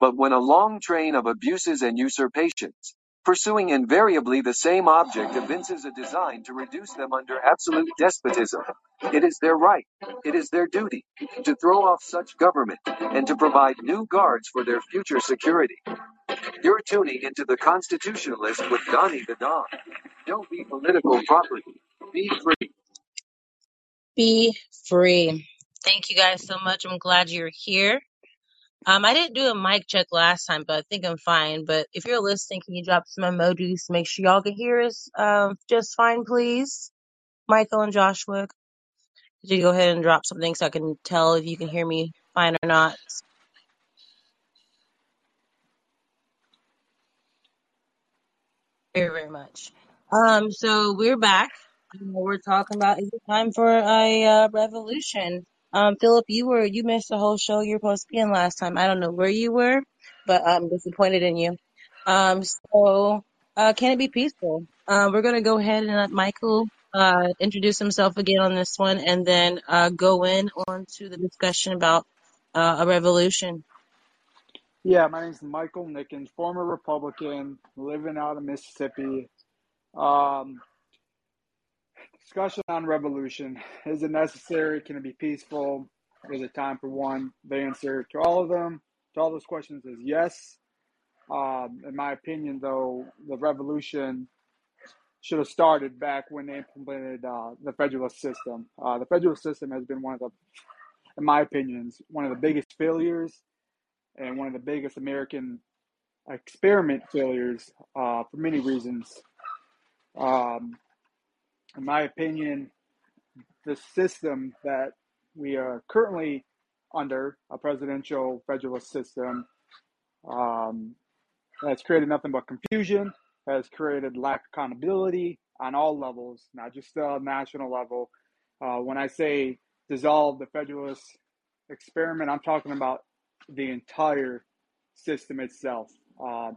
But when a long train of abuses and usurpations, pursuing invariably the same object, evinces a design to reduce them under absolute despotism, it is their right, it is their duty, to throw off such government, and to provide new guards for their future security. You're tuning into the Constitutionalist with Donnie the Don. Don't be political property. Be free. Be free. Thank you guys so much. I'm glad you're here. Um, I didn't do a mic check last time, but I think I'm fine. But if you're listening, can you drop some emojis to make sure y'all can hear us um, just fine, please? Michael and Joshua, could you go ahead and drop something so I can tell if you can hear me fine or not? Very, very much. Um, so we're back. We're talking about is it time for a uh, revolution? Um, Philip, you were you missed the whole show. you're supposed to be in last time. I don't know where you were, but I'm disappointed in you. Um, so uh, can it be peaceful? Uh, we're gonna go ahead and let Michael uh introduce himself again on this one, and then uh go in on to the discussion about uh, a revolution. Yeah, my name's Michael Nickens, former Republican, living out of Mississippi. Um, discussion on revolution. Is it necessary? Can it be peaceful? Is it time for one? The answer to all of them, to all those questions, is yes. Um, in my opinion, though, the revolution should have started back when they implemented uh, the federalist system. Uh, the federalist system has been one of the, in my opinions, one of the biggest failures and one of the biggest American experiment failures uh, for many reasons. Um, in my opinion, the system that we are currently under, a presidential federalist system, um, has created nothing but confusion, has created lack of accountability on all levels, not just the national level. Uh, when I say dissolve the federalist experiment, I'm talking about the entire system itself. Uh,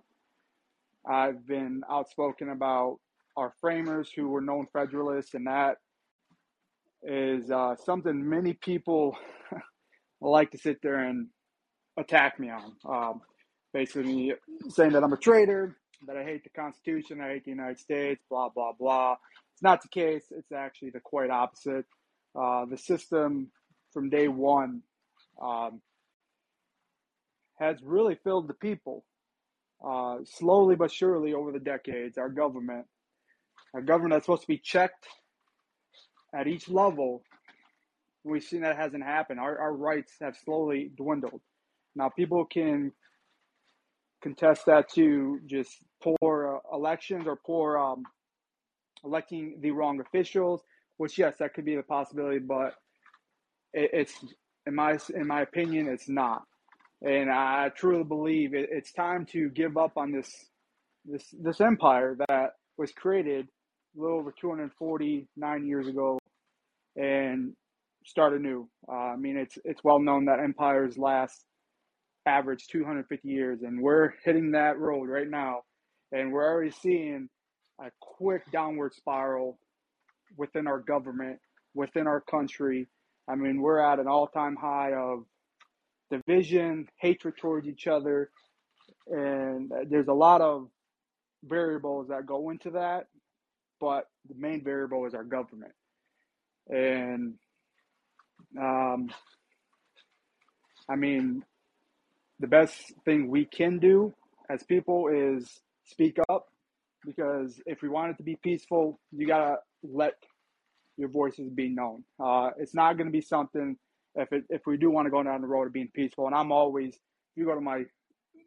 I've been outspoken about our framers who were known federalists, and that is uh, something many people like to sit there and attack me on. Um, basically, saying that I'm a traitor, that I hate the Constitution, I hate the United States, blah, blah, blah. It's not the case. It's actually the quite opposite. Uh, the system from day one um, has really filled the people uh, slowly but surely over the decades. Our government, our government that's supposed to be checked at each level, we've seen that hasn't happened. Our, our rights have slowly dwindled. Now, people can contest that to just poor uh, elections or poor um, electing the wrong officials, which, yes, that could be a possibility, but it, it's, in my, in my opinion, it's not. And I truly believe it, it's time to give up on this, this, this empire that was created a little over 249 years ago and start anew. Uh, I mean, it's it's well known that empires last average 250 years, and we're hitting that road right now, and we're already seeing a quick downward spiral within our government, within our country. I mean, we're at an all-time high of division, hatred towards each other, and there's a lot of variables that go into that, but the main variable is our government. And um, I mean, the best thing we can do as people is speak up because if we want it to be peaceful, you gotta let your voices be known. Uh, it's not to be something if it, if we do want to go down the road of being peaceful. And I'm always, if you go to my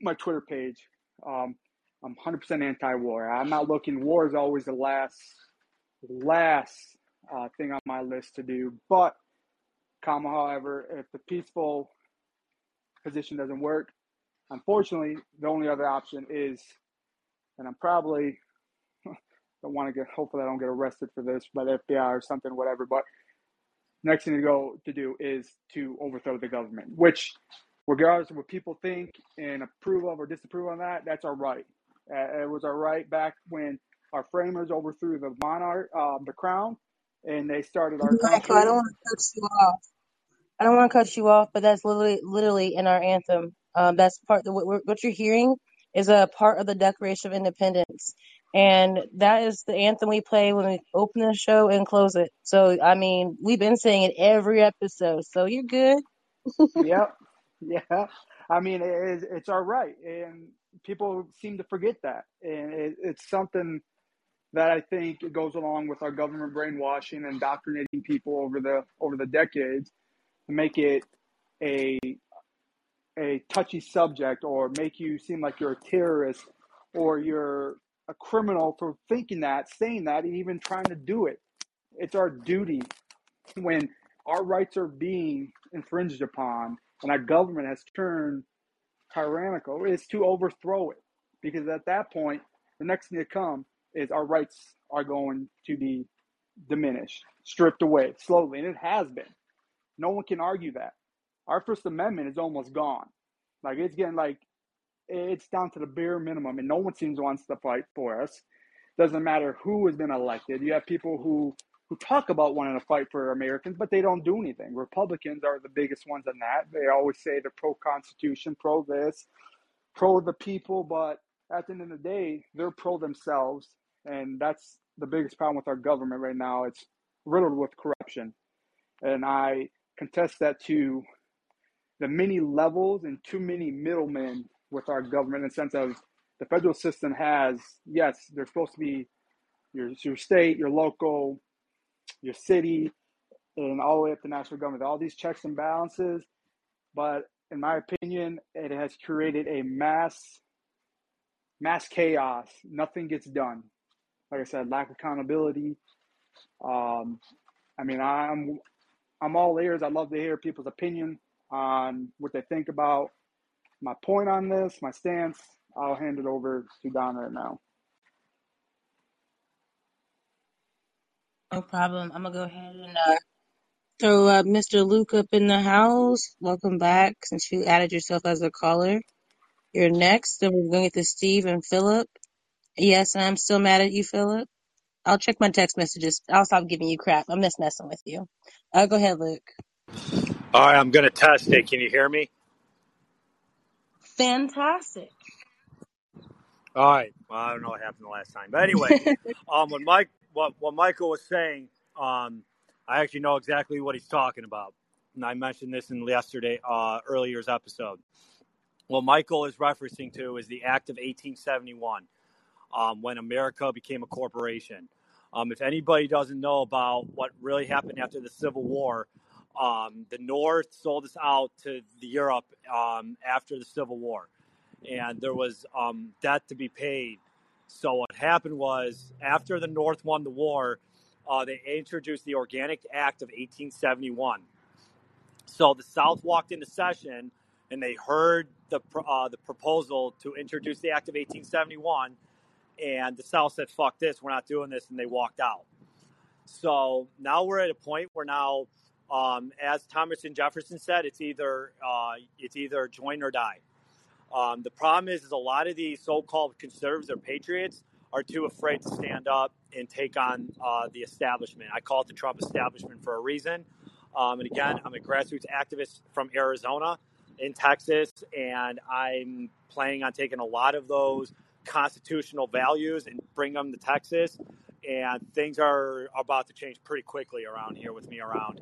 my Twitter page, um, I'm 100% anti-war. I'm not looking. War is always the last last uh, thing on my list to do. But, comma, however, if the peaceful position doesn't work, unfortunately, the only other option is, and I'm probably don't want to get. Hopefully, I don't get arrested for this by the FBI or something, whatever. But next thing to go to do is to overthrow the government, which, regardless of what people think and approve of or disapprove on that, that's our right. Uh, it was our right back when our framers overthrew the monarch, uh, the crown, and they started our Michael. I don't want to cut you off. I don't want to cut you off, but that's literally literally in our anthem. Um, that's part of what, what you're hearing is a part of the Declaration of Independence, and that is the anthem we play when we open the show and close it. So, I mean, we've been saying it every episode, so you're good. Yep. Yeah. I mean, it is, it's our right. And people seem to forget that. And it, it's something that I think goes along with our government brainwashing and indoctrinating people over the over the decades to make it a a touchy subject or make you seem like you're a terrorist or you're a criminal for thinking that, saying that, and even trying to do it. It's our duty when our rights are being infringed upon and our government has turned tyrannical is to overthrow it. Because at that point, the next thing to come is our rights are going to be diminished, stripped away slowly. And it has been. No one can argue that. Our First Amendment is almost gone. Like it's getting like it's down to the bare minimum, and no one seems wants to fight for us. Doesn't matter who has been elected. You have people who who talk about wanting to fight for Americans, but they don't do anything. Republicans are the biggest ones on that. They always say they're pro Constitution, pro this, pro the people, but at the end of the day, they're pro themselves, and that's the biggest problem with our government right now. It's riddled with corruption, and I contest that to the many levels and too many middlemen with our government in the sense of the federal system has yes, there's supposed to be your your state, your local, your city, and all the way up to national government. All these checks and balances, but in my opinion, it has created a mass mass chaos. Nothing gets done. Like I said, lack of accountability. Um, I mean, I'm I'm all ears. I love to hear people's opinion on what they think about my point on this, my stance. I'll hand it over to Don right now. No problem. I'm gonna go ahead and uh, throw uh, Mr. Luke up in the house. Welcome back. Since you added yourself as a caller, you're next. Then we're gonna get to Steve and Philip. Yes, and I'm still mad at you, Philip. I'll check my text messages. I'll stop giving you crap. I'm just messing with you. Uh, go ahead, Luke. All right, I'm going to test it. Can you hear me? Fantastic. All right. Well, I don't know what happened the last time, but anyway, um, when Mike, what what Michael was saying, um, I actually know exactly what he's talking about, and I mentioned this in yesterday, uh, earlier's episode. What Michael is referencing to is the Act of 1871, um, when America became a corporation. Um, if anybody doesn't know about what really happened after the Civil War, um, the North sold us out to Europe um, after the Civil War, and there was um, debt to be paid. So what happened was after the North won the war, uh, they introduced the Organic Act of 1871. So the South walked into session and they heard the uh, the proposal to introduce the Act of 1871, and the South said, "Fuck this, we're not doing this," and they walked out. So now we're at a point where now, um, as Thomas and Jefferson said, it's either uh, it's either join or die. Um, the problem is, is a lot of these so-called conservatives or patriots are too afraid to stand up and take on uh, the establishment. I call it the Trump establishment for a reason. Um, and again, I'm a grassroots activist from Arizona, in Texas, and I'm planning on taking a lot of those constitutional values and bring them to Texas. And things are about to change pretty quickly around here with me around.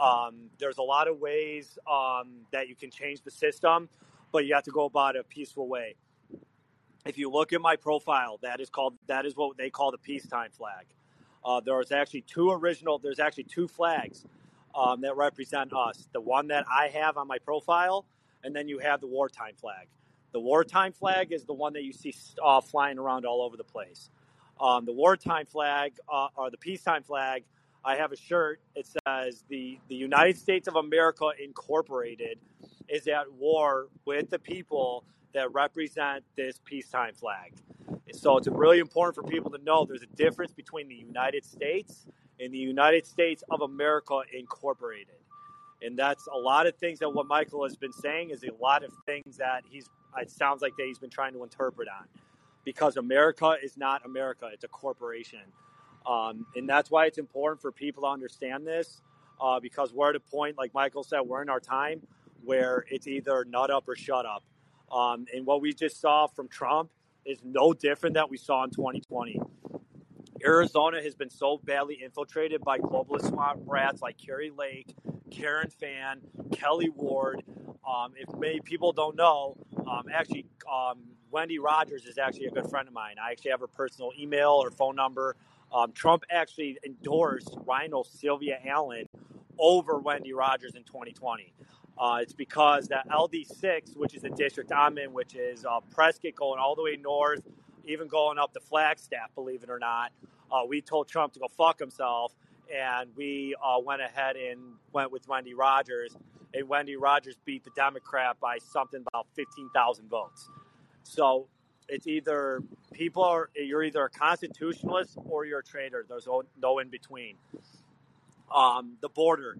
Um, there's a lot of ways um, that you can change the system, but you have to go about it a peaceful way. if you look at my profile, that is called that is what they call the peacetime flag. Uh, there's actually two original. There's actually two flags um, that represent us. The one that I have on my profile, and then you have the wartime flag. The wartime flag is the one that you see uh, flying around all over the place. Um, the wartime flag uh, or the peacetime flag. I have a shirt. It says the the United States of America Incorporated is at war with the people that represent this peacetime flag. So it's really important for people to know there's a difference between the United States and the United States of America Incorporated. And that's a lot of things that what Michael has been saying is a lot of things that he's, it sounds like that he's been trying to interpret on. Because America is not America, it's a corporation. Um, and that's why it's important for people to understand this uh, because we're at a point, like Michael said, we're in our time where it's either nut up or shut up. Um, and what we just saw from Trump is no different that we saw in 2020. Arizona has been so badly infiltrated by globalist rats like Kari Lake, Karen Fann, Kelli Ward. Um, if many people don't know, um, actually, um, Wendy Rogers is actually a good friend of mine. I actually have her personal email or phone number. Um, Trump actually endorsed RINO Sylvia Allen over Wendy Rogers in 2020. Uh, it's because that LD6, which is the district I'm in, which is uh, Prescott going all the way north, even going up to Flagstaff, believe it or not, uh, we told Trump to go fuck himself, and we uh, went ahead and went with Wendy Rogers, and Wendy Rogers beat the Democrat by something about 15,000 votes. So it's either people are you're either a constitutionalist or you're a traitor. There's no, in between. Um, the border,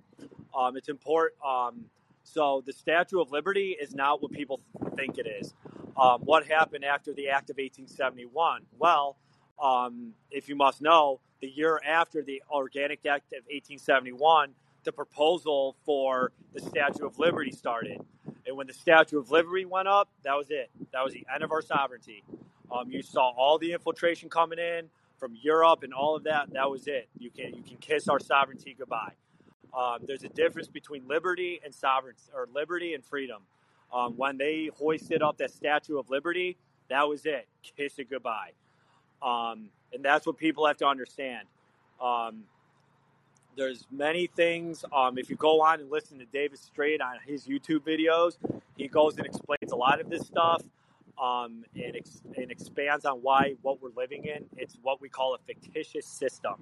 um, it's important. Um, so the Statue of Liberty is not what people think it is. Um, what happened after the Act of 1871? Well, um, if you must know, the year after the Organic Act of 1871, the proposal for the Statue of Liberty started. And when the Statue of Liberty went up, that was it. That was the end of our sovereignty. Um, you saw all the infiltration coming in from Europe and all of that. That was it. You can you can kiss our sovereignty goodbye. Um, there's a difference between liberty and sovereignty, or liberty and freedom. Um, when they hoisted up that Statue of Liberty, that was it. Kiss it goodbye. Um, and that's what people have to understand. There's many things. Um, if you go on and listen to David Straight on his YouTube videos, he goes and explains a lot of this stuff um, and, ex- and expands on why what we're living in. It's what we call a fictitious system.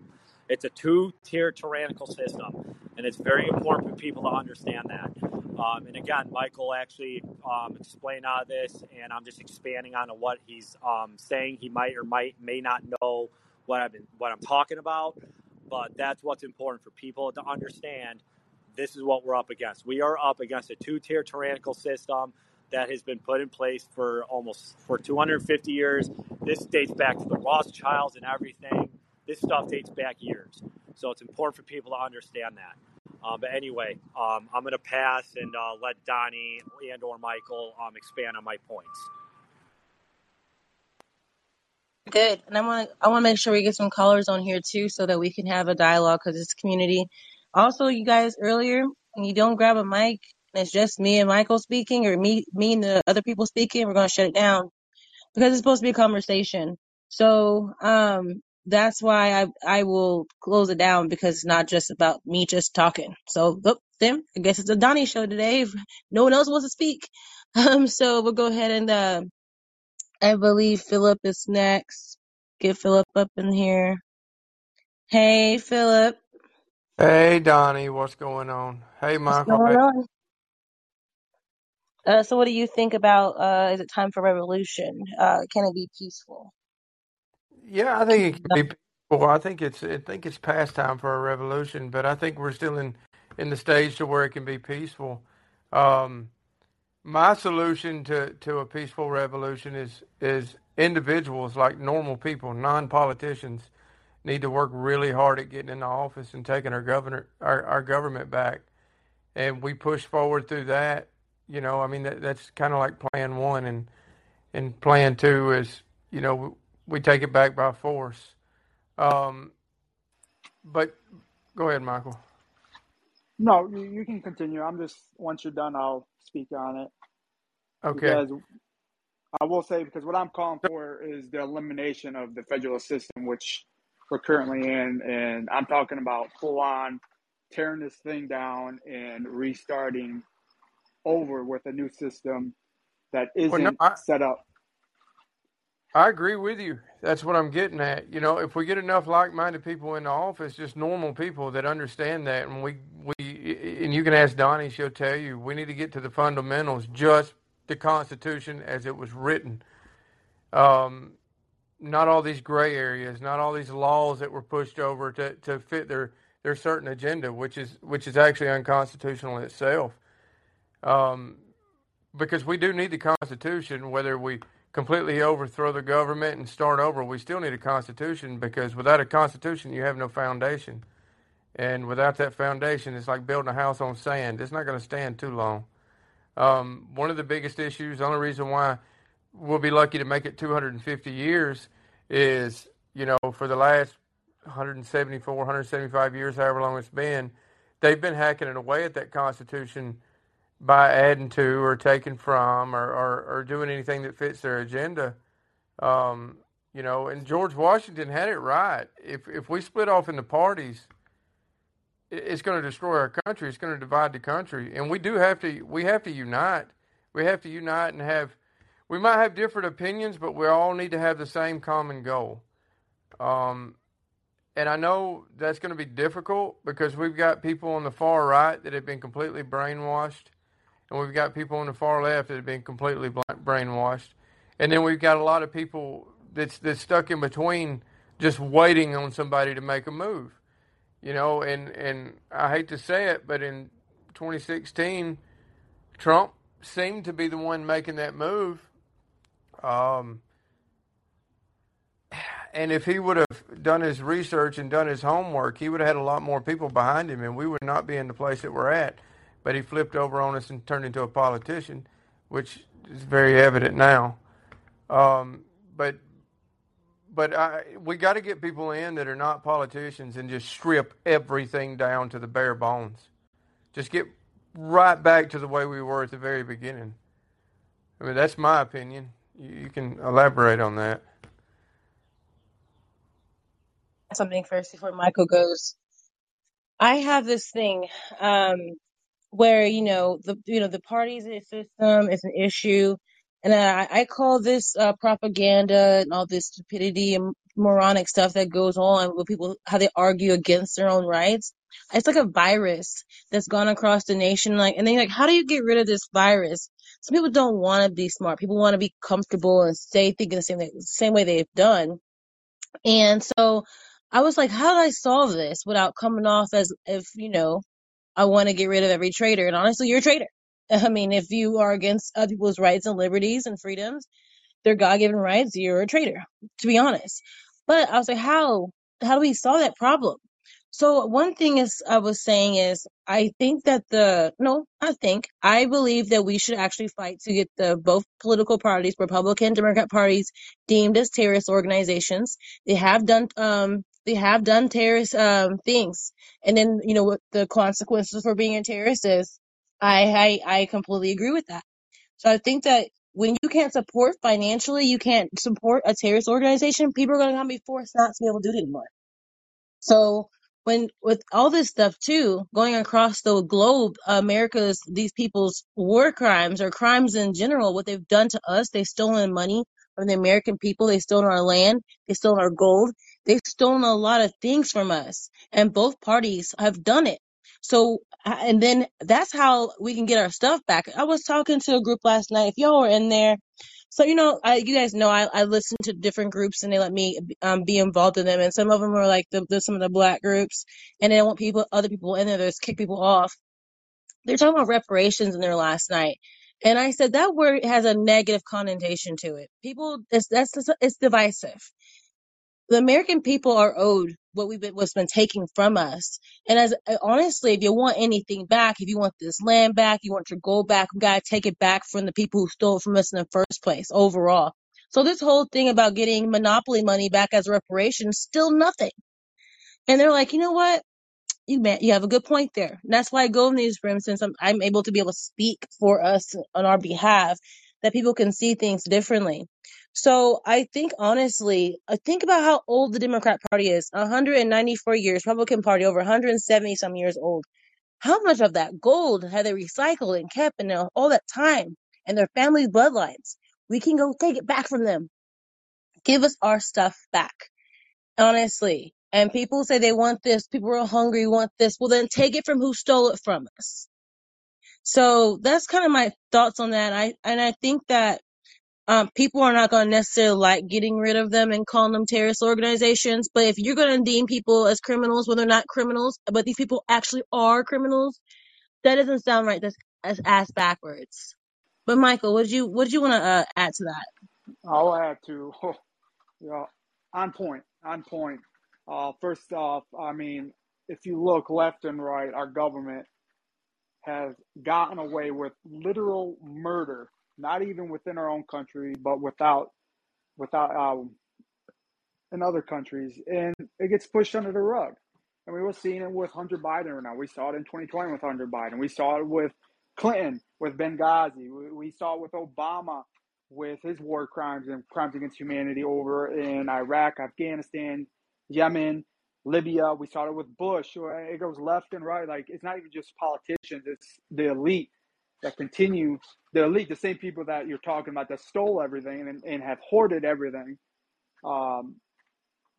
It's a two-tier tyrannical system, and it's very important for people to understand that. Um, and again, Michael actually um, explained all this, and I'm just expanding on what he's um, saying. He might or might may not know what I've been what I'm talking about, but that's what's important for people to understand. This is what we're up against. We are up against a two-tier tyrannical system that has been put in place for almost for 250 years. This dates back to the Rothschilds and everything. This stuff dates back years. So it's important for people to understand that. Um, but anyway, um, I'm going to pass and uh, let Donnie and or Michael um, expand on my points. Good. And I want to I want to make sure we get some callers on here too, so that we can have a dialogue because it's community. Also, you guys earlier, when you don't grab a mic and it's just me and Michael speaking, or me me and the other people speaking, we're gonna shut it down because it's supposed to be a conversation. So um, that's why I I will close it down because it's not just about me just talking. So look, then I guess it's a Donnie show today. No one else wants to speak, um, so we'll go ahead and uh, I believe Philip is next. Get Philip up in here. Hey, Philip, Hey Donnie, what's going on? Hey what's Michael. going Hey. on? Uh, so what do you think about uh, is it time for revolution? Uh, can it be peaceful? Yeah, I think it can be peaceful. I think it's I think it's past time for a revolution, but I think we're still in in the stage to where it can be peaceful. Um, my solution to, to a peaceful revolution is is individuals like normal people, non politicians, need to work really hard at getting into office and taking our governor our, our government back. And we push forward through that. You know, I mean that, that's kind of like plan one and and plan two is you know we take it back by force. Um, but go ahead, Michael. No, you, you can continue. I'm just once you're done, I'll speak on it Okay. because I will say because what I'm calling for is the elimination of the federal system, which we're currently in, and I'm talking about full on tearing this thing down and restarting over with a new system that Well, no, isn't I, set up. I agree with you. That's what I'm getting at. You know, if we get enough like-minded people in the office, just normal people that understand that, and we we and you can ask Donnie, she'll tell you, we need to get to the fundamentals, just the Constitution as it was written. Um, not all these gray areas, not all these laws that were pushed over to, to fit their, their certain agenda, which is which is actually unconstitutional itself. Um, because we do need the Constitution, whether we completely overthrow the government and start over, we still need a Constitution because without a Constitution, you have no foundation. And without that foundation, it's like building a house on sand. It's not going to stand too long. Um, one of the biggest issues, the only reason why we'll be lucky to make it 250 years is, you know, for the last 174, 175 years, however long it's been, they've been hacking it away at that Constitution by adding to or taking from or, or, or doing anything that fits their agenda. Um, you know, and George Washington had it right. If if we split off into parties, it's going to destroy our country. It's going to divide the country, and we do have to. We have to unite. We have to unite and have. We might have different opinions, but we all need to have the same common goal. Um, and I know that's going to be difficult because we've got people on the far right that have been completely brainwashed, and we've got people on the far left that have been completely brainwashed, and then we've got a lot of people that's that's stuck in between, just waiting on somebody to make a move. You know, and and I hate to say it, but in 2016, Trump seemed to be the one making that move. Um, and if he would have done his research and done his homework, he would have had a lot more people behind him, and we would not be in the place that we're at. But he flipped over on us and turned into a politician, which is very evident now. Um, but but I, we got to get people in that are not politicians and just strip everything down to the bare bones. Just get right back to the way we were at the very beginning. I mean, that's my opinion. You, you can elaborate on that. Something first before Michael goes. I have this thing. Um, where you know the you know the party system is an issue, and I, I call this uh, propaganda and all this stupidity and moronic stuff that goes on with people how they argue against their own rights. It's like a virus that's gone across the nation. Like, and then like, how do you get rid of this virus? Some people don't want to be smart. People want to be comfortable and stay thinking the same way, same way they've done. And so I was like, how do I solve this without coming off as if you know I want to get rid of every traitor. And honestly, you're a traitor. I mean, if you are against other people's rights and liberties and freedoms, their God given rights, you're a traitor, to be honest. But I was like, how how do we solve that problem? So one thing is I was saying is I think that the no, I think I believe that we should actually fight to get the both political parties, Republican, Democrat parties, deemed as terrorist organizations. They have done um they have done terrorist um things. And then, you know, what the consequences for being a terrorist is I I, I completely agree with that. So I think that when you can't support financially, you can't support a terrorist organization, people are going to be forced not to be able to do it anymore. So when with all this stuff too going across the globe, America's these people's war crimes or crimes in general, what they've done to us, they've stolen money from the American people, they've stolen our land, they've stolen our gold, they've stolen a lot of things from us, and both parties have done it. So and then that's how we can get our stuff back. I was talking to a group last night. If y'all were in there, so you know, I you guys know I I listen to different groups and they let me um be involved in them, and some of them are like the, the some of the black groups, and they want people other people in there just kick people off. They're talking about reparations in there last night, and I said that word has a negative connotation to it. People, it's that's it's divisive the American people are owed what we've been what's been taken from us. And as uh, honestly, if you want anything back, if you want this land back, you want your gold back, we gotta take it back from the people who stole it from us in the first place overall. So this whole thing about getting monopoly money back as reparations, still nothing. And they're like, you know what? You man, you have a good point there. And that's why I go in these rooms since I'm I'm able to be able to speak for us on our behalf that people can see things differently. So I think honestly, I think about how old the Democrat Party is. 194 years, Republican Party over 170 some years old. How much of that gold have they recycled and kept in uh, all that time and their family bloodlines? We can go take it back from them. Give us our stuff back honestly. And people say they want this, people are hungry, want this. Well, then take it from who stole it from us. So that's kind of my thoughts on that. I and I think that um, people are not going to necessarily like getting rid of them and calling them terrorist organizations. But if you're going to deem people as criminals when they're not criminals, but these people actually are criminals, that doesn't sound right. That's as ass backwards. But Michael, would you would you want to uh, add to that? I'll add to, yeah, on point, on point. Uh, first off, I mean, if you look left and right, our government has gotten away with literal murder, not even within our own country, but without, without, um, in other countries, and it gets pushed under the rug. And we were seeing it with Hunter Biden right now. We saw it in 2020 with Hunter Biden. We saw it with Clinton, with Benghazi. We, we saw it with Obama, with his war crimes and crimes against humanity over in Iraq, Afghanistan, Yemen, Libya. We it with Bush. Or It goes left and right. Like it's not even just politicians; it's the elite that continue. The elite, the same people that you're talking about that stole everything and, and have hoarded everything, um,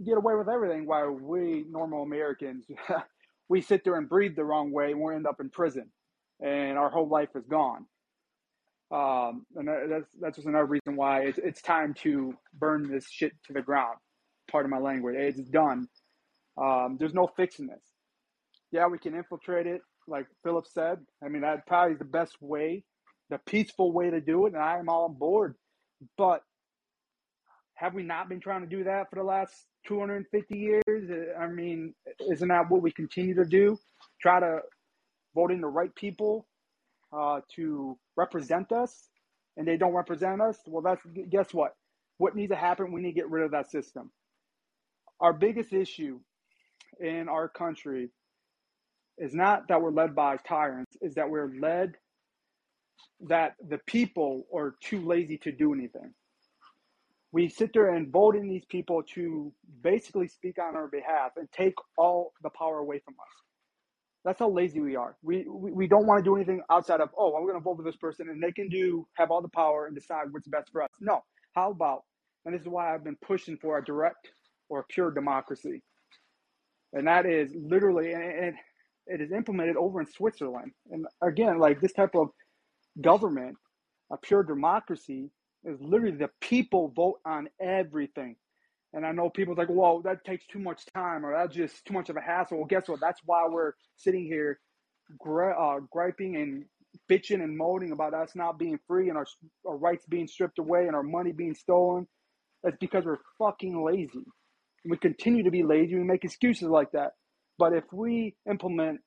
get away with everything. While we normal Americans, we sit there and breathe the wrong way, and we end up in prison, and our whole life is gone. Um, and that's that's just another reason why it's it's time to burn this shit to the ground. Part of my language. It's done. Um, there's no fixing this. Yeah, we can infiltrate it, like Philip said. I mean, that probably is the best way, the peaceful way to do it, and I am all on board. But have we not been trying to do that for the last 250 years? I mean, isn't that what we continue to do? Try to vote in the right people uh, to represent us and they don't represent us, well, that's guess what? What needs to happen? We need to get rid of that system. Our biggest issue in our country is not that we're led by tyrants, is that we're led that the people are too lazy to do anything. We sit there and vote in these people to basically speak on our behalf and take all the power away from us. That's how lazy we are. We, we, we don't want to do anything outside of, oh, I'm going to vote for this person and they can do, have all the power and decide what's best for us. No. How about, and this is why I've been pushing for a direct or pure democracy. And that is literally, and, and it is implemented over in Switzerland. And again, like this type of government, a pure democracy, is literally the people vote on everything. And I know people like, well, that takes too much time or that's just too much of a hassle. Well, guess what? That's why we're sitting here gri- uh, griping and bitching and moaning about us not being free and our, our rights being stripped away and our money being stolen. That's because we're fucking lazy. We continue to be lazy. We make excuses like that. But if we implement,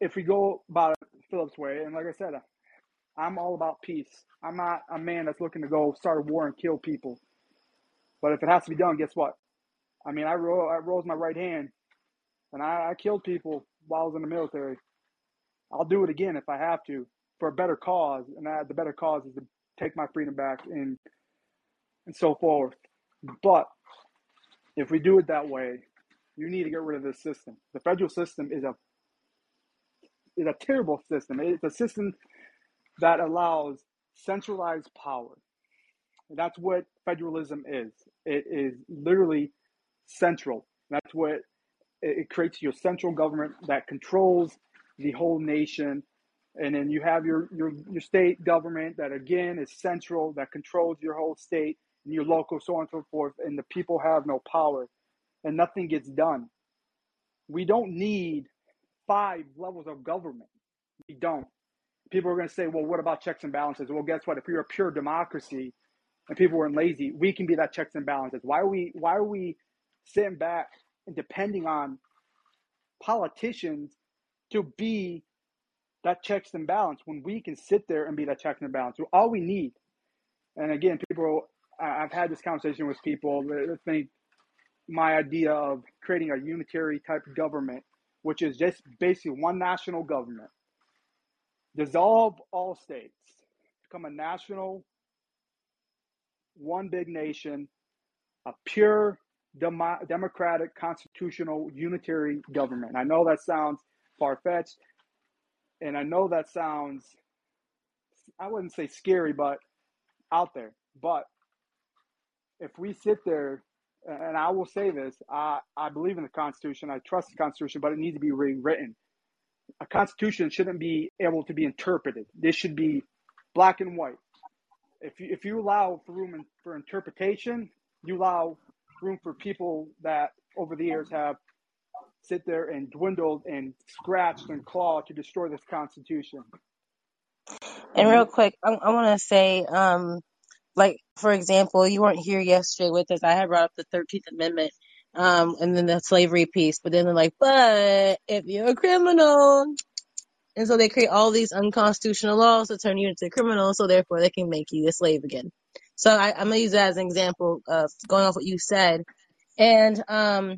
if we go about Philip's way, and like I said, I'm all about peace. I'm not a man that's looking to go start a war and kill people. But if it has to be done, guess what? I mean, I, ro- I rose my right hand and I, I killed people while I was in the military. I'll do it again if I have to for a better cause. And that, the better cause is to take my freedom back and, and so forth. But if we do it that way, you need to get rid of this system. The federal system is a is a terrible system. It's a system that allows centralized power. That's what federalism is. It is literally central. That's what it creates your central government that controls the whole nation. And then you have your, your, your state government that again is central, that controls your whole state and your local, so on and so forth. And the people have no power and nothing gets done. We don't need five levels of government. We don't. People are going to say, well, what about checks and balances? Well, guess what? If you're a pure democracy, and people weren't lazy, we can be that checks and balances. Why are we why are we sitting back and depending on politicians to be that checks and balance when we can sit there and be that checks and balance? All we need, and again, people, I've had this conversation with people that think my idea of creating a unitary type government, which is just basically one national government, dissolve all states, become a national one big nation, a pure demo- democratic constitutional unitary government. I know that sounds far fetched, and I know that sounds, I wouldn't say scary, but out there. But if we sit there, and I will say this, I, I believe in the Constitution, I trust the Constitution, but it needs to be rewritten. A Constitution shouldn't be able to be interpreted. This should be black and white. If you, if you allow for room for interpretation, you allow room for people that over the years have sit there and dwindled and scratched and clawed to destroy this Constitution. And real quick, I, I want to say, um, like for example, you weren't here yesterday with us. I had brought up the Thirteenth Amendment, um, and then the slavery piece. But then they're like, but if you're a criminal, and so they create all these unconstitutional laws to turn you into a criminal, so therefore they can make you a slave again. So I, I'm gonna use that as an example of going off what you said. And um,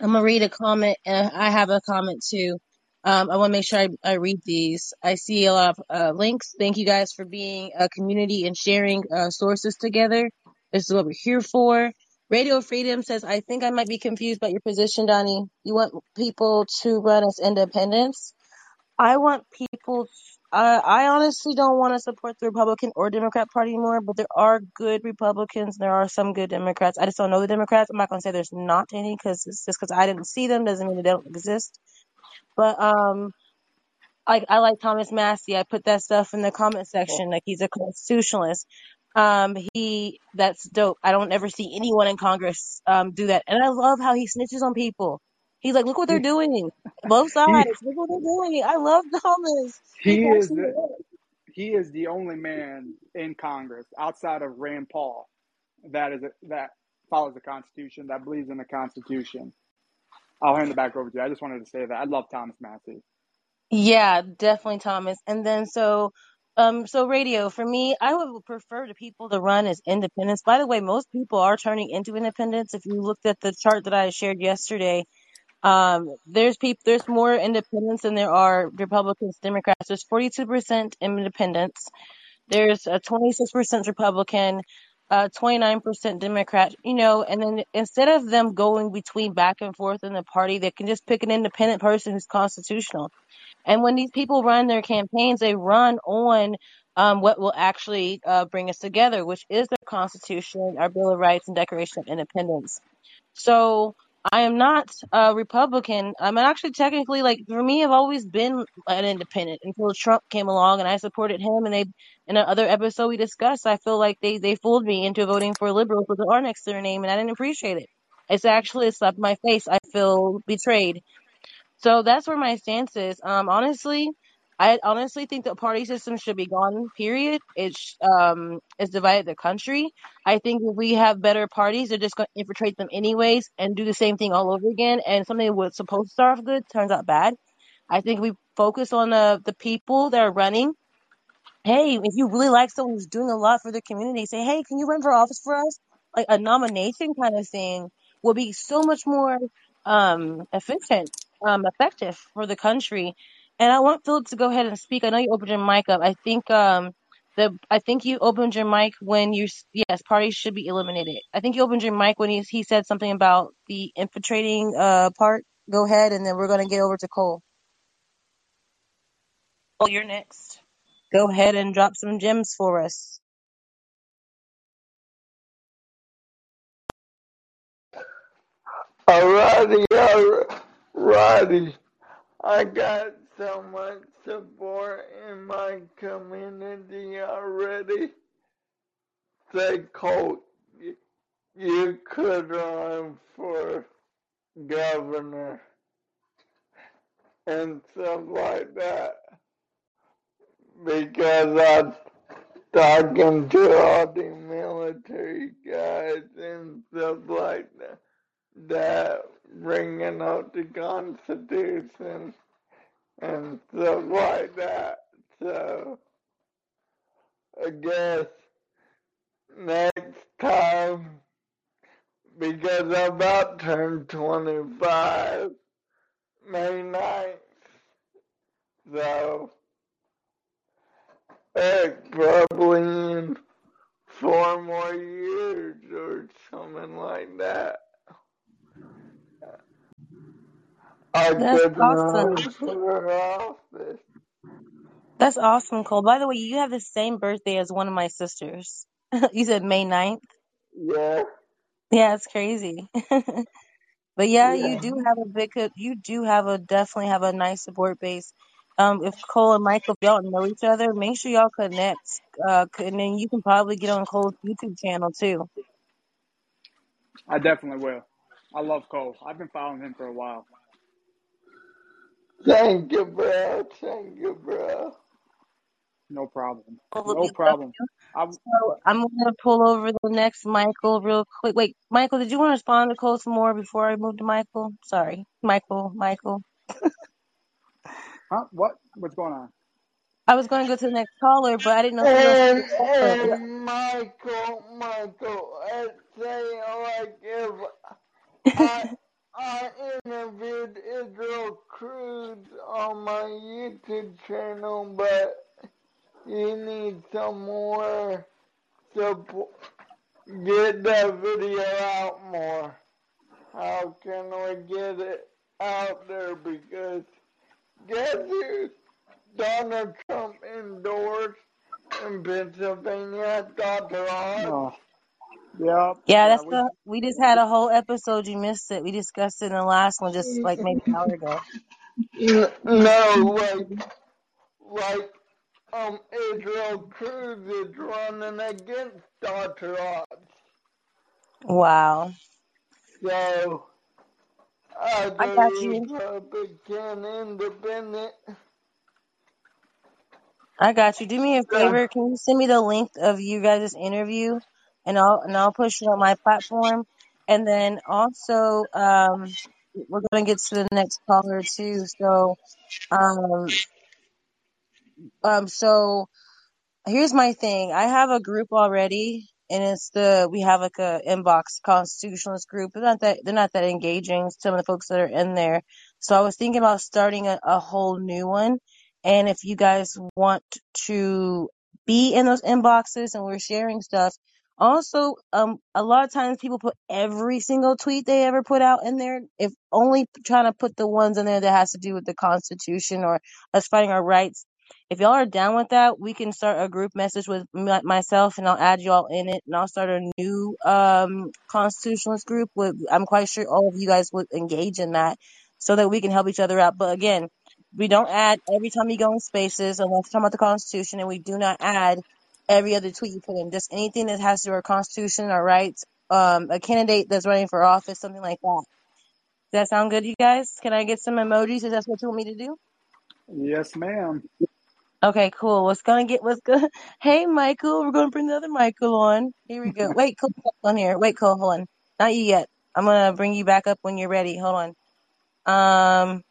I'm gonna read a comment, and I have a comment too. Um, I want to make sure I, I read these. I see a lot of uh, links. Thank you guys for being a community and sharing uh, sources together. This is what we're here for. Radio Freedom says, I think I might be confused about your position, Donnie. You want people to run as independents? I want people. Uh, I honestly don't want to support the Republican or Democrat Party anymore, but there are good Republicans. There are some good Democrats. I just don't know the Democrats. I'm not gonna say there's not any because just because I didn't see them doesn't mean they don't exist. But um, like I like Thomas Massie. I put that stuff in the comment section. Like he's a constitutionalist. Um, he that's dope. I don't ever see anyone in Congress um do that, and I love how he snitches on people. He's like, look what they're doing. Both sides, look what they're doing. I love Thomas. He's He is the, he is the only man in Congress outside of Rand Paul that is that follows the Constitution, that believes in the Constitution. I'll hand it back over to you. I just wanted to say that I love Thomas Massie. Yeah, definitely Thomas. And then so um so Radio Freedom, I would prefer the people to run as independents. By the way, most people are turning into independents. If you looked at the chart that I shared yesterday, um there's people there's more independents than there are Republicans, Democrats. There's 42% independents. There's a 26% Republican, uh 29% Democrat, you know, and then instead of them going between back and forth in the party, they can just pick an independent person who's constitutional. And when these people run their campaigns, they run on um, what will actually uh, bring us together, which is the Constitution, our Bill of Rights, and Declaration of Independence. So I am not a Republican. I'm actually technically like for me, I've always been an independent until Trump came along and I supported him. And they in another episode we discussed, I feel like they they fooled me into voting for liberals with the R next to their name, and I didn't appreciate it. It's actually a slap in my face. I feel betrayed. So that's where my stance is. Um, honestly, I honestly think the party system should be gone. Period. It's um, it's divided the country. I think if we have better parties, they're just going to infiltrate them anyways and do the same thing all over again. And something that was supposed to start off good turns out bad. I think we focus on the the people that are running hey, if you really like someone who's doing a lot for the community, say, hey, can you run for office for us? Like a nomination kind of thing will be so much more um efficient, um, effective for the country. And I want Philip to go ahead and speak. I know you opened your mic up. I think um the I think you opened your mic when you s- yes, parties should be eliminated. I think you opened your mic when he he said something about the infiltrating uh part. Go ahead, and then we're gonna get over to Cole. Oh, you're next. Go ahead and drop some gems for us. Alrighty, alrighty. I got so much support in my community already. Say, Colt, you, you could run for governor and stuff like that because I'm talking to all the military guys and stuff like that that bringing out the Constitution and stuff like that. So I guess next time, because I'm about to turn 25, May 9th, so it's probably in four more years or something like that. I That's couldn't awesome. run for office. That's awesome, Cole. By the way, you have the same birthday as one of my sisters. you said May 9th? Yeah, Yeah, it's crazy. But yeah, yeah. you do have a big, you do have a definitely have a nice support base. Um, if Cole and Michael, if y'all know each other, make sure y'all connect. Uh, and then you can probably get on Cole's YouTube channel too. I definitely will. I love Cole. I've been following him for a while. Thank you, bro. Thank you, bro. No problem. No problem. you. I, So I'm gonna pull over the next Michael real quick. Wait, Michael, did you want to respond to Cole some more before I move to Michael? Sorry, Michael, Michael. huh? What? What's going on? I was going to go to the next caller, but I didn't know if And wanted to. Yeah. and Michael, Michael, I say like if I I interviewed Israel Cruz on my YouTube channel, but you need some more support. Get that video out more. How can we get it out there? Because guess who Donald Trump endorsed in Pennsylvania? Dr. Oz. Yeah, Yeah, yeah. that's We the. We just had a whole episode. You missed it. We discussed it in the last one, just like maybe an hour ago. N- No, like, like, um, Israel Cruz is running against Dr. Oz. Wow. So, either I got you. Republican, Independent. I got you. Do me a Yeah. favor. Can you send me the link of you guys' interview, and I'll and I'll push it on my platform. And then also, um, we're gonna get to the next caller too. So, um, um, so here's my thing. I have a group already, and it's the we have like a inbox constitutionalist group. They're not that they're not that engaging. Some of the folks that are in there. So I was thinking about starting a, a whole new one. And if you guys want to be in those inboxes and we're sharing stuff. Also, um, a lot of times people put every single tweet they ever put out in there. If only trying to put the ones in there that has to do with the Constitution or us fighting our rights if y'all are down with that, we can start a group message with my, myself, and I'll add y'all in it, and I'll start a new um constitutionalist group. With I'm quite sure all of you guys would engage in that, so that we can help each other out. But again, we don't add every time you go in spaces unless we're talking about the Constitution, and we do not add every other tweet you put in. Just anything that has to do with our Constitution, our rights, um, a candidate that's running for office, something like that. Does that sound good, you guys? Can I get some emojis if that's what you want me to do? yes, ma'am. Okay, cool. What's gonna get what's good? Hey, Michael, we're gonna bring the other Michael on. Here we go. Wait, Cole, hold on here. Wait, Cole, hold on. Not you yet. I'm gonna bring you back up when you're ready. Hold on. Um,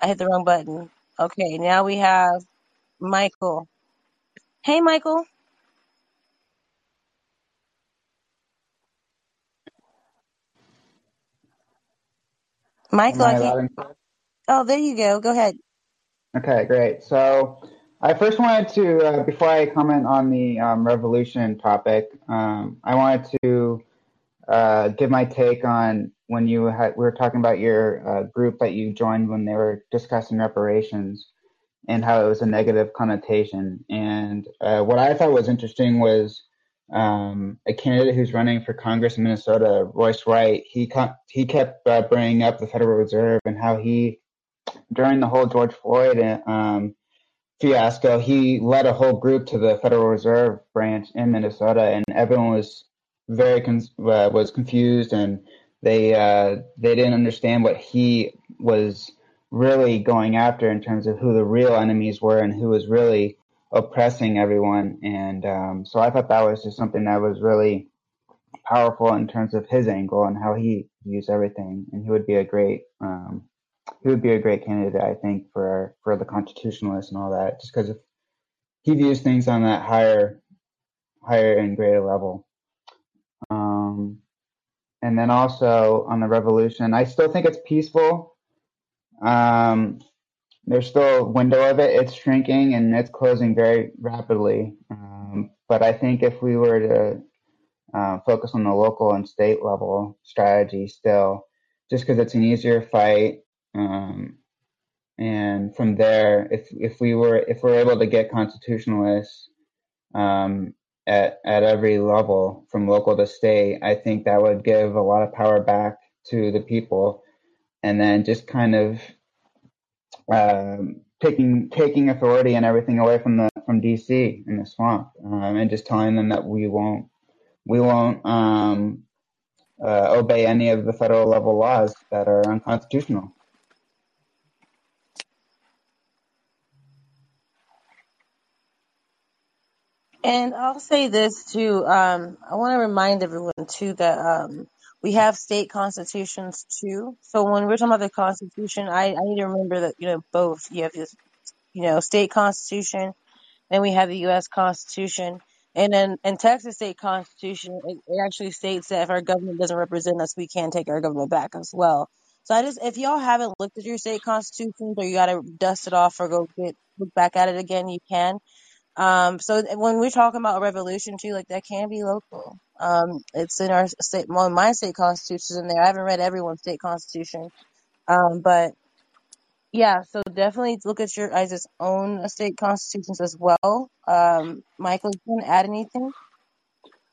I hit the wrong button. Okay, now we have Michael. Hey, Michael. Michael, I I can't. loud and clear? Oh, there you go. Go ahead. Okay, great. So I first wanted to, uh, before I comment on the um, revolution topic, um, I wanted to uh, give my take on when you had, we were talking about your uh, group that you joined when they were discussing reparations and how it was a negative connotation. And uh, what I thought was interesting was um, a candidate who's running for Congress in Minnesota, Royce White. He co- he kept uh, bringing up the Federal Reserve and how he, during the whole George Floyd um, fiasco, he led a whole group to the Federal Reserve branch in Minnesota, and everyone was very con- uh, was confused and they uh, they didn't understand what he was really going after in terms of who the real enemies were and who was really oppressing everyone. And um, so I thought that was just something that was really powerful in terms of his angle and how he views everything. And he would be a great um, he would be a great candidate, I think, for for the constitutionalists and all that, just because he views things on that higher higher and greater level. Um, and then also on the revolution, I still think it's peaceful. Um, there's still a window of it. It's shrinking and it's closing very rapidly. Um, but I think if we were to uh, focus on the local and state level strategy still, just because it's an easier fight. Um, and from there, if if we were if we're able to get constitutionalists um, at at every level, from local to state, I think that would give a lot of power back to the people, and then just kind of um, taking taking authority and everything away from the from DC in the swamp, um, and just telling them that we won't we won't um, uh, obey any of the federal level laws that are unconstitutional. And I'll say this too. Um, I want to remind everyone too that um, we have state constitutions too. So when we're talking about the Constitution, I, I need to remember that you know both. You have this, you know, state constitution, then we have the U.S. Constitution, and then in Texas state constitution, it, it actually states that if our government doesn't represent us, we can take our government back as well. So I just, if y'all haven't looked at your state constitutions or you got to dust it off or go get look back at it again, you can. Um, so when we're talking about a revolution too, like that can be local. Um, it's in our state, well, my state constitution in there. I haven't read everyone's state constitution. Um, but yeah, so definitely look at your guys' own state constitutions as well. Um, Michael, you to add anything?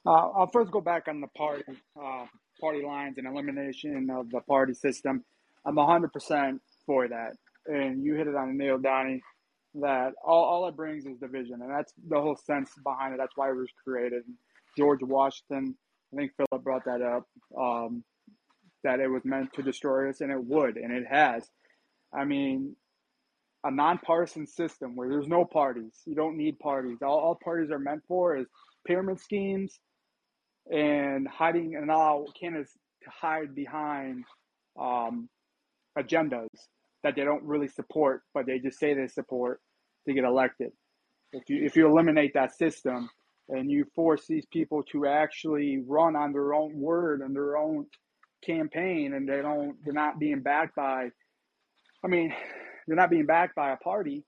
Uh, I'll first go back on the party uh, party lines and elimination of the party system. I'm 100% for that. And you hit it on the nail, Donnie that all, all it brings is division, and that's the whole sense behind it. That's why it was created. George Washington, I think Philip brought that up, um, that it was meant to destroy us, and it would, and it has. I mean, a nonpartisan system where there's no parties, you don't need parties. All, all parties are meant for is pyramid schemes and hiding and allow candidates to hide behind um, agendas that they don't really support, but they just say they support to get elected. If you if you eliminate that system and you force these people to actually run on their own word and their own campaign, and they don't they're not being backed by, I mean, they're not being backed by a party.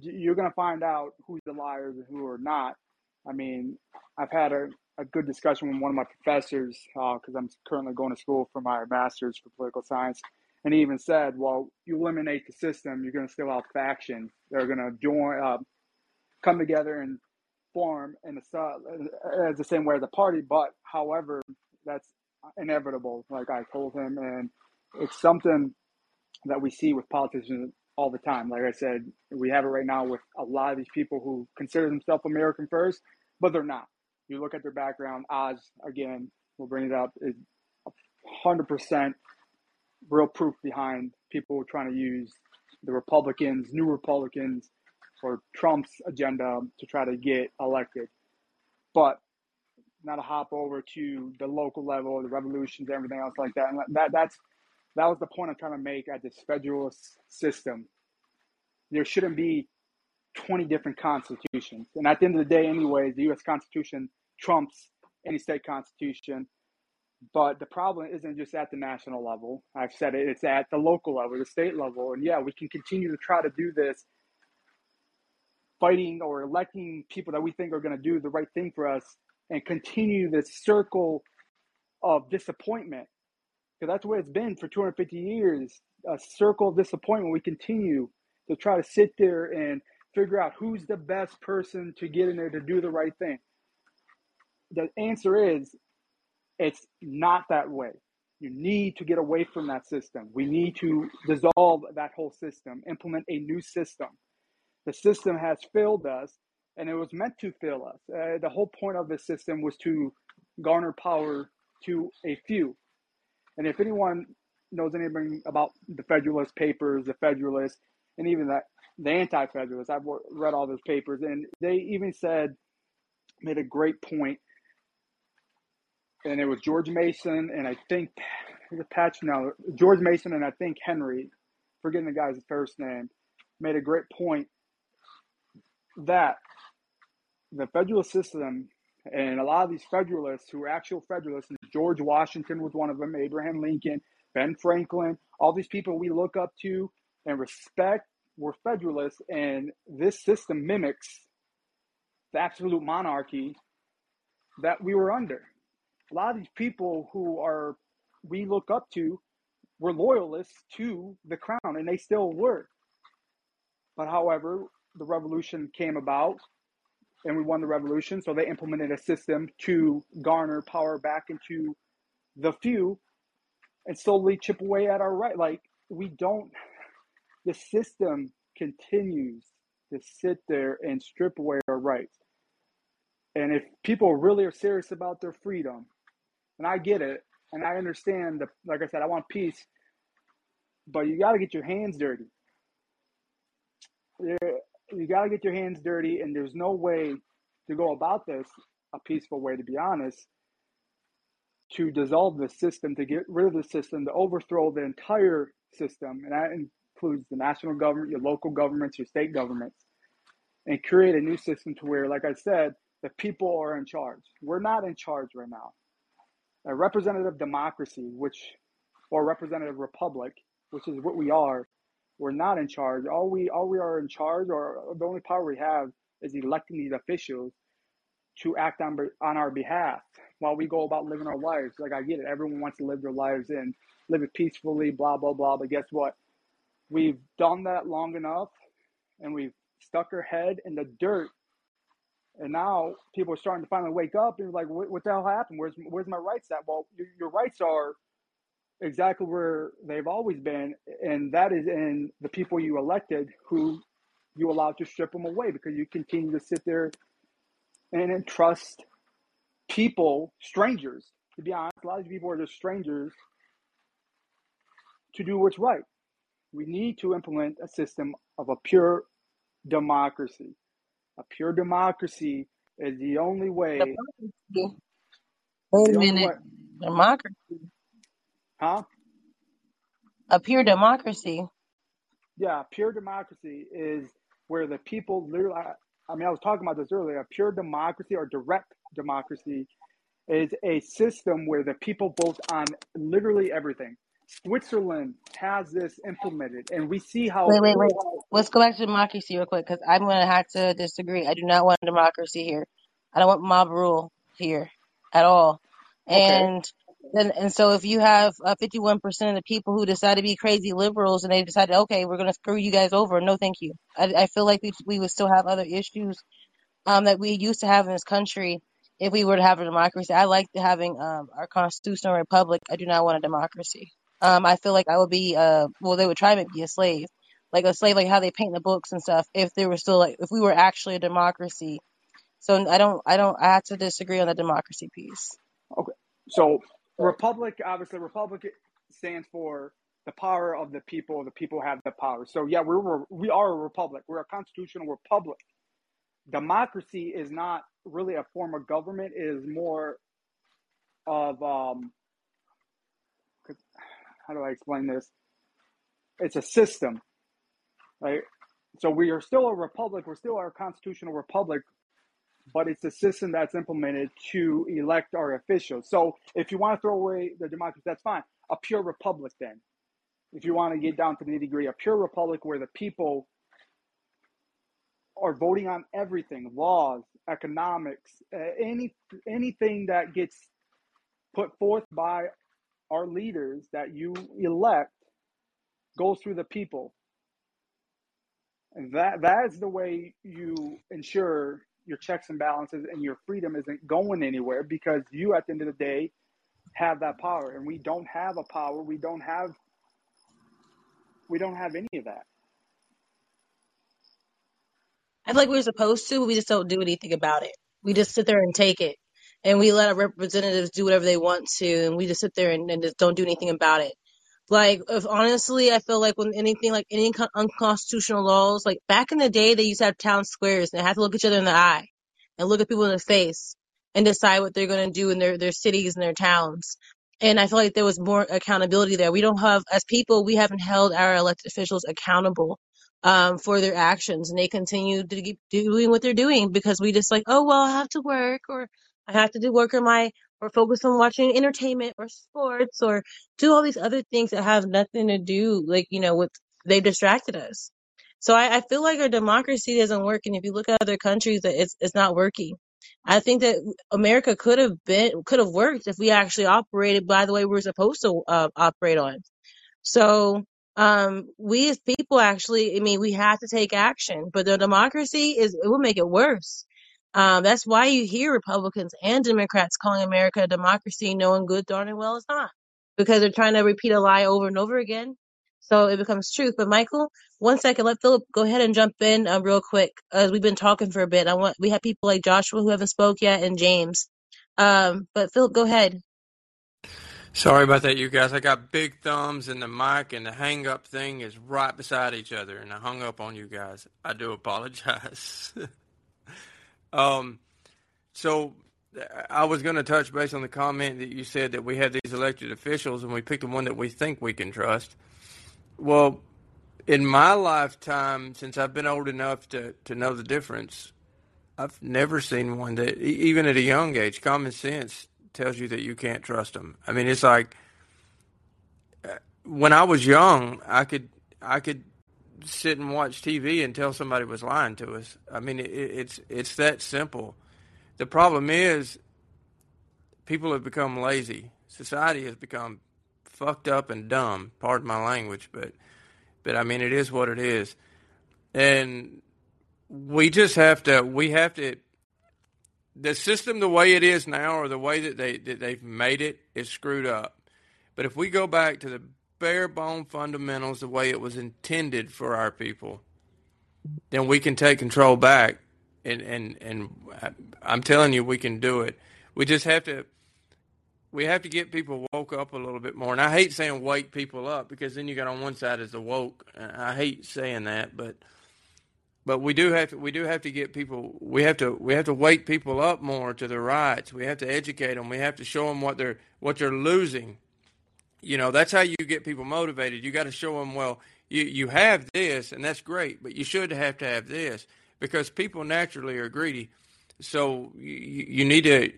You're gonna find out who's the liars and who are not. I mean, I've had a, a good discussion with one of my professors because uh, I'm currently going to school for my master's for political science and he even said, well, you eliminate the system, you're going to still have factions. They're going to join, uh, come together and form in the, uh, as the same way as a party. But however, that's inevitable, like I told him. And it's something that we see with politicians all the time. Like I said, we have it right now with a lot of these people who consider themselves American first, but they're not. You look at their background, Oz, again, we'll bring it up, is 100% real proof behind people trying to use the Republicans, new Republicans, or Trump's agenda to try to get elected. But not to hop over to the local level, the revolutions, everything else like that. And that that's that was the point I'm trying to make at this federalist system. There shouldn't be 20 different constitutions. And at the end of the day, anyways, the U.S. Constitution trumps any state constitution. But the problem isn't just at the national level. I've said it, it's at the local level, the state level. And yeah, we can continue to try to do this fighting or electing people that we think are going to do the right thing for us and continue this circle of disappointment. Because that's where it's been for 250 years a circle of disappointment. We continue to try to sit there and figure out who's the best person to get in there to do the right thing. The answer is it's not that way. You need to get away from that system. We need to dissolve that whole system, implement a new system. The system has failed us, and it was meant to fail us. Uh, the whole point of the system was to garner power to a few. And if anyone knows anything about the Federalist Papers, the Federalists, and even that the Anti-Federalists, I've read all those papers, and they even said made a great point. point and it was George Mason and I think the patch now George Mason and I think Henry, forgetting the guy's first name, made a great point that the federal system and a lot of these federalists who are actual federalists, George Washington was one of them, Abraham Lincoln, Ben Franklin, all these people we look up to and respect were federalists, and this system mimics the absolute monarchy that we were under A lot of these people who are we look up to were loyalists to the crown, and they still were. But however, the revolution came about, and we won the revolution. So they implemented a system to garner power back into the few, and slowly chip away at our right. Like we don't. The system continues to sit there and strip away our rights. And if people really are serious about their freedom, and I get it, and I understand like I said, I want peace, but you got to get your hands dirty. You, you got to get your hands dirty, and there's no way to go about this a peaceful way, to be honest, to dissolve the system, to get rid of the system, to overthrow the entire system, and that includes the national government, your local governments, your state governments, and create a new system to where, like I said, the people are in charge. We're not in charge right now. A representative democracy, which, or representative republic, which is what we are, we're not in charge. All we all we are in charge, or the only power we have, is electing these officials to act on on our behalf while we go about living our lives. Like I get it, everyone wants to live their lives and live it peacefully, blah blah blah. But guess what? We've done that long enough, and we've stuck our head in the dirt. And now people are starting to finally wake up and be like, what, what the hell happened? Where's where's my rights at? Well, your, your rights are exactly where they've always been, and that is in the people you elected who you allowed to strip them away because you continue to sit there and entrust people, strangers, to be honest, a lot of people are just strangers to do what's right. We need to implement a system of a pure democracy. A pure democracy is the only way. Wait a minute. way, Democracy. Huh? A pure democracy. Yeah, pure democracy is where the people literally. I mean, I was talking about this earlier. A pure democracy or direct democracy is a system where the people vote on literally everything. Switzerland has this implemented, and we see how Wait, wait, wait. Let's go back to democracy real quick because I'm going to have to disagree. I do not want democracy here. I don't want mob rule here at all. okay, And and so if you have uh, 51% of the people who decide to be crazy liberals and they decide, okay, we're going to screw you guys over, no, thank you. I, I feel like we, we would still have other issues um, that we used to have in this country if we were to have a democracy. I like having um, our constitutional republic. I do not want a democracy. Um, I feel like I would be, uh, well, they would try to make me a slave, like a slave, like how they paint the books and stuff. If they were still like, if we were actually a democracy. So I don't, I don't, I have to disagree on the democracy piece. okay. So republic, obviously, republic stands for the power of the people. The people have the power. So yeah, we're we are a republic. We're a constitutional republic. Democracy is not really a form of government. It is more of um, how do I explain this? It's a system, right? So we are still a republic. We're still our constitutional republic, but it's a system that's implemented to elect our officials. So if you want to throw away the democracy, that's fine. A pure republic, then. If you want to get down to the nitty gritty, a pure republic where the people are voting on everything, laws, economics, any anything that gets put forth by our leaders that you elect goes through the people. And that that is the way you ensure your checks and balances and your freedom isn't going anywhere because you at the end of the day have that power and we don't have a power we don't have we don't have any of that I feel like we're supposed to, but we just don't do anything about it. We just sit there and take it. And we let our representatives do whatever they want to, and we just sit there and, and just don't do anything about it. Like, if honestly, I feel like when anything like any con- unconstitutional laws, like back in the day, they used to have town squares and they had to look each other in the eye and look at people in the face and decide what they're going to do in their, their cities and their towns. And I feel like there was more accountability there. We don't have, as people, we haven't held our elected officials accountable um, for their actions, and they continue to keep doing what they're doing because we just like, oh well, I have to work, or I have to do work on my, or focus on watching entertainment or sports, or do all these other things that have nothing to do, like you know, with they've distracted us. So I, I feel like our democracy doesn't work, and if you look at other countries, that it's it's not working. I think that America could have been could have worked if we actually operated by the way we are supposed to uh, operate on. So, um, we as people actually, I mean, we have to take action, but the democracy is, it will make it worse. Um, that's why you hear Republicans and Democrats calling America a democracy, knowing good darn and well it's not, because they're trying to repeat a lie over and over again. So it becomes truth. But Michael, one second, let Philip go ahead and jump in uh, real quick. As we've been talking for a bit, I want we have people like Joshua who haven't spoke yet and James. Um, but Philip, go ahead. Sorry about that, you guys. I got big thumbs and the mic and the hang up thing is right beside each other, and I hung up on you guys. I do apologize. um, so I was going to touch base on the comment that you said that we have these elected officials and we pick the one that we think we can trust. Well, in my lifetime, since I've been old enough to, to know the difference, I've never seen one that, even at a young age, common sense tells you that you can't trust them. I mean, it's like uh, when I was young, I could I could sit and watch TV and tell somebody was lying to us. I mean, it, it's it's that simple. The problem is people have become lazy. Society has become fucked up and dumb. Pardon my language, but but I mean it is what it is, and we just have to we have to the system the way it is now or the way that they that they've made it is screwed up. But if we go back to the bare bone fundamentals the way it was intended for our people, then we can take control back and and and uh, I'm telling you we can do it. We just have to we have to get people woke up a little bit more. And I hate saying wake people up because then you got on one side as the woke. I hate saying that, but but we do have to we do have to get people we have to we have to wake people up more to their rights we have to educate them we have to show them what they're what they're losing you know that's how you get people motivated. You got to show them well you you have this and that's great but you should have to have this because people naturally are greedy. So you, you need to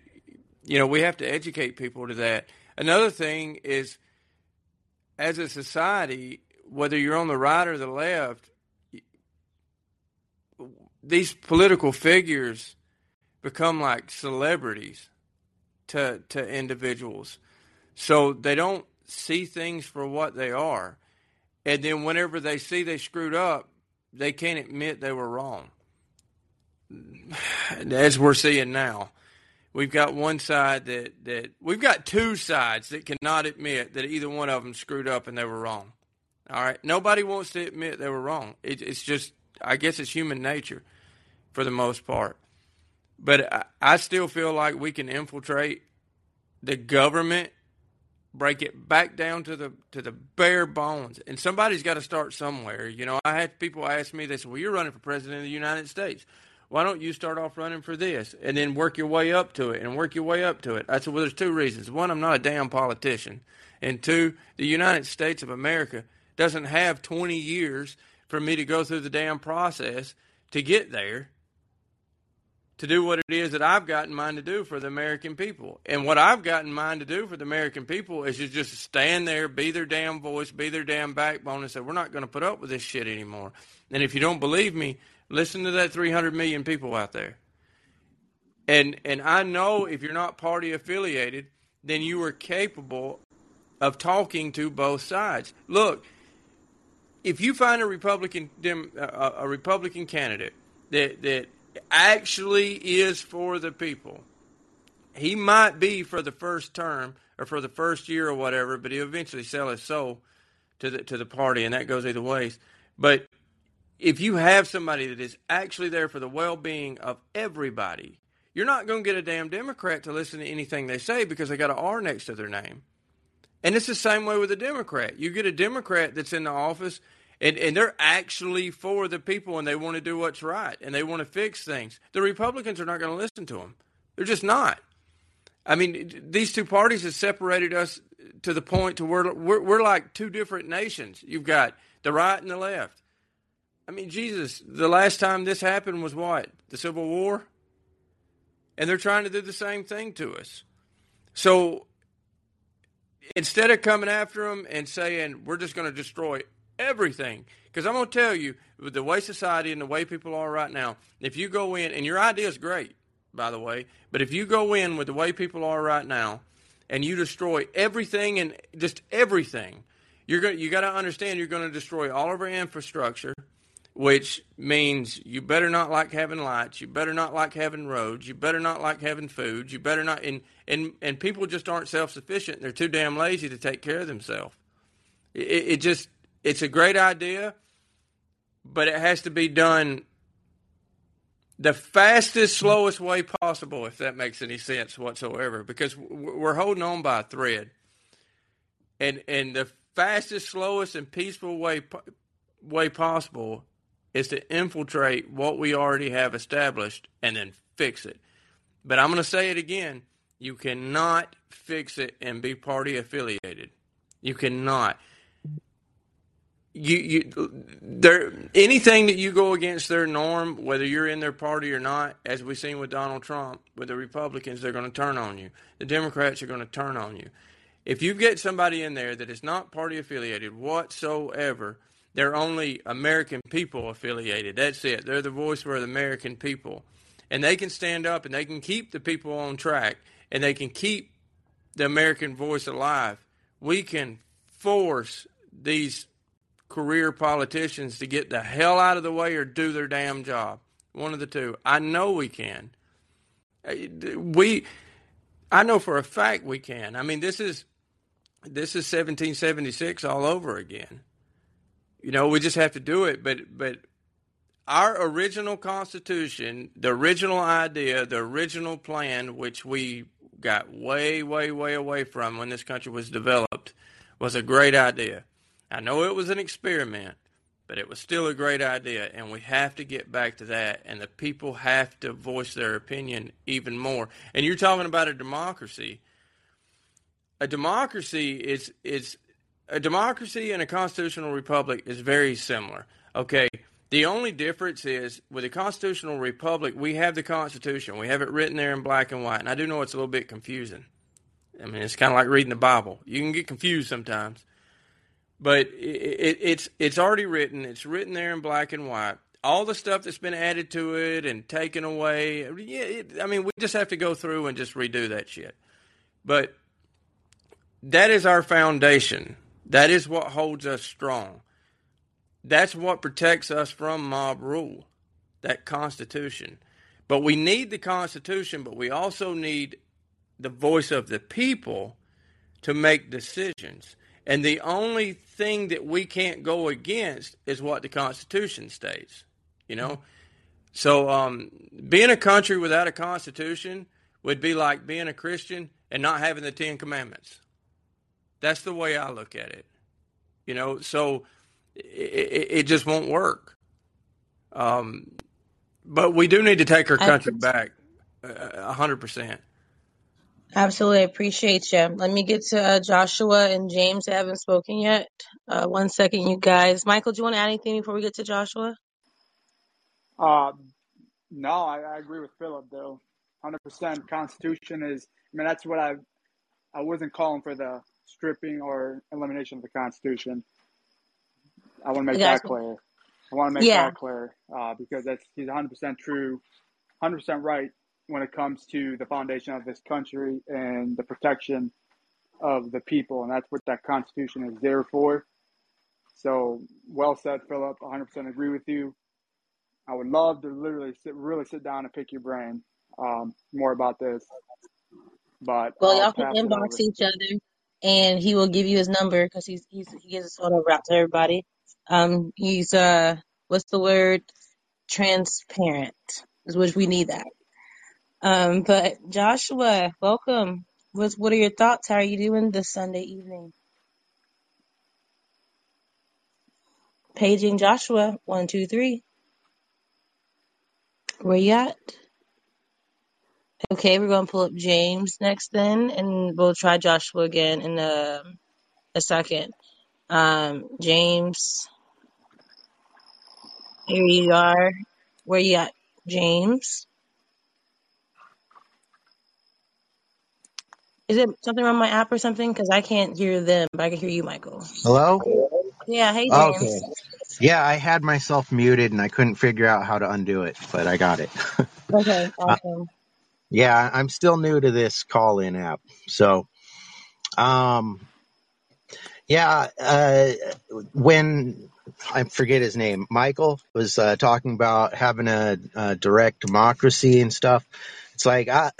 you know we have to educate people to that. Another thing is as a society whether you're on the right or the left these political figures become like celebrities to to individuals. So they don't see things for what they are. And then whenever they see they screwed up, they can't admit they were wrong. As we're seeing now. We've got one side that, that we've got two sides that cannot admit that either one of them screwed up and they were wrong. All right. Nobody wants to admit they were wrong. It, it's just, I guess it's human nature for the most part. But I, I still feel like we can infiltrate the government, break it back down to the to the bare bones, and somebody's got to start somewhere. You know, I had people ask me, they said, "Well, you're running for president of the United States. Why don't you start off running for this and then work your way up to it and work your way up to it?" I said, "Well, there's two reasons. One, I'm not a damn politician, and two, the United States of America doesn't have 20 years for me to go through the damn process to get there." To do what it is that I've got in mind to do for the American people. And what I've got in mind to do for the American people is to just stand there, be their damn voice, be their damn backbone, and say, we're not going to put up with this shit anymore. And if you don't believe me, listen to that 300 million people out there. And, and I know if you're not party affiliated, then you are capable of talking to both sides. Look, if you find a Republican a Republican candidate that that actually is for the people. He might be for the first term or for the first year or whatever, but he'll eventually sell his soul to the to the party, and that goes either ways. But if you have somebody that is actually there for the well-being of everybody, you're not going to get a damn Democrat to listen to anything they say because they got an R next to their name. And it's the same way with a Democrat. You get a Democrat that's in the office and, and they're actually for the people and they want to do what's right and they want to fix things. The Republicans are not going to listen to them. They're just not. I mean, these two parties have separated us to the point to where we're, we're like two different nations. You've got the right and the left. I mean, Jesus, the last time this happened was what? The Civil War? And they're trying to do the same thing to us. So instead of coming after them and saying, we're just going to destroy everything. Because I'm going to tell you, with the way society and the way people are right now, if you go in and your idea is great, by the way. But if you go in with the way people are right now, and you destroy everything and just everything, you're going. You got to understand you're going to destroy all of our infrastructure, which means you better not like having lights. You better not like having roads. You better not like having food. You better not. And and and people just aren't self sufficient. They're too damn lazy to take care of themselves. It, it just it's a great idea, but it has to be done the fastest, slowest way possible, if that makes any sense whatsoever, because we're holding on by a thread. And and the fastest, slowest, and peaceful way way possible is to infiltrate what we already have established and then fix it. But I'm going to say it again: you cannot fix it and be party affiliated. You cannot you you there anything that you go against their norm, whether you're in their party or not, as we've seen with Donald Trump, with the Republicans, they're going to turn on you. The Democrats are going to turn on you. If you get somebody in there that is not party affiliated whatsoever, they're only American people affiliated. That's it. They're the voice for the American people. And they can stand up and they can keep the people on track and they can keep the American voice alive. We can force these career politicians to get the hell out of the way or do their damn job. One of the two. I know we can. Uh, we, I know for a fact we can. I mean, this is this is 1776 all over again. You know, we just have to do it. But but our original Constitution, the original idea, the original plan, which we got way, way, way away from when this country was developed, was a great idea. I know it was an experiment, but it was still a great idea, and we have to get back to that. And the people have to voice their opinion even more. And you're talking about a democracy. A democracy is is a democracy and a constitutional republic is very similar. Okay. The only difference is with a constitutional republic, we have the Constitution. We have it written there in black and white. And I do know it's a little bit confusing. I mean, it's kind of like reading the Bible. You can get confused sometimes but it, it, it's it's already written. It's written there in black and white. All the stuff that's been added to it and taken away. Yeah, it, I mean, we just have to go through and just redo that shit. But that is our foundation. That is what holds us strong. That's what protects us from mob rule. That Constitution. But we need the Constitution, but we also need the voice of the people to make decisions. And the only thing that we can't go against is what the Constitution states, you know? So um, being a country without a Constitution would be like being a Christian and not having the Ten Commandments. That's the way I look at it, you know? So it, it, it just won't work. Um, but we do need to take our country back uh, a 100%. Absolutely, I appreciate you. Let me get to uh, Joshua and James that haven't spoken yet. Uh, one second, you guys. Michael, do you want to add anything before we get to Joshua? Uh, no, I, I agree with Philip though. Hundred percent. Constitution is. I mean, that's what I. I wasn't calling for the stripping or elimination of the Constitution. I want to make that clear. I want to make yeah. that clear uh, because that's he's 100 percent true, 100 percent right when it comes to the foundation of this country and the protection of the people. And that's what that Constitution is there for. So, well said, Philip. 100% agree with you. I would love to literally sit, really sit down and pick your brain um, more about this. But well, I'll y'all can inbox each other, and he will give you his number because he's, he's he gives a photo wrap to everybody. Um, he's uh, what's the word? Transparent, is which we need that. Um, but Joshua, welcome. What are your thoughts? How are you doing this Sunday evening? Paging Joshua, one, two, three. Where you at? Okay, we're gonna pull up James next then, and we'll try Joshua again in a a second. Um, James, here you are. Where you at, James? Is it something on my app or something? Because I can't hear them, but I can hear you, Michael. Hello? Yeah, hey, James. Okay. Yeah, I had myself muted and I couldn't figure out how to undo it, but I got it. okay, awesome. Yeah, I'm still new to this Callin app. So, um, yeah, uh, when I forget his name, Michael was uh, talking about having a, a direct democracy and stuff. It's like uh,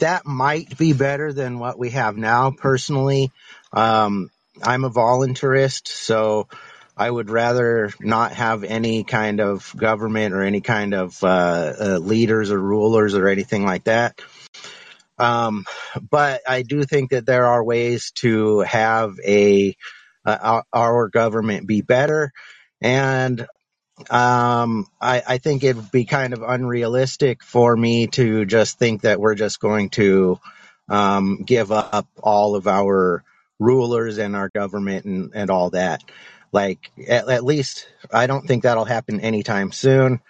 that might be better than what we have now. Personally, um, I'm a voluntarist, so I would rather not have any kind of government or any kind of uh, uh, leaders or rulers or anything like that. Um, but I do think that there are ways to have a uh, our government be better, and um, I, I think it would be kind of unrealistic for me to just think that we're just going to um, give up all of our rulers and our government and, and all that. Like, at, at least I don't think that'll happen anytime soon.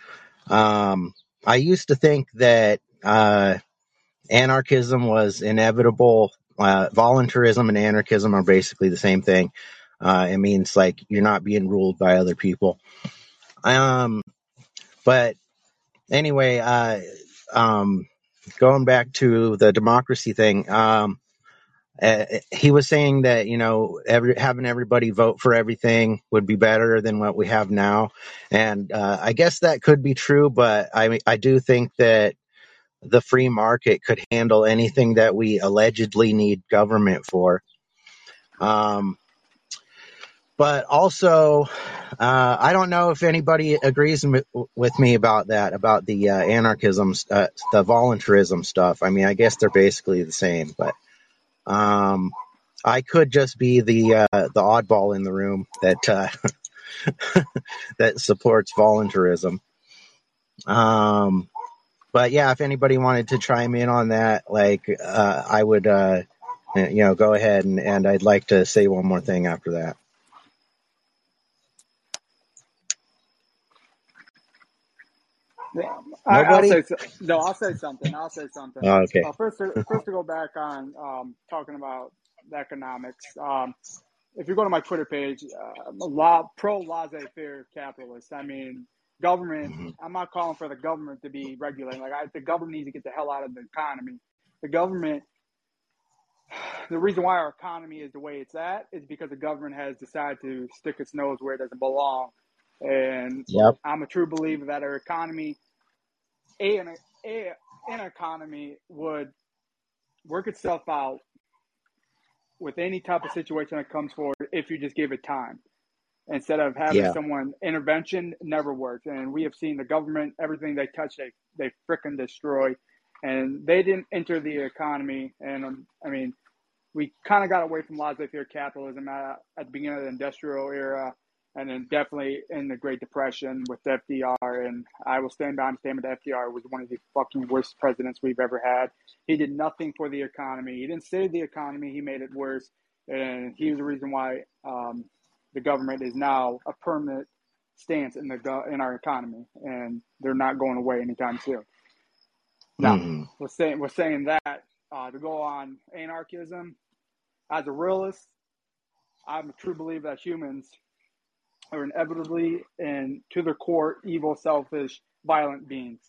Um, I used to think that uh, anarchism was inevitable. Uh, voluntarism and anarchism are basically the same thing. Uh, it means like you're not being ruled by other people. Um, but anyway, uh, um, going back to the democracy thing, um, uh, he was saying that you know every, having everybody vote for everything would be better than what we have now, and uh, I guess that could be true. But I I do think that the free market could handle anything that we allegedly need government for. Um, but also, uh, I don't know if anybody agrees m- with me about that, about the uh, anarchism, uh, the voluntarism stuff. I mean, I guess they're basically the same, but um, I could just be the uh, the oddball in the room that uh, that supports voluntarism. Um, but yeah, if anybody wanted to chime in on that, like uh, I would, uh, you know, go ahead and, and I'd like to say one more thing after that. Yeah, I, I'll say so- no. I'll say something. I'll say something. Oh, okay. Uh, first, to, first to go back on um, talking about the economics. Um, if you go to my Twitter page, uh, I'm a lot pro laissez-faire capitalist. I mean, government. hmm I'm not calling for the government to be regulating. Like, I, the government needs to get the hell out of the economy. The government. The reason why our economy is the way it's at is because the government has decided to stick its nose where it doesn't belong. And Yep. I'm a true believer that our economy a an, a an economy would work itself out with any type of situation that comes forward if you just give it time. Instead of having Yeah. someone intervention never works. And we have seen the government everything they touch they they frickin' destroy. And they didn't enter the economy. And um, i mean we kind of got away from laissez-faire capitalism at, at the beginning of the industrial era and then definitely in the Great Depression with FDR. And I will stand by my statement that FDR was one of the fucking worst presidents we've ever had. He did nothing for the economy. He didn't save the economy. He made it worse. And he was the reason why um, the government is now a permanent stance in the go- in our economy, and they're not going away anytime soon. Now, hmm we're saying we're saying that uh, to go on anarchism. As a realist, I'm a true believer that humans are inevitably and to their core evil, selfish, violent beings.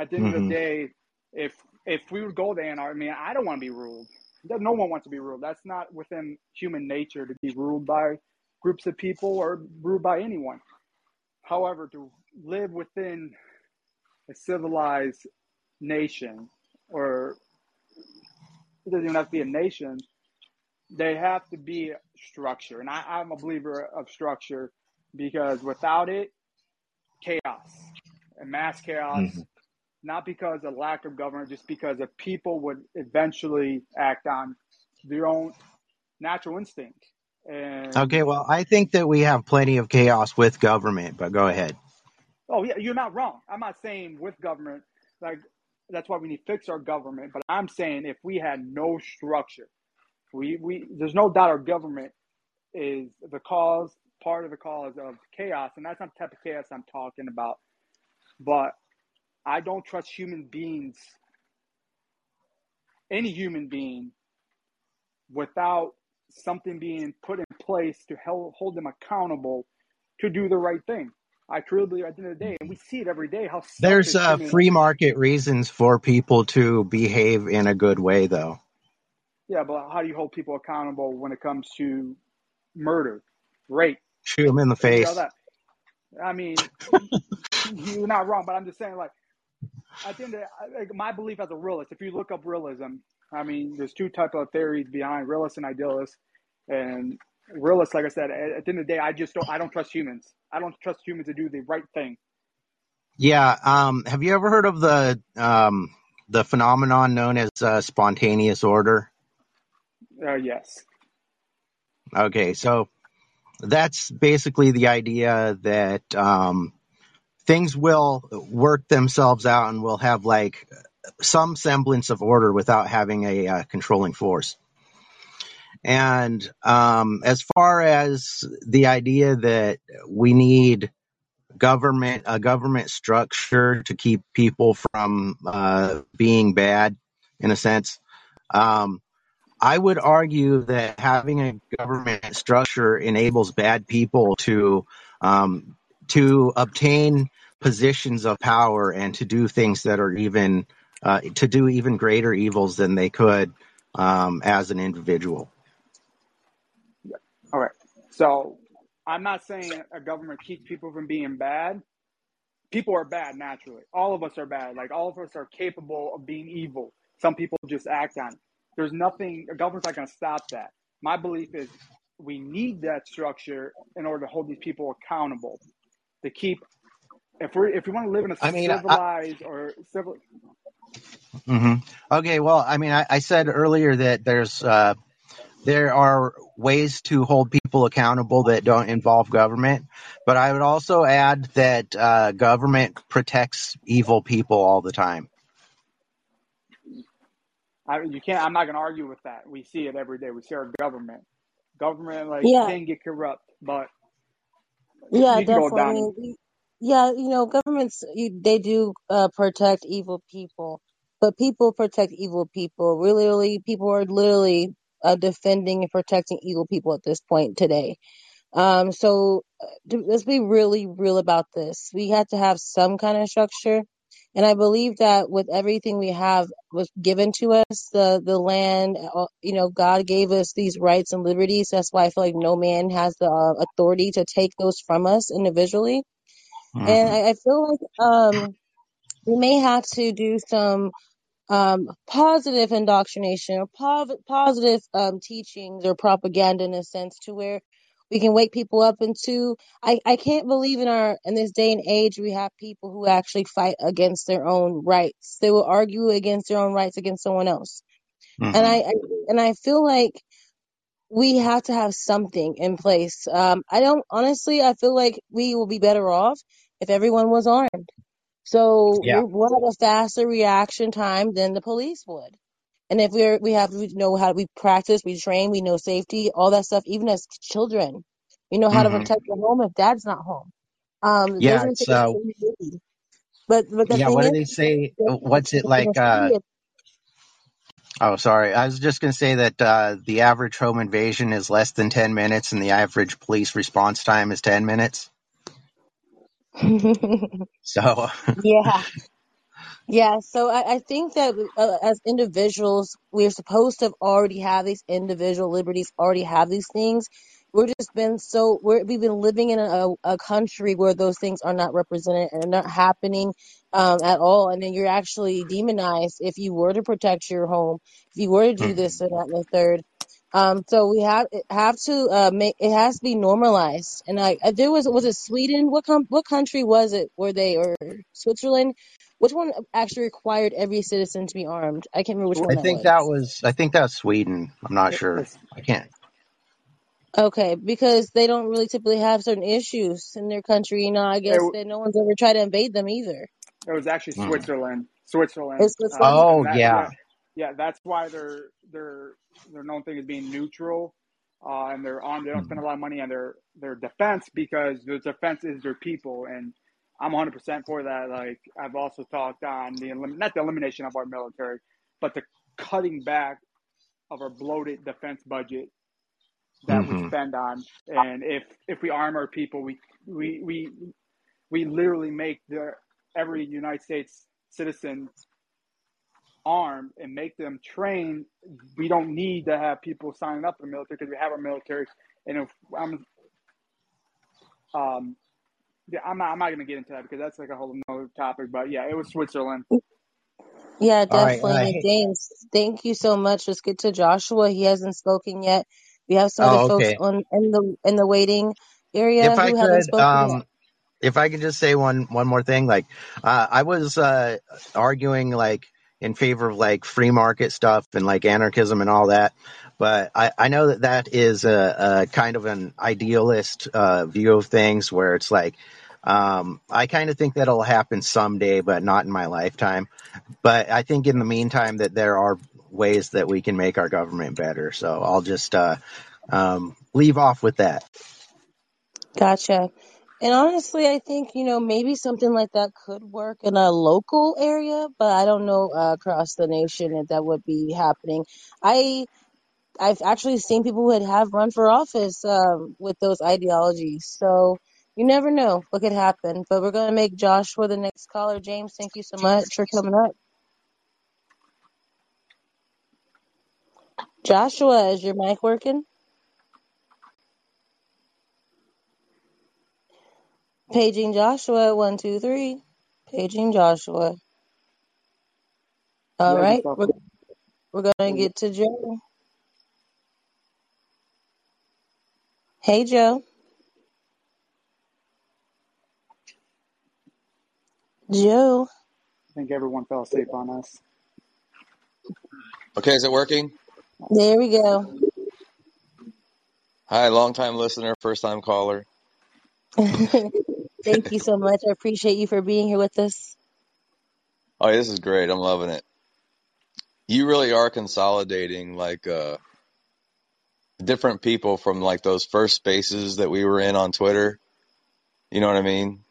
At the end of the hmm day, if if we would go to I mean, I don't want to be ruled. No one wants to be ruled. That's not within human nature to be ruled by groups of people or ruled by anyone. However, to live within a civilized nation, or it doesn't even have to be a nation, they have to be structure. And I, I'm a believer of structure because without it, chaos and mass chaos, hmm not because of lack of government, just because of people would eventually act on their own natural instinct. And Okay, well, I think that we have plenty of chaos with government, but go ahead. oh yeah, you're not wrong. I'm not saying with government, like that's why we need to fix our government. But I'm saying if we had no structure, we, we there's no doubt our government is the cause, part of the cause of chaos, and that's not the type of chaos I'm talking about. But I don't trust human beings, any human being, without something being put in place to hel- hold them accountable to do the right thing. I truly believe at the end of the day, and we see it every day, how There's uh, free market reasons for people to behave in a good way, though. Yeah, but how do you hold people accountable when it comes to murder, rape, Shoot them in the face. that? I mean, you're not wrong, but I'm just saying, like, I think the, like, my belief as a realist, if you look up realism, I mean, there's two type of theories behind realist and idealist. And realist, like I said, at, at the end of the day, I just don't, I don't trust humans. I don't trust humans to do the right thing. Yeah. Um, have you ever heard of the um, the phenomenon known as uh, spontaneous order? Uh, yes. Okay, so that's basically the idea that um, things will work themselves out and we'll have like some semblance of order without having a uh, controlling force. And um, as far as the idea that we need government a government structure to keep people from uh, being bad, in a sense, um, I would argue that having a government structure enables bad people to um, to obtain positions of power and to do things that are even uh, to do even greater evils than they could um, as an individual. All right. So I'm not saying a government keeps people from being bad. People are bad naturally. All of us are bad. Like all of us are capable of being evil. Some people just act on it. There's nothing, a government's not going to stop that. My belief is we need that structure in order to hold these people accountable. To keep, if we if we want to live in a I mean, I, civilized or civil, Mm-hmm. Okay, well, I mean, I, I said earlier that there's uh, there are ways to hold people accountable that don't involve government, but I would also add that uh, government protects evil people all the time. I, you can't. I'm not going to argue with that. We see it every day. We see our government. Government like Yeah, can get corrupt, but yeah, definitely. I mean, we, yeah, you know, governments you- they do uh, protect evil people, but people protect evil people. Really, really, people are literally uh, defending and protecting evil people at this point today. Um, so uh, let's be really real about this. We have to have some kind of structure. And I believe that with everything we have was given to us, the, the land, uh, you know, God gave us these rights and liberties. That's why I feel like no man has the uh, authority to take those from us individually. And hmm I, I feel like, um, we may have to do some um, positive indoctrination or pov- positive um, teachings or propaganda in a sense to where we can wake people up into I, I can't believe in our in this day and age we have people who actually fight against their own rights. They will argue against their own rights against someone else. And hmm I, I and i feel like we have to have something in place. Um i don't honestly i feel like we will be better off if everyone was armed. So Yeah. we will have a faster reaction time than the police would. And if we're we have we know how we practice, we train, we know safety, all that stuff. Even as children, we know how to hmm protect the home if dad's not home. Um, Yeah. doesn't take It's us uh, to be busy. But but the yeah. What do they say? What's it like? Uh, oh, sorry. I was just gonna say that uh, the average home invasion is less than ten minutes, and the average police response time is ten minutes. So. yeah. Yeah, so I, I think that uh, as individuals, we're supposed to have already have these individual liberties, already have these things. We're just been so we're we've been living in a, a country where those things are not represented and not happening um, at all. And then you're actually demonized if you were to protect your home, if you were to do this and that and the third. Um, so we have have to uh, make it has to be normalized. And I, I there was was it Sweden? What com- what country was it? Were they or Switzerland? Which one actually required every citizen to be armed? I can't remember which one I that think was. that was I think that's Sweden. I'm not sure. I can't. Okay, because they don't really typically have certain issues in their country. You know, I it, guess that no one's ever tried to invade them either. it was actually Mhm. Switzerland. Switzerland. Um. Oh that yeah. yeah yeah that's why their their their known thing is being neutral. Uh, and they're on. They don't spend a lot of money on their their defense because their defense is their people, and I'm 100 percent for that. Like I've also talked on the not the elimination of our military, but the cutting back of our bloated defense budget that we hmm spend on. And if if we arm our people, we we we we literally make the every United States citizen armed and make them train. We don't need to have people signing up for military because we have our military. And if I'm, um, yeah, I'm not, I'm not going to get into that because that's like a whole nother topic. But yeah, it was Switzerland. Yeah, definitely. And James, thank you so much. Let's get to Joshua. He hasn't spoken yet. We have some other oh, folks on in the in the waiting area If I who haven't could, spoken yet. um, if I could just say one one more thing, like uh, I was uh, arguing like in favor of like free market stuff and like anarchism and all that, but I, I know that that is a, a kind of an idealist uh, view of things where it's like um, I kind of think that'll happen someday, but not in my lifetime. But I think in the meantime that there are ways that we can make our government better. So I'll just uh, um, leave off with that. Gotcha. And honestly, I think, you know, maybe something like that could work in a local area, but I don't know uh, across the nation if that would be happening. I I've actually seen people who have run for office um, with those ideologies. So you never know what could happen. But we're gonna make Joshua the next caller. James, thank you so much for coming up. Joshua, is your mic working? Paging Joshua, one, two, three. Paging Joshua. All hasn't right, we're we're gonna get to Joe. Hey, Joe. Joe. I think everyone fell asleep on us. Okay, is it working? There we go. Hi, long time listener, first time caller. Thank you so much. I appreciate you for being here with us. Oh, this is great. I'm loving it. You really are consolidating like uh different people from like those first spaces that we were in on Twitter. You know what I mean?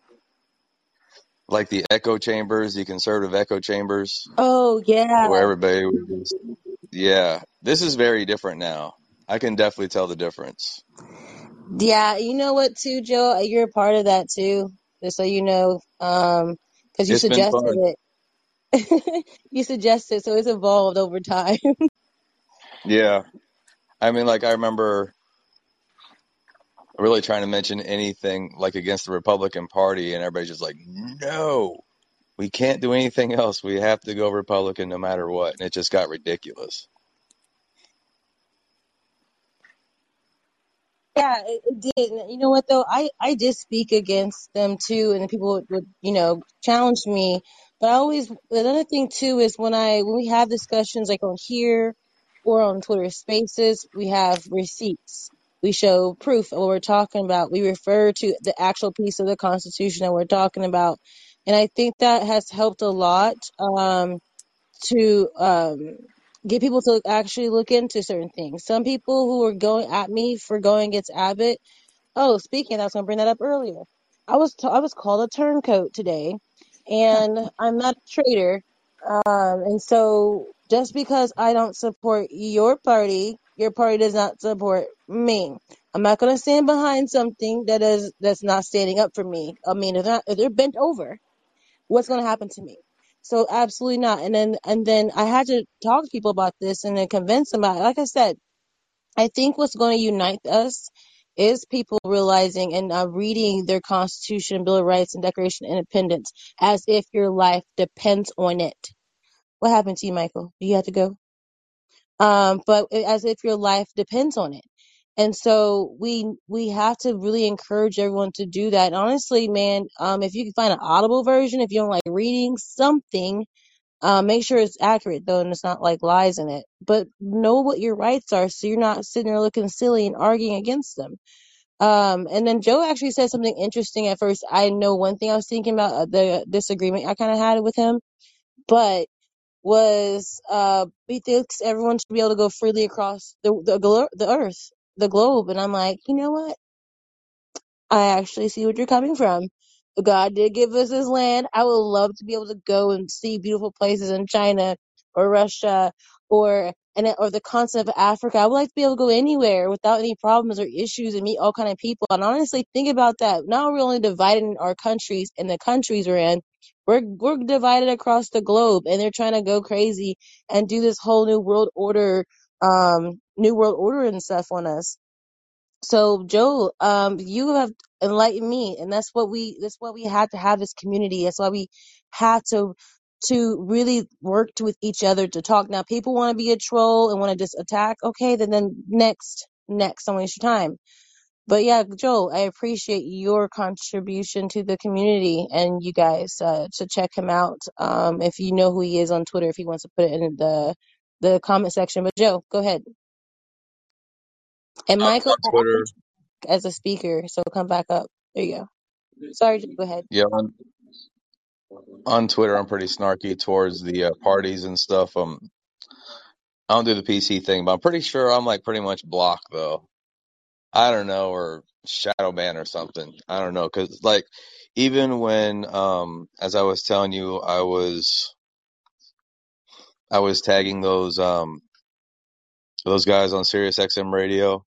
Like the echo chambers, the conservative echo chambers, Oh, yeah. where everybody was yeah. This is very different now. I can definitely tell the difference. Yeah, you know what too, Joe? You're a part of that too, just so you know. Um, because you It's suggested it. You suggested, so it's evolved over time. Yeah. I mean, like I remember really trying to mention anything like against the Republican Party, and everybody's just like, no, we can't do anything else. We have to go Republican no matter what. And it just got ridiculous. Yeah, it, it did. And you know what though? I I did speak against them too, and people would, would you know challenge me. But I always another thing too is when I when we have discussions like on here or on Twitter Spaces, we have receipts. We show proof of what we're talking about. We refer to the actual piece of the Constitution that we're talking about, and I think that has helped a lot um, to um, get people to actually look into certain things. Some people who were going at me for going against Abbott Oh, speaking, I was going to bring that up earlier. I was t- I was called a turncoat today, and I'm not a traitor. Um, and so just because I don't support your party, your party does not support me. I'm not going to stand behind something that is that's not standing up for me. I mean, if not, if they're bent over, what's going to happen to me? So absolutely not. And then and then I had to talk to people about this and then convince them about it. Like I said. I think what's going to unite us is people realizing and uh, reading their Constitution, Bill of Rights, and Declaration of Independence as if your life depends on it. What happened to you, Michael? Do you have to go? Um, but as if your life depends on it. And so we we have to really encourage everyone to do that. And honestly, man, um, if you can find an audible version, if you don't like reading something, uh, make sure it's accurate though, and it's not like lies in it. But know what your rights are, so you're not sitting there looking silly and arguing against them. Um, and then Joe actually said something interesting at first. I know one thing I was thinking about uh, the disagreement I kind of had with him, but was uh, he thinks everyone should be able to go freely across the the, glo- the earth, the globe, and I'm like, you know what? I actually see what you're coming from. God did give us this land. I would love to be able to go and see beautiful places in China or Russia or and or the continent of Africa. I would like to be able to go anywhere without any problems or issues and meet all kind of people. And honestly, think about that. Now we're only divided in our countries and the countries we're in. We're we're divided across the globe, and they're trying to go crazy and do this whole new world order, um, new world order and stuff on us. So Joe, um, you have enlightened me, and that's what we that's why we had to have this community. That's why we had to to really work with each other to talk. Now, people want to be a troll and want to just attack. Okay, then then next next, don't waste your time. But yeah, Joe, I appreciate your contribution to the community and you guys uh, to check him out. Um, if you know who he is on Twitter, if he wants to put it in the the comment section. But Joe, go ahead. And Michael, on Twitter, as a speaker, so come back up. There you go. Sorry, go ahead. yeah, on, on Twitter, I'm pretty snarky towards the uh, parties and stuff. Um, I don't do the PC thing, but I'm pretty sure I'm like pretty much blocked though. I don't know, or shadow ban or something. I don't know, because like even when um as I was telling you, I was I was tagging those um those guys on Sirius XM radio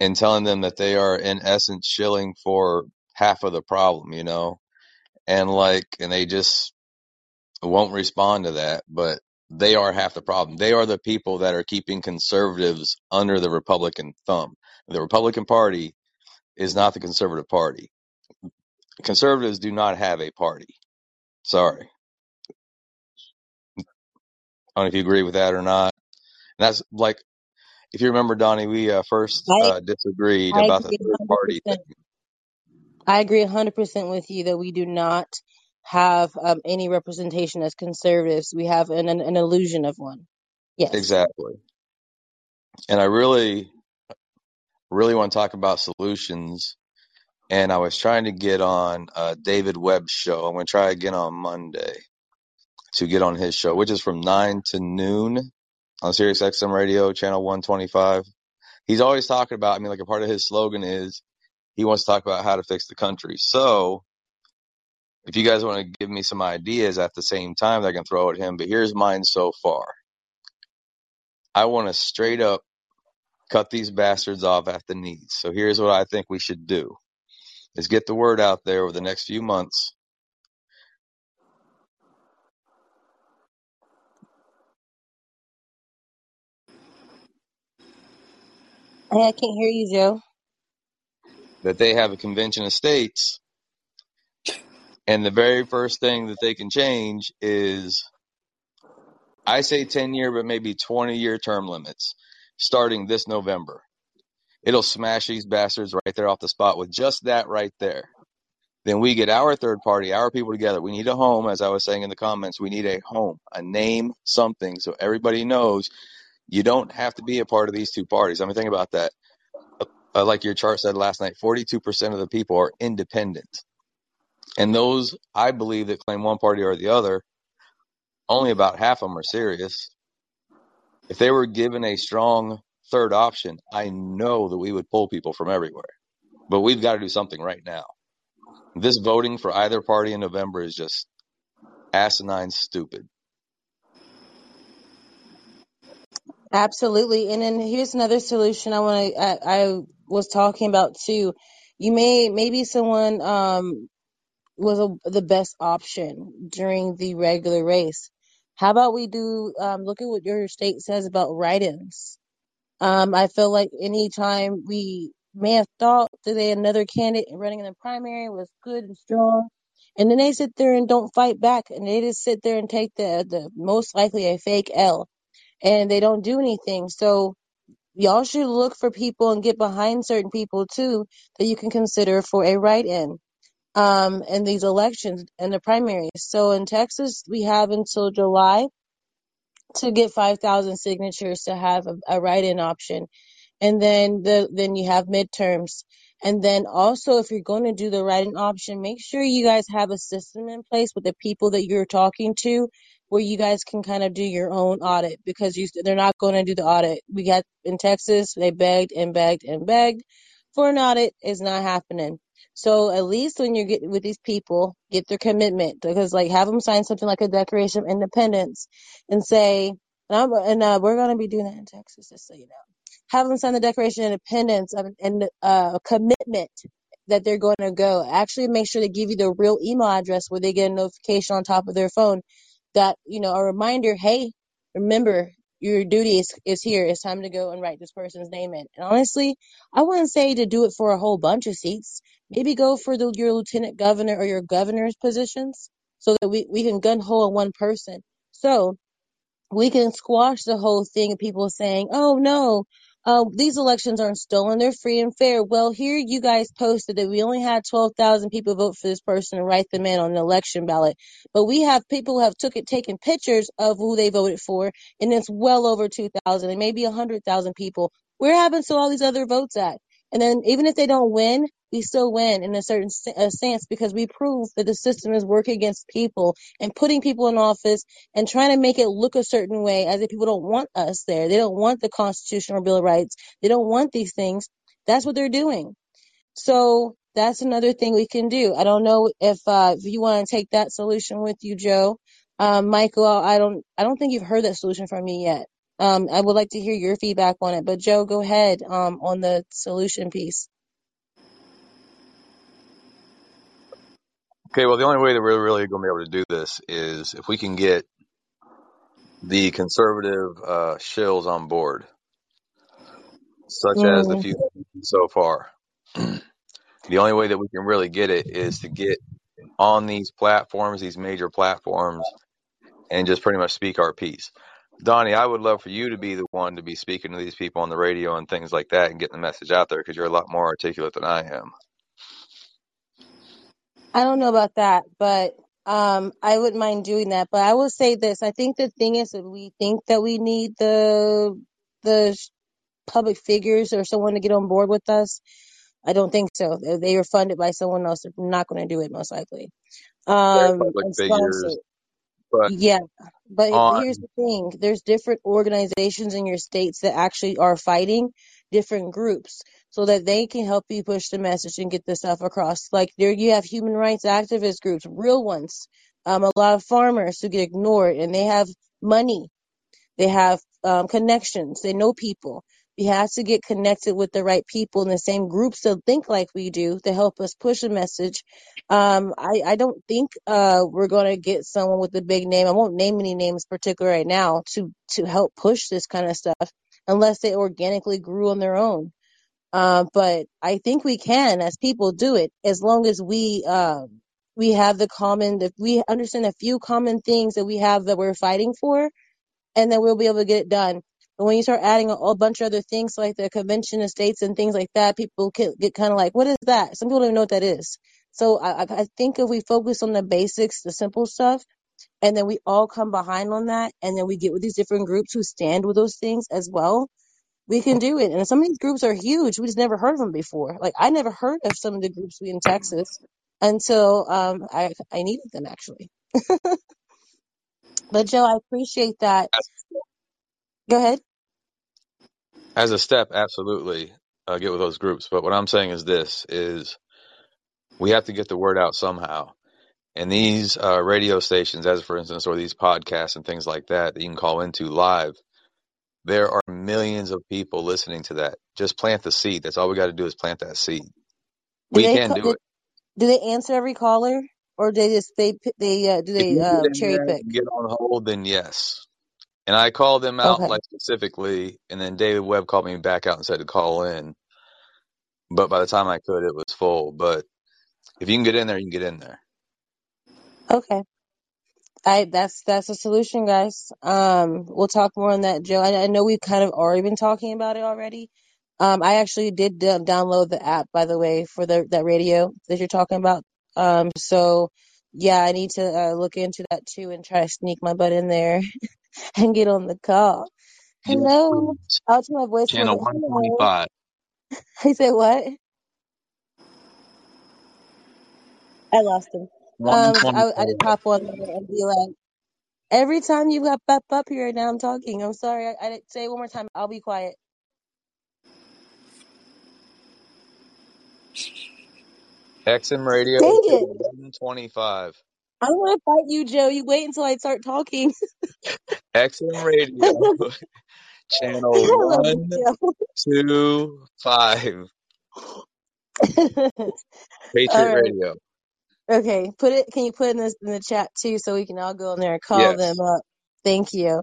and telling them that they are in essence shilling for half of the problem, you know, and like and they just won't respond to that, but they are half the problem. They are the people that are keeping conservatives under the Republican thumb. The Republican Party is not the conservative party. Conservatives do not have a party. Sorry. I don't know if you agree with that or not. And that's like, if you remember, Donnie, we uh, first I uh, disagreed I about the third party thing. I agree 100% with you that we do not have um, any representation as conservatives. We have an, an, an illusion of one. Yes. Exactly. And I really, really want to talk about solutions. And I was trying to get on uh, David Webb's show. I'm going to try again on Monday to get on his show, which is from 9 to noon on Sirius XM Radio, channel 125. He's always talking about, I mean, like a part of his slogan is he wants to talk about how to fix the country. So if you guys want to give me some ideas at the same time, that I can throw at him. But here's mine so far. I want to straight up cut these bastards off at the knees. So here's what I think we should do is get the word out there over the next few months. Hey, I can't hear you, Joe. that they have a convention of states and the very first thing that they can change is I say 10 year but maybe 20 year term limits starting this November. It'll smash these bastards right there off the spot with just that right there. Then we get our third party, our people together. We need a home, as I was saying in the comments. We need a home, a name, something, so everybody knows you don't have to be a part of these two parties. I mean, think about that. Uh, like your chart said last night, 42% of the people are independent. And those, I believe, that claim one party or the other, only about half of them are serious. If they were given a strong third option, I know that we would pull people from everywhere. But we've got to do something right now. This voting for either party in November is just asinine stupid. Absolutely. And then here's another solution I want to, I, I was talking about too. You may, maybe someone, um, was a, the best option during the regular race. How about we do, um, look at what your state says about write-ins. Um, I feel like anytime we may have thought that another candidate running in the primary was good and strong, and then they sit there and don't fight back, and they just sit there and take the the most likely a fake L, and they don't do anything. So y'all should look for people and get behind certain people too that you can consider for a write-in um in these elections and the primaries. So in Texas, we have until July to get 5,000 signatures to have a, a write-in option. And then the then you have midterms. And then also if you're going to do the write-in option make sure you guys have a system in place with the people that you're talking to where you guys can kind of do your own audit because you they're not going to do the audit. We got in texas they begged and begged and begged for an audit. It's not happening so at least when you get with these people get their commitment because like have them sign something like a declaration of independence and say And, and uh, we're going to be doing that in Texas, just so you know. Have them sign the Declaration of Independence and, and uh, a commitment that they're going to go. Actually, make sure they give you the real email address where they get a notification on top of their phone that, you know, a reminder, hey, remember your duty is, is here. It's time to go and write this person's name in. And honestly, I wouldn't say to do it for a whole bunch of seats. Maybe go for the, your lieutenant governor or your governor's positions so that we, we can gun hole one person. So we can squash the whole thing of people saying, oh no, uh, these elections aren't stolen. They're free and fair. Well, here you guys posted that we only had 12,000 people vote for this person and write them in on an election ballot. But we have people who have took it, taken pictures of who they voted for, and it's well over 2,000 and maybe 100,000 people. Where happens to all these other votes at? And then even if they don't win, we still win in a certain a sense because we prove that the system is working against people and putting people in office and trying to make it look a certain way as if people don't want us there. They don't want the Constitution or Bill of Rights. They don't want these things. That's what they're doing. So that's another thing we can do. I don't know if uh, if you want to take that solution with you, Joe. Um, Michael, I don't I don't think you've heard that solution from me yet. Um, I would like to hear your feedback on it. But Joe, go ahead um, on the solution piece. Okay, well, the only way that we're really going to be able to do this is if we can get the conservative uh, shills on board, such as the Mm, few so far. the only way that we can really get it is to get on these platforms, these major platforms, and just pretty much speak our piece. Donnie, I would love for you to be the one to be speaking to these people on the radio and things like that and getting the message out there because you're a lot more articulate than I am. I don't know about that, but um, I wouldn't mind doing that. But I will say this: I think the thing is that we think that we need the the public figures or someone to get on board with us. I don't think so. They they were funded by someone else. They're not going to do it most likely. They're Um, public and figures, but Yeah, but on here's the thing. There's different organizations in your states that actually are fighting different groups so that they can help you push the message and get the stuff across. Like there you have human rights activist groups, real ones. Um, a lot of farmers who get ignored and they have money they have um, connections. They know people. We have to get connected with the right people in the same groups that think like we do to help us push a message. Um, I, I don't think uh, we're going to get someone with a big name. I won't name any names particular right now to to help push this kind of stuff unless they organically grew on their own. Uh, but I think we can, as people, do it as long as we um, we have the common. If we understand a few common things that we have that we're fighting for, and then we'll be able to get it done. But when you start adding a, a bunch of other things like the convention of states and things like that, people get, get kind of like, what is that? Some people don't even know what that is. So I I think if we focus on the basics, the simple stuff, and then we all come behind on that, and then we get with these different groups who stand with those things as well, we can do it. And some of these groups are huge. We just never heard of them before. Like I never heard of some of the groups we in Texas until um I I needed them actually. But Joe, I appreciate that. Go ahead. as a step, absolutely uh, get with those groups. But what I'm saying is this: is we have to get the word out somehow. And these uh, radio stations, as for instance, or these podcasts and things like that, that you can call into live, there are millions of people listening to that. Just plant the seed. That's all we got to do is plant that seed. Do We can co- do it. do they answer every caller, or do they just they they uh, do they uh, get cherry pick? get on hold, then yes. And I called them out Okay, like specifically, and then David Webb called me back out and said to call in. But by the time I could, it was full. But if you can get in there, you can get in there. Okay. I that's that's a solution, guys. Um, we'll talk more on that, Joe. I, I know we've kind of already been talking about it already. Um, I actually did d- download the app, by the way, for the that radio that you're talking about. Um, so yeah, I need to uh, look into that too and try to sneak my butt in there and get on the call. Yes, Hello. please. I'll turn my voice Channel little. Hello. 125. He said what? I lost him. Um, I, I just 125. hop on there and be like, every time you got up up here, now I'm talking. I'm sorry. I, I didn't say it one more time. I'll be quiet. XM Radio, Dang it. channel 125. I don't want to fight you, Joe. You wait until I start talking. XM Radio, channel one, two, five. Patriot right. Radio. Okay. Put it. Can you put in this in the chat too, so we can all go in there and call them up. Thank you.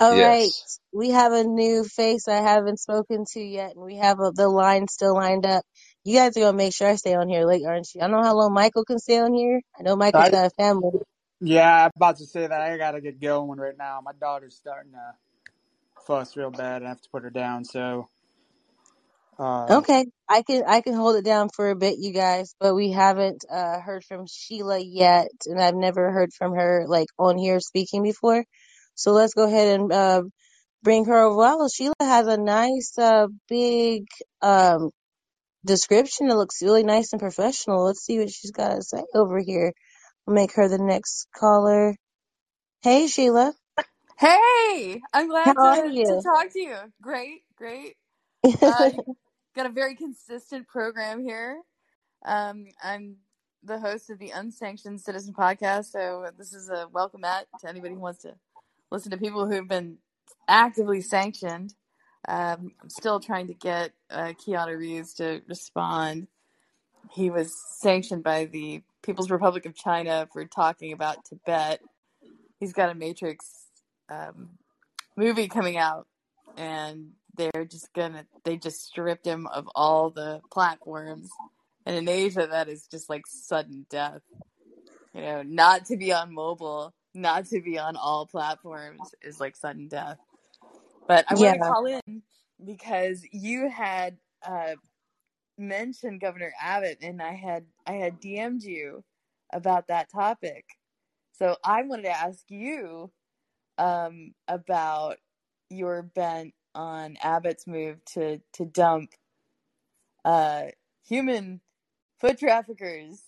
All right. yes. We have a new face I haven't spoken to yet, and we have a, the line still lined up. You guys are gonna make sure I stay on here late, aren't you? I don't know how long Michael can stay on here. I know Michael's I got a family. yeah, I'm about to say that I gotta get going right now. My daughter's starting to fuss real bad, and I have to put her down. So, uh, Okay, I can I can hold it down for a bit, you guys, but we haven't uh heard from Sheila yet, and I've never heard from her like on here speaking before. So let's go ahead and uh bring her over. Well, Sheila has a nice uh big um description. It looks really nice and professional. Let's see what she's got to say over here. I'll make her the next caller. Hey, Sheila, Hey, I'm glad to to talk to you. Great, great. Uh, you got a very consistent program here. Um, I'm the host of the Unsanctioned Citizen Podcast, so this is a welcome at to anybody who wants to listen to people who've been actively sanctioned. Um, I'm still trying to get uh, Keanu Reeves to respond. He was sanctioned by the People's Republic of China for talking about Tibet. He's got a Matrix um, movie coming out and they're just gonna they just stripped him of all the platforms. And in asia that is just like sudden death. You know not to be on mobile not to be on all platforms is like sudden death. But i want to call in because you had uh mentioned governor abbott and i had i had dm'd you about that topic. So i wanted to ask you um, about your bent on Abbott's move to to dump uh, human foot traffickers,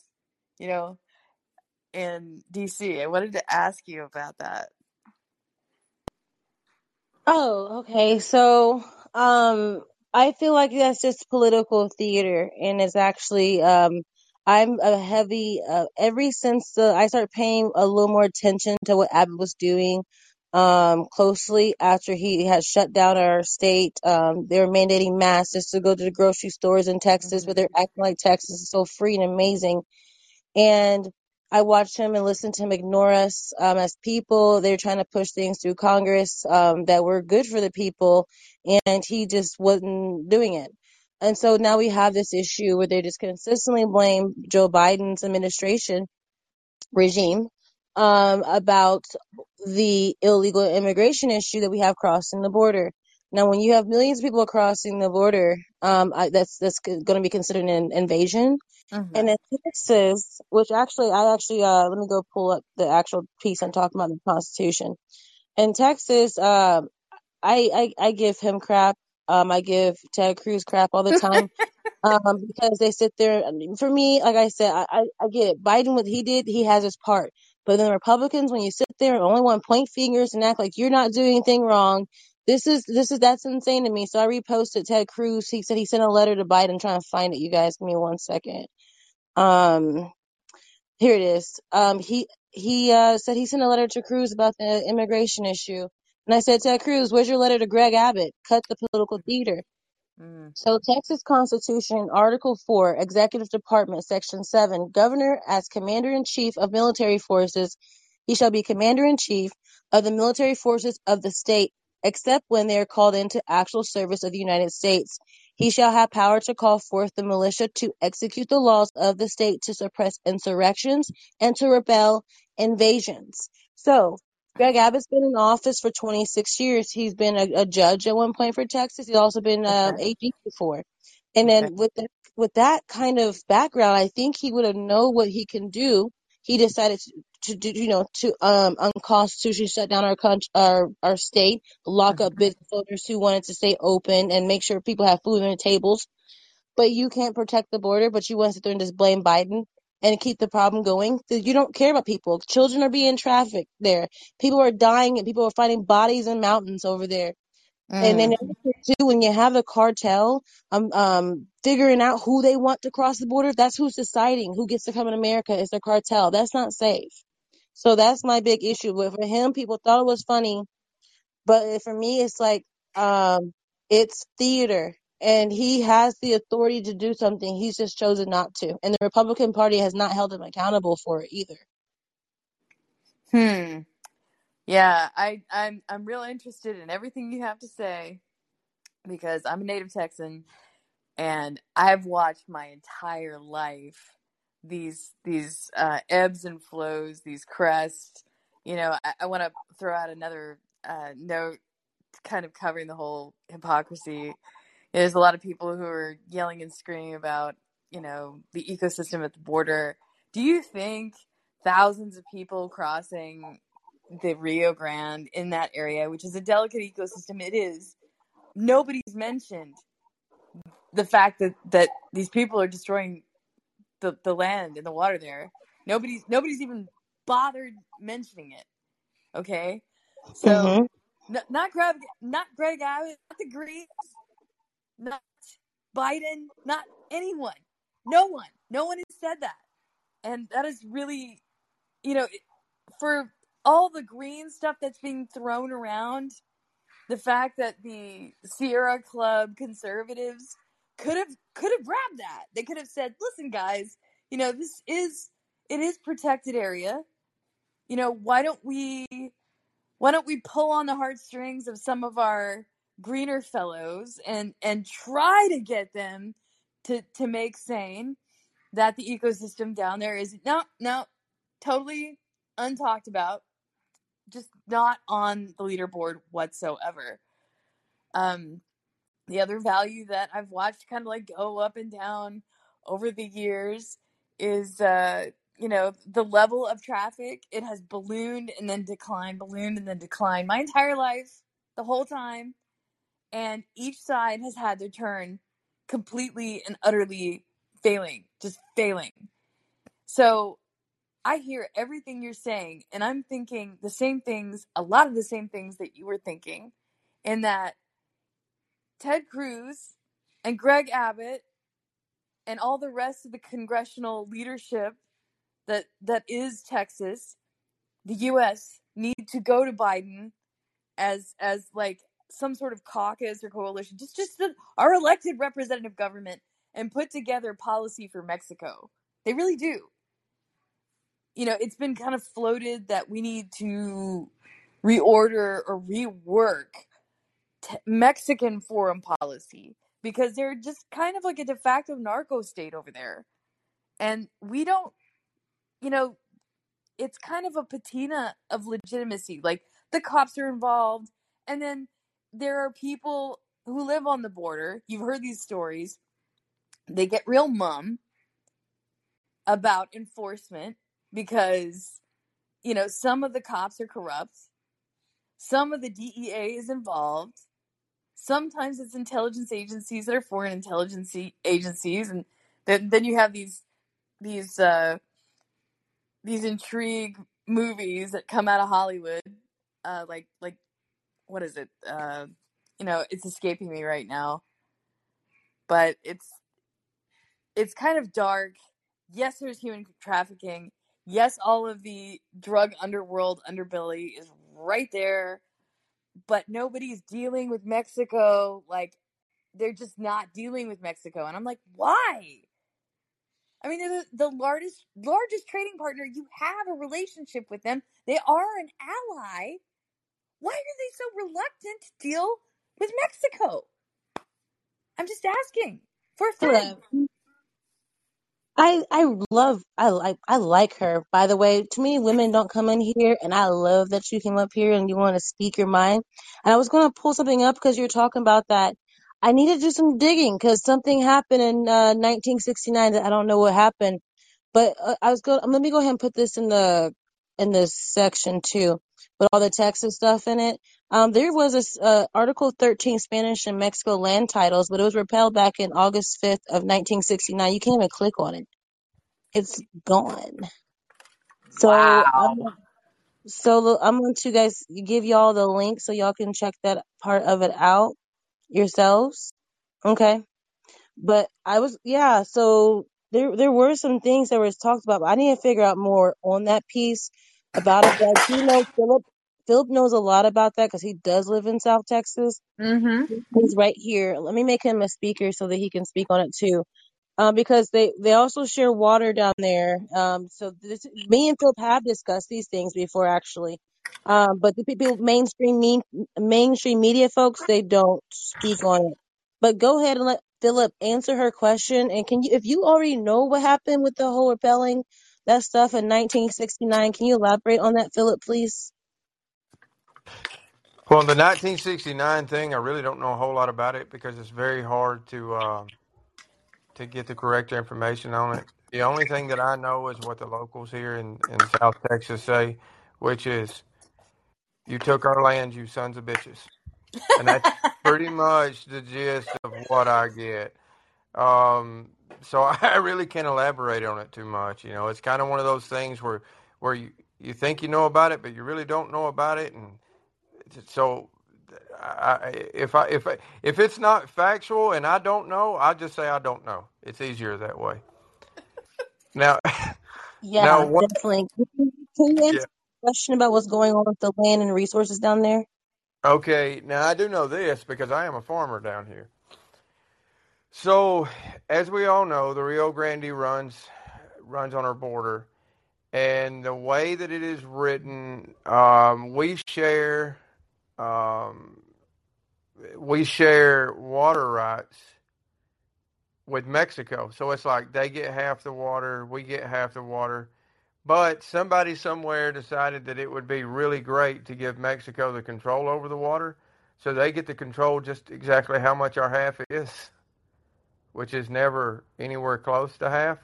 you know, in DC. I wanted to ask you about that. Oh, okay. So, um, I feel like that's just political theater, and it's actually, um, I'm a heavy, uh, every since the, I started paying a little more attention to what Abbott was doing, um, closely after he had shut down our state. Um, they were mandating masks just to go to the grocery stores in Texas, but Mm-hmm. they're acting like Texas is so free and amazing and I watched him and listened to him ignore us um, as people. They're trying to push things through Congress um, that were good for the people, and he just wasn't doing it. And so now we have this issue where they just consistently blame Joe Biden's administration regime um, about the illegal immigration issue that we have crossing the border. Now, when you have millions of people crossing the border, um, I, that's that's going to be considered an invasion Mm-hmm. and in Texas, which actually, I actually, uh, let me go pull up the actual piece I'm talking about in the Constitution. In Texas, um, I, I, I give him crap. Um, I give Ted Cruz crap all the time. Um, because they sit there. For me, like I said, I, I, I get it. Biden, what he did, he has his part. But then the Republicans, when you sit there and only want to point fingers and act like you're not doing anything wrong, this is, this is, that's insane to me. So I reposted Ted Cruz. He said he sent a letter to Biden trying to find it. You guys, give me one second. Um, here it is. Um, he he uh, said he sent a letter to Cruz about the immigration issue, and I said, Ted Cruz, where's your letter to Greg Abbott? Cut the political theater. Mm-hmm. So, Texas Constitution, Article 4, Executive Department, Section 7, Governor as Commander in Chief of Military Forces, he shall be Commander in Chief of the military forces of the state, except when they are called into actual service of the United States. He shall have power to call forth the militia to execute the laws of the state to suppress insurrections and to repel invasions. So, Greg Abbott's been in office for 26 years. He's been a, a judge at one point for Texas. He's also been um, Okay. AG before. And Okay. then with the, with that kind of background, I think he would have know what he can do. He decided to, to do, you know, to um unconstitutionally shut down our country, our our state, lock up Mm-hmm. business owners who wanted to stay open, and make sure people have food on their tables but you can't protect the border, but you want to sit there and just blame Biden and keep the problem going. You don't care about people. Children are being trafficked there. People are dying and people are finding bodies in mountains over there. And then Mm-hmm. too, when you have the cartel, um, um, figuring out who they want to cross the border, that's who's deciding who gets to come in America is the cartel. That's not safe. So that's my big issue. But for him, people thought it was funny But for me, it's like, um, it's theater and he has the authority to do something. He's just chosen not to. And the Republican Party has not held him accountable for it either. Hmm. Yeah, I, I'm I'm real interested in everything you have to say because I'm a native Texan and I've watched my entire life these these uh, ebbs and flows, these crests. You know, I, I want to throw out another uh, note, kind of covering the whole hypocrisy. There's a lot of people who are yelling and screaming about, you know, the ecosystem at the border. Do you think thousands of people crossing the Rio Grande in that area, which is a delicate ecosystem, it is. Nobody's mentioned the fact that that these people are destroying the the land and the water there. Nobody's nobody's even bothered mentioning it. Okay, so Mm-hmm. n- not Greg, not Greg Abbott, not the Greens, not Biden, not anyone. No one, no one has said that, and that is really, you know, for all the green stuff that's being thrown around, the fact that the Sierra Club conservatives could have could have grabbed that. They could have said, "Listen, guys, you know this is it is protected area. You know why don't we why don't we pull on the heartstrings of some of our greener fellows and and try to get them to to make sane that the ecosystem down there is no no totally untalked about just not on the leaderboard whatsoever. Um, the other value that I've watched kind of like go up and down over the years is, uh, you know, the level of traffic. It has ballooned and then declined, ballooned and then declined my entire life, the whole time. And each side has had their turn completely and utterly failing, just failing. So I hear everything you're saying, and I'm thinking the same things, a lot of the same things that you were thinking, in that Ted Cruz and Greg Abbott and all the rest of the congressional leadership that that is Texas, the US need to go to Biden as as like some sort of caucus or coalition, just just the, our elected representative government and put together policy for Mexico. They really do you know, it's been kind of floated that we need to reorder or rework t- Mexican foreign policy because they're just kind of like a de facto narco state over there. And we don't, you know, it's kind of a patina of legitimacy. Like the cops are involved, and then there are people who live on the border. You've heard these stories. They get real mum about enforcement because you know, some of the cops are corrupt. Some of the DEA is involved. Sometimes it's intelligence agencies that are foreign intelligence agencies, and then then you have these these uh, these intrigue movies that come out of Hollywood, uh, like like what is it? Uh, you know, it's escaping me right now, but it's it's kind of dark. Yes, there's human trafficking. Yes, all of the drug underworld underbelly is right there, but nobody's dealing with Mexico. Like, they're just not dealing with Mexico. And I'm like, why? I mean, they're the, the largest largest trading partner. You have a relationship with them. They are an ally. Why are they so reluctant to deal with Mexico? I'm just asking for a. I I love I like I like her. By the way, too many women don't come in here, and I love that you came up here and you want to speak your mind. And I was going to pull something up because you're talking about that. I need to do some digging because something happened in uh, 1969 that I don't know what happened. But uh, I was going. Let me go ahead and put this in the in this section too, with all the text and stuff in it. Um, there was this uh, Article 13 Spanish and Mexico land titles, but it was repealed back in August 5th of 1969. You can't even click on it it's gone. So Wow. um, so I'm going to guys give y'all the link so y'all can check that part of it out yourselves. Okay. But I was yeah, so there there were some things that was talked about, but I need to figure out more on that piece about it. But I do know Philip Philip knows a lot about that because he does live in South Texas. Mm-hmm. He's right here. Let me make him a speaker so that he can speak on it too. Um, because they, they also share water down there. Um, so this, me and Philip have discussed these things before actually. Um, but the people, mainstream me, mainstream media folks, they don't speak on it. But go ahead and let Philip answer her question. And can you, if you already know what happened with the whole repelling that stuff in 1969, can you elaborate on that, Philip, please? Well, the 1969 thing, I really don't know a whole lot about it because it's very hard to uh, to get the correct information on it. The only thing that I know is what the locals here in, in South Texas say, which is, "You took our land, you sons of bitches," and that's pretty much the gist of what I get. Um, so I really can't elaborate on it too much. You know, it's kind of one of those things where where you you think you know about it, but you really don't know about it, and so I, if I if I, if it's not factual and I don't know, I just say I don't know. It's easier that way. Now, Yeah, now what? definitely. Can you answer Yeah. the question about what's going on with the land and resources down there? Okay. Now I do know this because I am a farmer down here. So, as we all know, the Rio Grande runs runs on our border, and the way that it is written, um, we share um, we share water rights with Mexico. So it's like they get half the water, we get half the water. But somebody somewhere decided that it would be really great to give Mexico the control over the water. So they get to control just exactly how much our half is, which is never anywhere close to half.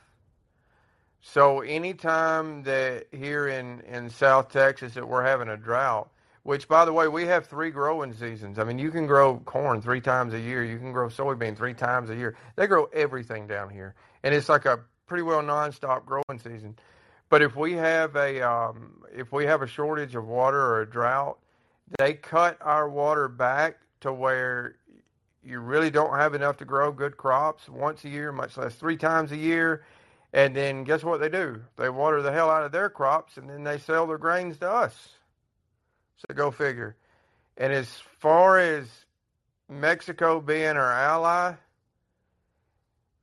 So anytime that here in, in South Texas that we're having a drought, which by the way, we have three growing seasons. I mean, you can grow corn three times a year. You can grow soybean three times a year. They grow everything down here. And it's like a pretty well nonstop growing season. But if we have a um, if we have a shortage of water or a drought, they cut our water back to where you really don't have enough to grow good crops once a year, much less three times a year. And then guess what they do? They water the hell out of their crops and then they sell their grains to us. So go figure. And as far as Mexico being our ally,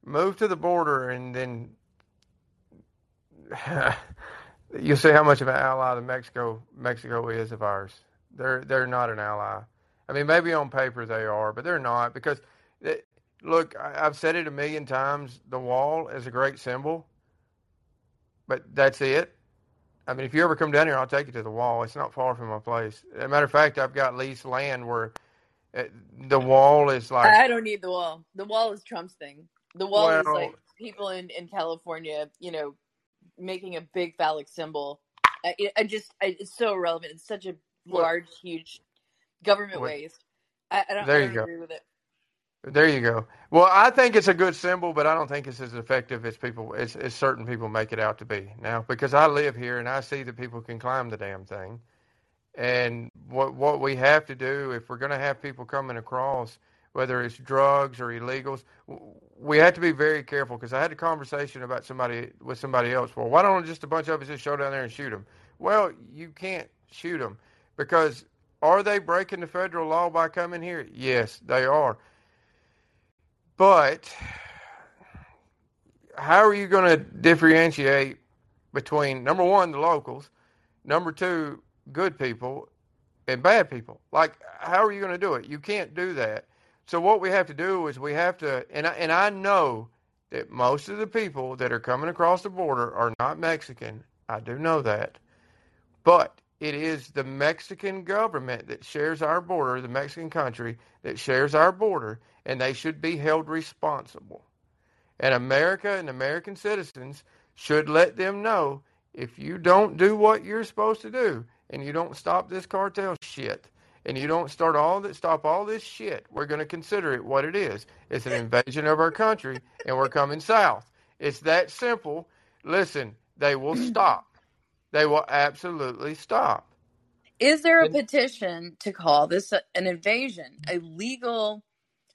move to the border and then you'll see how much of an ally the Mexico Mexico is of ours. They're they're not an ally. I mean, maybe on paper they are, but they're not because look, I, I've said it a million times. The wall is a great symbol, but that's it. I mean, if you ever come down here, I'll take you to the wall. It's not far from my place. As a matter of fact, I've got leased land where uh, the wall is like I don't need the wall. The wall is Trump's thing. The wall is like people in, in California, you know, making a big phallic symbol. I, I just, I, it's so irrelevant. It's such a well, large, huge government well, waste. I, I don't, there you don't go. agree with it. There you go. Well, I think it's a good symbol, but I don't think it's as effective as people as, as certain people make it out to be. Now, because I live here and I see that people can climb the damn thing, and what what we have to do if we're going to have people coming across, whether it's drugs or illegals, we have to be very careful. Because I had a conversation about somebody with somebody else. Well, why don't just a bunch of us just show down there and shoot them? Well, you can't shoot them because are they breaking the federal law by coming here? Yes, they are. But how are you going to differentiate between number one, the locals, number two, good people, and bad people? Like, how are you going to do it? You can't do that. So what we have to do is we have to, and I, and I know that most of the people that are coming across the border are not Mexican. I do know that, but it is the Mexican government that shares our border, the Mexican country that shares our border, and they should be held responsible. And America and American citizens should let them know if you don't do what you're supposed to do and you don't stop this cartel shit and you don't start all that stop all this shit, we're going to consider it what it is. It's an invasion of our country and we're coming south. It's that simple. Listen, they will stop. They will absolutely stop. Is there a And petition to call this a, an invasion? A legal,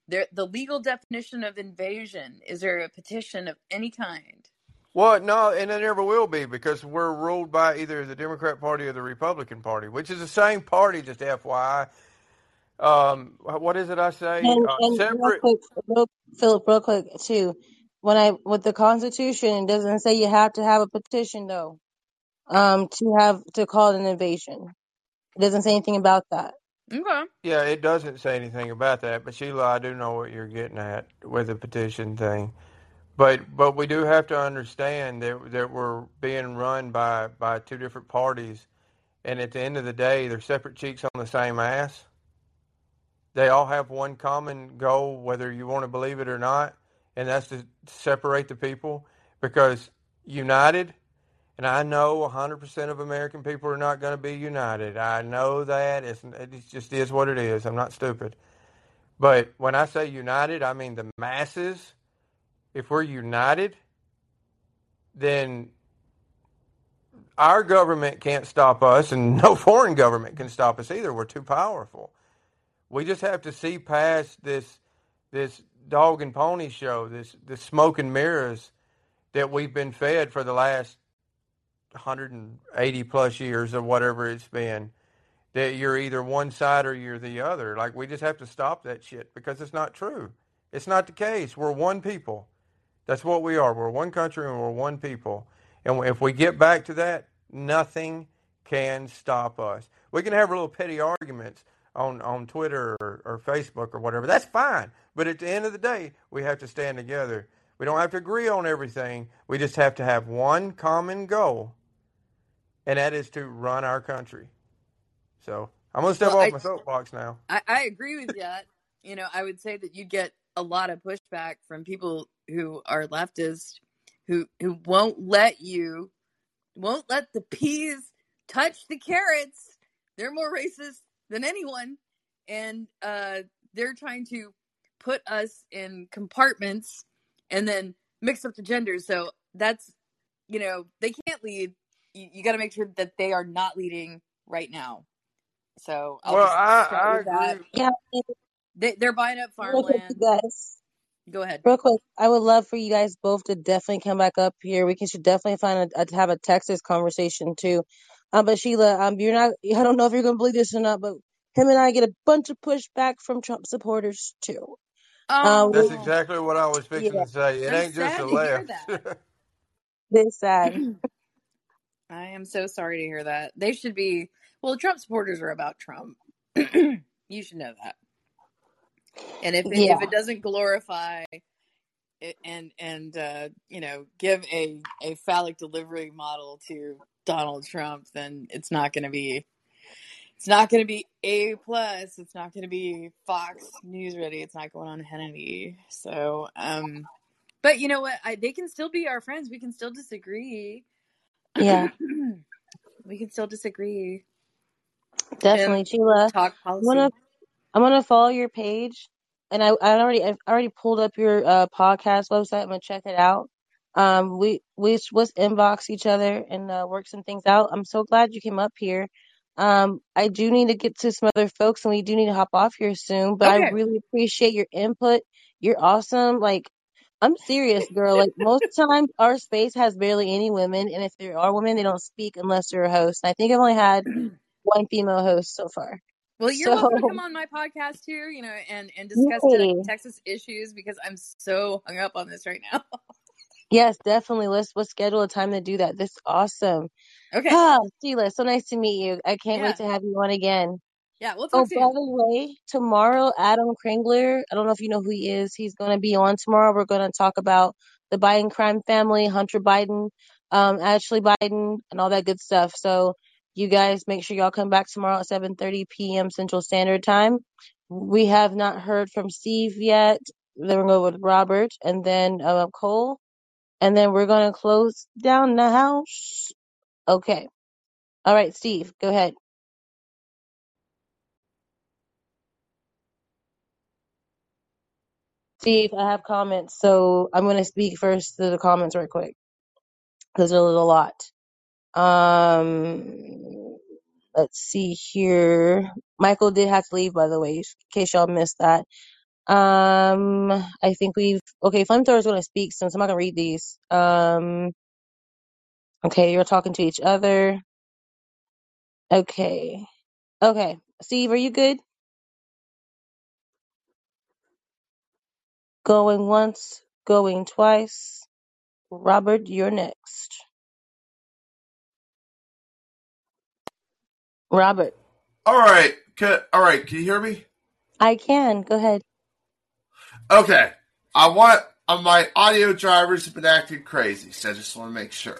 there, the legal definition of invasion. Is there a petition of any kind? Well, no, and it never will be because we're ruled by either the Democrat Party or the Republican Party, which is the same party, just FYI. Um, what is it I say? And Uh, and real quick, real, Philip, real quick too. When I with the Constitution, it doesn't say you have to have a petition though. Um, to have to call it an invasion. It doesn't say anything about that. Okay. Yeah, it doesn't say anything about that, but Sheila, I do know what you're getting at with the petition thing. But but we do have to understand that that we're being run by by two different parties, and at the end of the day, they're separate cheeks on the same ass. They all have one common goal, whether you want to believe it or not, and that's to separate the people. Because united, and I know 100% of American people are not going to be united. I know that. It's, it just is what it is. I'm not stupid. But when I say united, I mean the masses. If we're united, then our government can't stop us, and no foreign government can stop us either. We're too powerful. We just have to see past this this dog and pony show, this this smoke and mirrors that we've been fed for the last 180 plus years or whatever it's been. That you're either one side or you're the other. Like we just have to stop that shit because it's not true. It's not the case. We're one people. That's what we are. We're one country and we're one people. And if we get back to that, nothing can stop us. We can have little petty arguments on, on Twitter or, or Facebook or whatever. That's fine. But at the end of the day, we have to stand together. We don't have to agree on everything. We just have to have one common goal, and that is to run our country. So I'm going to step Well, off I, my soapbox now. I I agree with that. You know, I would say that you get a lot of pushback from people who are leftist, who who won't let you, won't let the peas touch the carrots. They're more racist than anyone, and uh, they're trying to put us in compartments and then mix up the genders. So that's you know they can't lead. You, you got to make sure that they are not leading right now. So I'll Well, just I, start I with that. agree. Yeah, They, they're buying up real quick, you farmland. guys. Go ahead. Real quick, I would love for you guys both to definitely come back up here. We can should definitely find a, a have a Texas conversation too. Um, but Sheila, um, you're not. I don't know if you're gonna believe this or not, but him and I get a bunch of pushback from Trump supporters too. Um, That's Oh, exactly what I was fixing yeah, to say. It I'm ain't just the sad to hear left. this sad. I am so sorry to hear that. They should be. Well, Trump supporters are about Trump. you should know that. And if it, Yeah, if it doesn't glorify it and and uh, you know give a a phallic delivery model to Donald Trump, then it's not going to be it's not going to be A plus. It's not going to be Fox News ready. It's not going on Hannity. So, um, but you know what? I, they can still be our friends. We can still disagree. Yeah, we can still disagree definitely, Sheila. talk I'm gonna policy. I'm gonna follow your page, and I I already I already pulled up your uh podcast website. I'm gonna check it out. Um, we we was inbox each other and uh, work some things out. I'm so glad you came up here. Um, I do need to get to some other folks, and we do need to hop off here soon. But I really appreciate your input. You're awesome. Like I'm serious, girl. Like most times, our space has barely any women, and if there are women, they don't speak unless they're a host. And I think I've only had one female host so far. Well, you're welcome to come on my podcast too, you know, and and discuss yay. Texas issues because I'm so hung up on this right now. Yes, definitely. Let's let's schedule a time to do that. This is awesome. okay. Ah, Sheila, so nice to meet you. I can't Yeah. wait to have you on again. Yeah. We'll Oh, talk by the way, tomorrow, Adam Kringler, I don't know if you know who he is. He's going to be on tomorrow. We're going to talk about the Biden crime family, Hunter Biden, um, Ashley Biden, and all that good stuff. So you guys make sure y'all come back tomorrow at 7:30 p.m. Central Standard Time. We have not heard from Steve yet. Then we're going to go with Robert and then uh, Cole. And then we're going to close down the house. Okay. All right, Steve, go ahead. Steve, I have comments, so I'm going to speak first to the comments right quick because there's a lot. Um, let's see here. Michael did have to leave, by the way, in case y'all missed that. Um, I think we've okay. Flamethrower is going to speak since I'm not going to read these. Um, Okay, you're talking to each other. Okay. Okay. Steve, are you good? Going once, going twice. Robert, you're next. Robert, All right. Can, all right. Can you hear me? I can. Go ahead. Okay. I want uh, my audio drivers have been acting crazy, so I just want to make sure.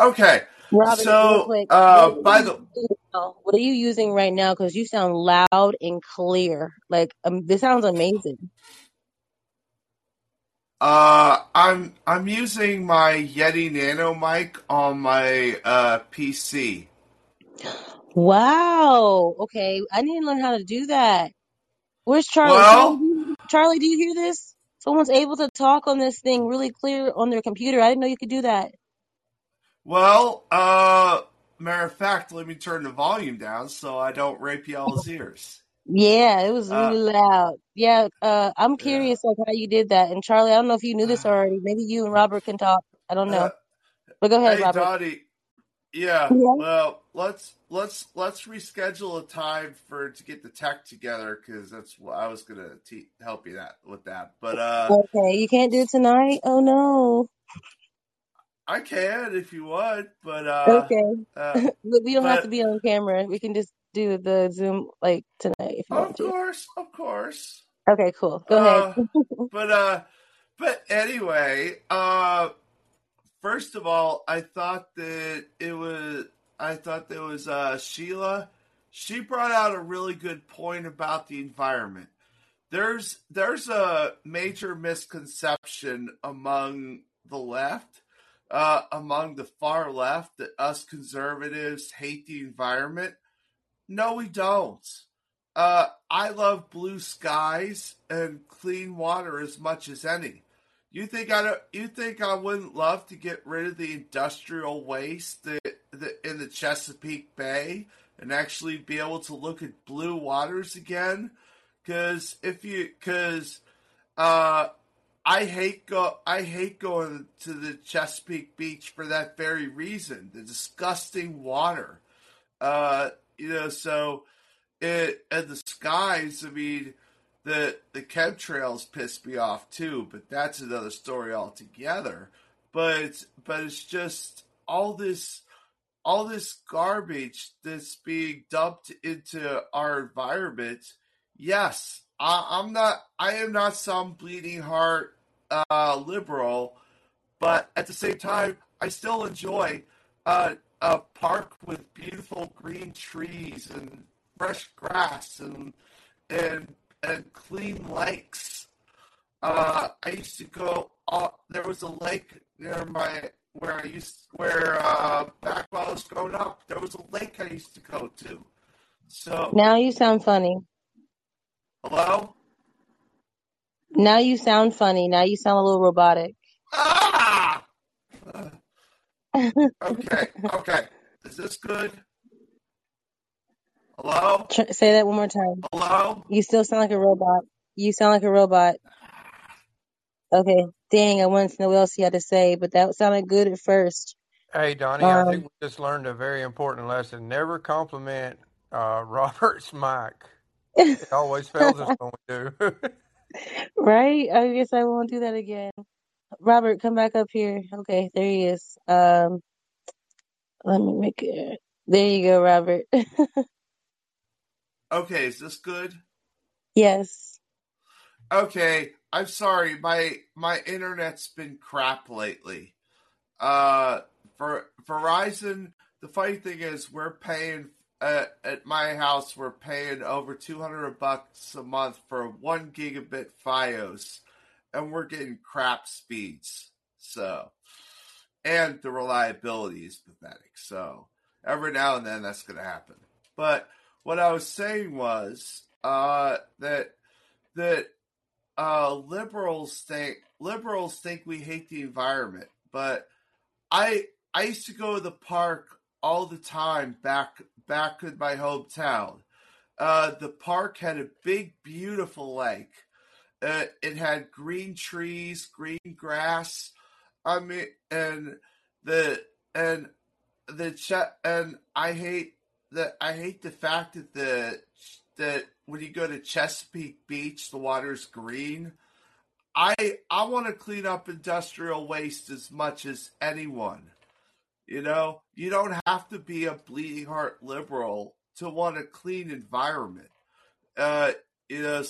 Okay. Robert, real So, quick. uh, What are by you the using now? What are you using right now? Because you sound loud and clear. Like, um, this sounds amazing. Uh, I'm I'm using my Yeti Nano mic on my uh PC. Wow. Okay. I need to learn how to do that. Where's Charlie? Charlie, do Well, you, Charlie, do you hear this? Someone's able to talk on this thing really clear on their computer. I didn't know you could do that. well, uh, matter of fact, let me turn the volume down so I don't rape y'all's ears. Yeah, it was Uh, really loud. Yeah, uh, I'm yeah. curious like how you did that. And Charlie, I don't know if you knew this already. Maybe you and Robert can talk. I don't Uh, know. But go ahead, hey, Robert. Dottie. Yeah. Yeah. Well, let's let's let's reschedule a time for to get the tech together because that's what I was gonna te- help you that with that. But uh, Okay, you can't do it tonight? Oh no. I can if you want. But uh, Okay. uh, we don't have to but be on camera. We can just do the Zoom like tonight if you want of to. course, of course. Okay, cool. Go ahead. Uh, but uh, but anyway, uh, first of all, I thought that it was. I thought there was uh, Sheila. She brought out a really good point about the environment. There's there's a major misconception among the left, uh, among the far left, that us conservatives hate the environment. No, we don't. Uh, I love blue skies and clean water as much as any. You think I don't, you think I wouldn't love to get rid of the industrial waste that, that in the Chesapeake Bay and actually be able to look at blue waters again? Because if you, because uh, I hate go, I hate going to the Chesapeake Beach for that very reason. The disgusting water. Uh, you know, so it and the skies. I mean, the the chemtrails piss me off too, but that's another story altogether. But but it's just all this all this garbage that's being dumped into our environment. Yes, I, I'm not. I am not some bleeding heart uh, liberal, but at the same time, I still enjoy uh, a park with beautiful green trees and fresh grass and and and clean lakes. Uh, I used to go. Uh, there was a lake near my where I used where uh, back while I was growing up. There was a lake I used to go to. So Now you sound funny. hello. Now you sound funny. Now you sound a little robotic. Ah. Okay. Okay. Is this good? Hello. Tr- Say that one more time. Hello. You still sound like a robot. You sound like a robot. Okay. Dang, I wanted to know what else you had to say, but that sounded good at first. Hey, Donnie, I think Um, we just learned a very important lesson. Never compliment uh, Robert's mic. It always fails us when we do. right? I guess I won't do that again. Robert, come back up here. Okay, there he is. Um, let me make it. There you go, Robert. Okay. Is this good? yes. Okay. I'm sorry. My my internet's been crap lately. Uh, for Verizon, the funny thing is we're paying uh, at my house. We're paying over two hundred bucks a month for one gigabit FiOS, and we're getting crap speeds. So, and the reliability is pathetic. So, every now and then that's going to happen. But what I was saying was uh, that that uh, liberals think liberals think we hate the environment, but I I used to go to the park all the time back back in my hometown. Uh, the park had a big, beautiful lake. Uh, it had green trees, green grass. I mean, and the and the and I hate that I hate the fact that the that when you go to Chesapeake Beach, the water's green. I I want to clean up industrial waste as much as anyone. You know, you don't have to be a bleeding heart liberal to want a clean environment. Uh, you know,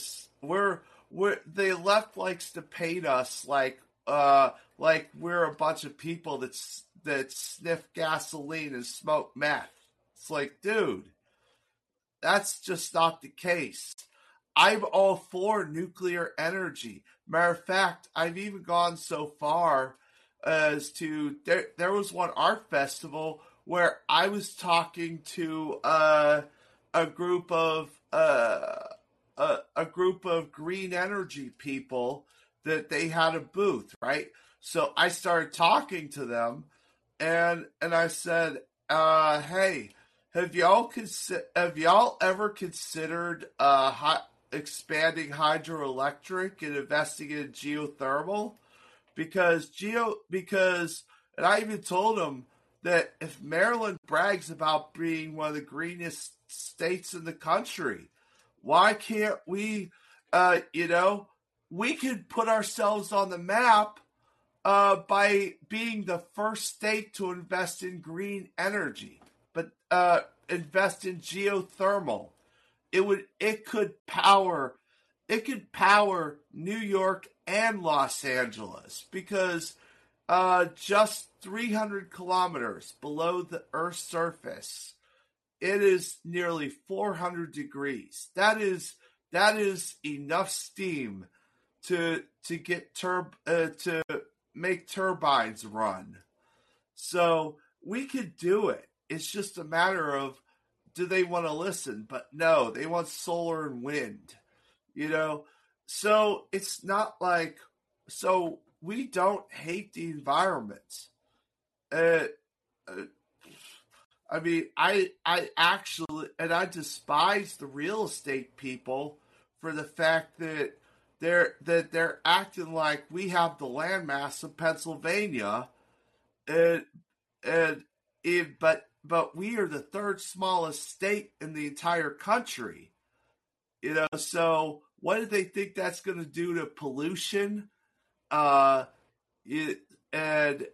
we're we're the left likes to paint us like uh like we're a bunch of people that's that sniff gasoline and smoke meth. It's like, dude, that's just not the case. I'm all for nuclear energy. Matter of fact, I've even gone so far as to there. There was one art festival where I was talking to uh, a group of uh, a, a group of green energy people that they had a booth, right? So I started talking to them, and and I said, uh, "Hey, have y'all consi- have y'all ever considered uh, expanding hydroelectric and investing in geothermal?" Because geo because and I even told them that if Maryland brags about being one of the greenest states in the country, why can't we? Uh, you know, we could put ourselves on the map uh, by being the first state to invest in green energy, but uh, invest in geothermal. It would it could power it could power New York and Los Angeles because uh, just 300 kilometers below the Earth's surface, it is nearly 400 degrees. That is that is enough steam to to get turb uh, to make turbines run. So we could do it. It's just a matter of do they want to listen? But no, they want solar and wind. You know, so it's not like so we don't hate the environment. Uh, uh, I mean, I I actually and I despise the real estate people for the fact that they're that they're acting like we have the landmass of Pennsylvania, and and it, but but we are the third smallest state in the entire country. You know, so what do they think that's going to do to pollution? Uh, it, and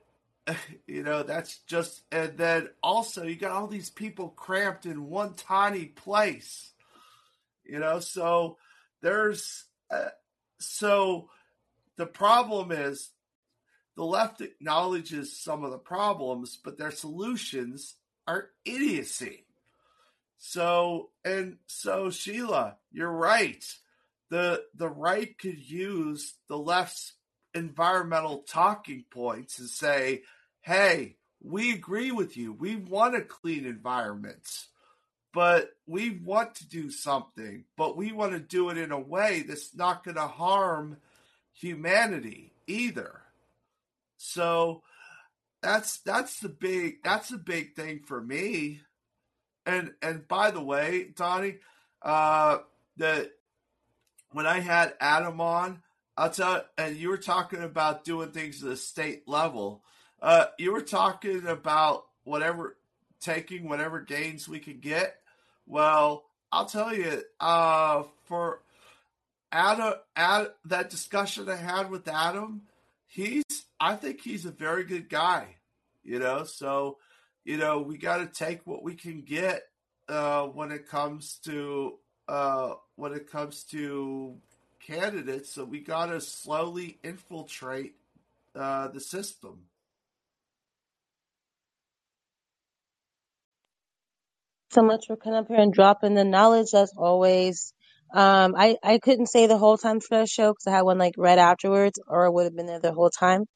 you know that's just and then also you got all these people cramped in one tiny place. You know, so there's uh, so the problem is the left acknowledges some of the problems, but their solutions are idiocy. So and so Sheila, you're right. The the right could use the left's environmental talking points and say, "Hey, we agree with you. We want a clean environment, but we want to do something, but we want to do it in a way that's not going to harm humanity either." So that's that's the big that's the big thing for me. And and by the way, Donnie, uh, that when I had Adam on, I'll tell and you were talking about doing things at the state level. Uh, you were talking about whatever taking whatever gains we could get. Well, I'll tell you, uh, for Adam, that discussion I had with Adam, he's I think he's a very good guy, you know. So, you know, we got to take what we can get uh, when it comes to uh, when it comes to candidates. So we got to slowly infiltrate uh, the system. So much for coming up here and dropping the knowledge as always. Um, I, I couldn't say the whole time for the show because I had one like right afterwards, or I would have been there the whole time.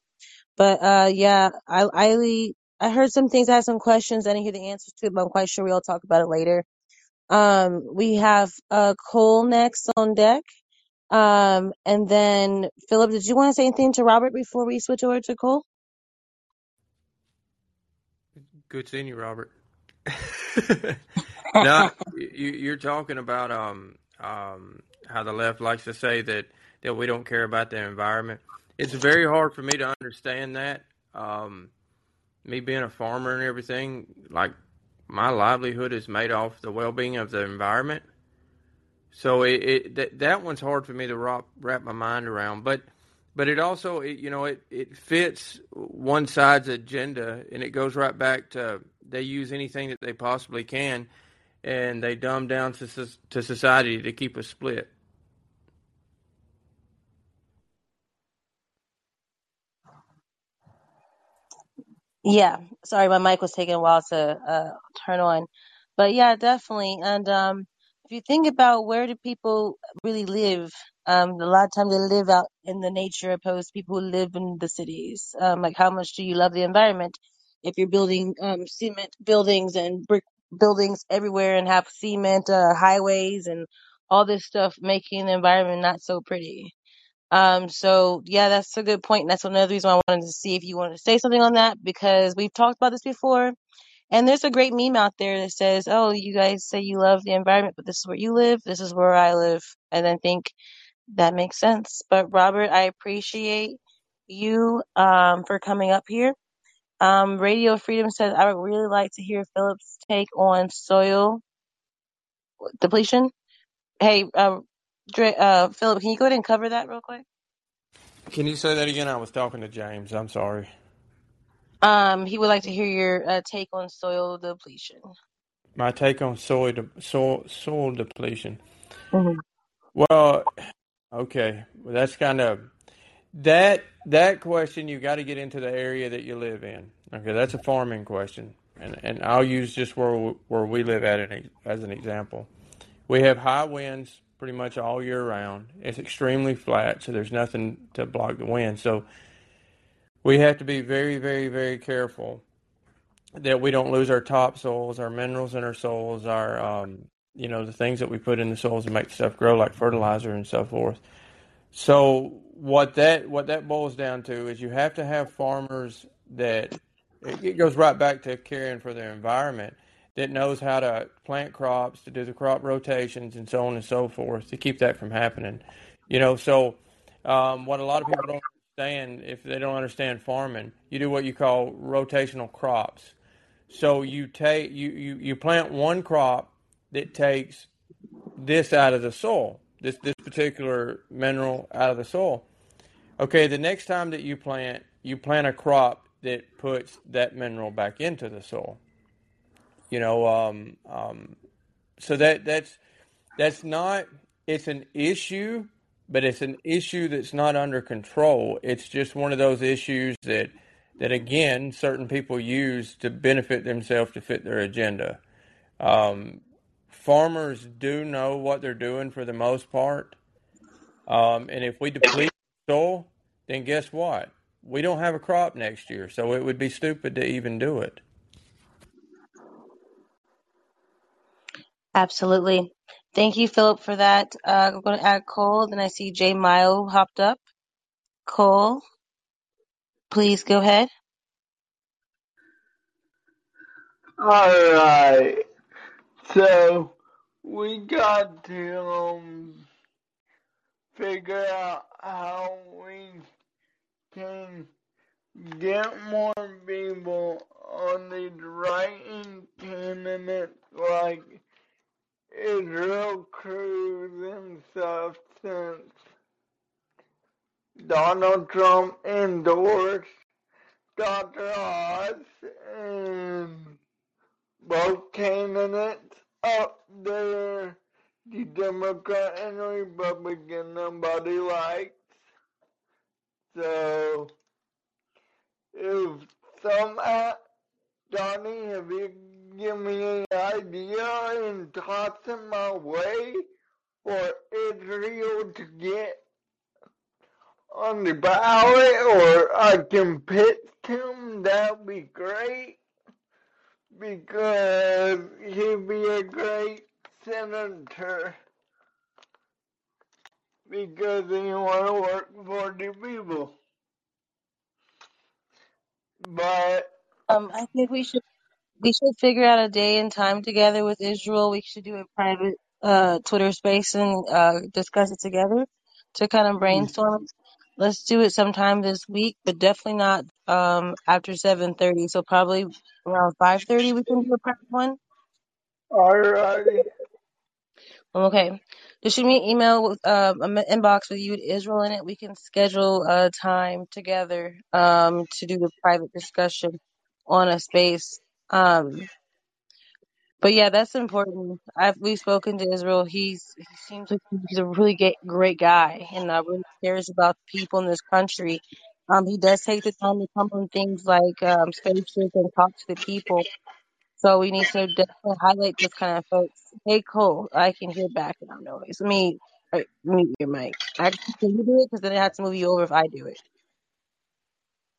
But uh, yeah, I I I heard some things. I had some questions. I didn't hear the answers to but I'm quite sure we'll talk about it later. Um, we have uh Cole next on deck. Um, and then Philip, did you want to say anything to Robert before we switch over to Cole? Good seeing you, Robert. no, you, you're talking about um um how the left likes to say that that we don't care about the environment. It's very hard for me to understand that. Um, me being a farmer and everything, like my livelihood is made off the well-being of the environment. So it, it that, that one's hard for me to wrap, wrap my mind around, but but it also it, you know it it fits one side's agenda and it goes right back to they use anything that they possibly can and they dumb down to to society to keep us split. Yeah, sorry, my mic was taking a while to uh, turn on, but yeah, definitely. And um, if you think about where do people really live, um, a lot of times they live out in the nature opposed to people who live in the cities. Um, like how much do you love the environment if you're building um, cement buildings and brick buildings everywhere and have cement uh, highways and all this stuff making the environment not so pretty. Um, so yeah, that's a good point. That's another reason I wanted to see if you wanted to say something on that because we've talked about this before. And there's a great meme out there that says, "Oh, you guys say you love the environment, but this is where you live. This is where I live." And I think that makes sense. But Robert, I appreciate you um for coming up here. Um, Radio Freedom says, "I would really like to hear Philip's take on soil depletion." Hey, uh, Dre, uh, Philip, can you go ahead and cover that real quick? Can you say that again? I was talking to James. I'm sorry. Um, he would like to hear your uh, take on soil depletion. My take on soil de- soil, soil depletion. hmm Well, okay, well, that's kind of that that question. You got to get into the area that you live in. Okay, that's a farming question, and and I'll use just where where we live at an, as an example. We have high winds pretty much all year round. It's extremely flat, so there's nothing to block the wind. So we have to be very, very, very careful that we don't lose our topsoils, our minerals in our soils, our um, you know the things that we put in the soils to make stuff grow, like fertilizer and so forth. So what that what that boils down to is you have to have farmers that it, goes right back to caring for their environment that knows how to plant crops, to do the crop rotations, and so on and so forth to keep that from happening. You know, so um, what a lot of people don't understand if they don't understand farming, you do what you call rotational crops. So you take you, you, you plant one crop that takes this out of the soil, this this particular mineral out of the soil. Okay, the next time that you plant, you plant a crop that puts that mineral back into the soil. You know, um, um, so that that's that's not it's an issue, but it's an issue that's not under control. It's just one of those issues that that again certain people use to benefit themselves to fit their agenda. Um, farmers do know what they're doing for the most part, um, and if we deplete the soil, then guess what? We don't have a crop next year, so it would be stupid to even do it. Absolutely. Thank you, Philip, for that. Uh, I'm going to add Cole. Then I see Jay Mile hopped up. Cole, please go ahead. Alright, so we got to um, figure out how we can get more people on these write-in candidates like Israel Cruz and stuff since Donald Trump endorsed Dr. Oz and both candidates up there, the Democrat and Republican, nobody likes. So, if somehow, Johnny, if you give me an idea and toss it my way for Israel to get on the ballot or I can pitch him, that'd be great because he'd be a great senator because he want to work for the people. But Um, I think we should we should figure out a day and time together with Israel. We should do a private uh Twitter space and uh discuss it together to kind of brainstorm. Let's do it sometime this week, but definitely not um after seven thirty. So probably around five thirty we can do a prep one. Alrighty. Okay. Just shoot me an email with uh, an inbox with you Israel in it. We can schedule a time together um to do the private discussion on a space. Um but yeah, that's important. I've we've spoken to Israel. He's he seems like he's a really great great guy and uh, really cares about the people in this country. Um, he does take the time to come on things like um, spaces and talk to the people. So we need to definitely highlight this kind of folks. Hey, Cole, I can hear background noise. Let me uh, mute your mic. Actually, can you do it? Because then I have to move you over if I do it.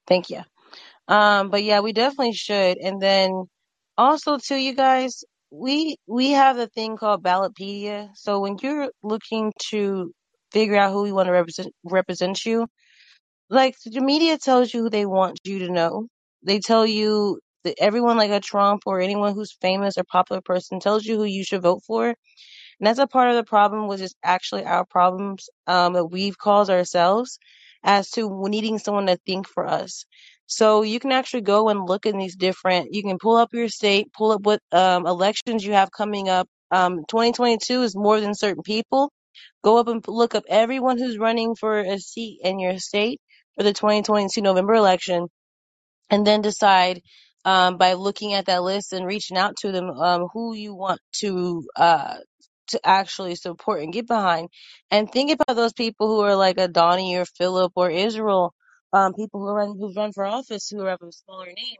Thank you. Um, but yeah, we definitely should. And then also too, you guys, we we have a thing called Ballotpedia. So when you're looking to figure out who you want to represent represent you, like the media tells you who they want you to know. They tell you that everyone like a Trump or anyone who's famous or popular person tells you who you should vote for. And that's a part of the problem, which is actually our problems um, that we've caused ourselves as to needing someone to think for us. So you can actually go and look in these different, you can pull up your state, pull up what um, elections you have coming up. Um, 2022 is more than certain people. Go up and look up everyone who's running for a seat in your state for the 2022 November election and then decide um, by looking at that list and reaching out to them um, who you want to uh, to actually support and get behind. And think about those people who are like a Donnie or Philip or Israel, um, people who run who've run for office who have a smaller name.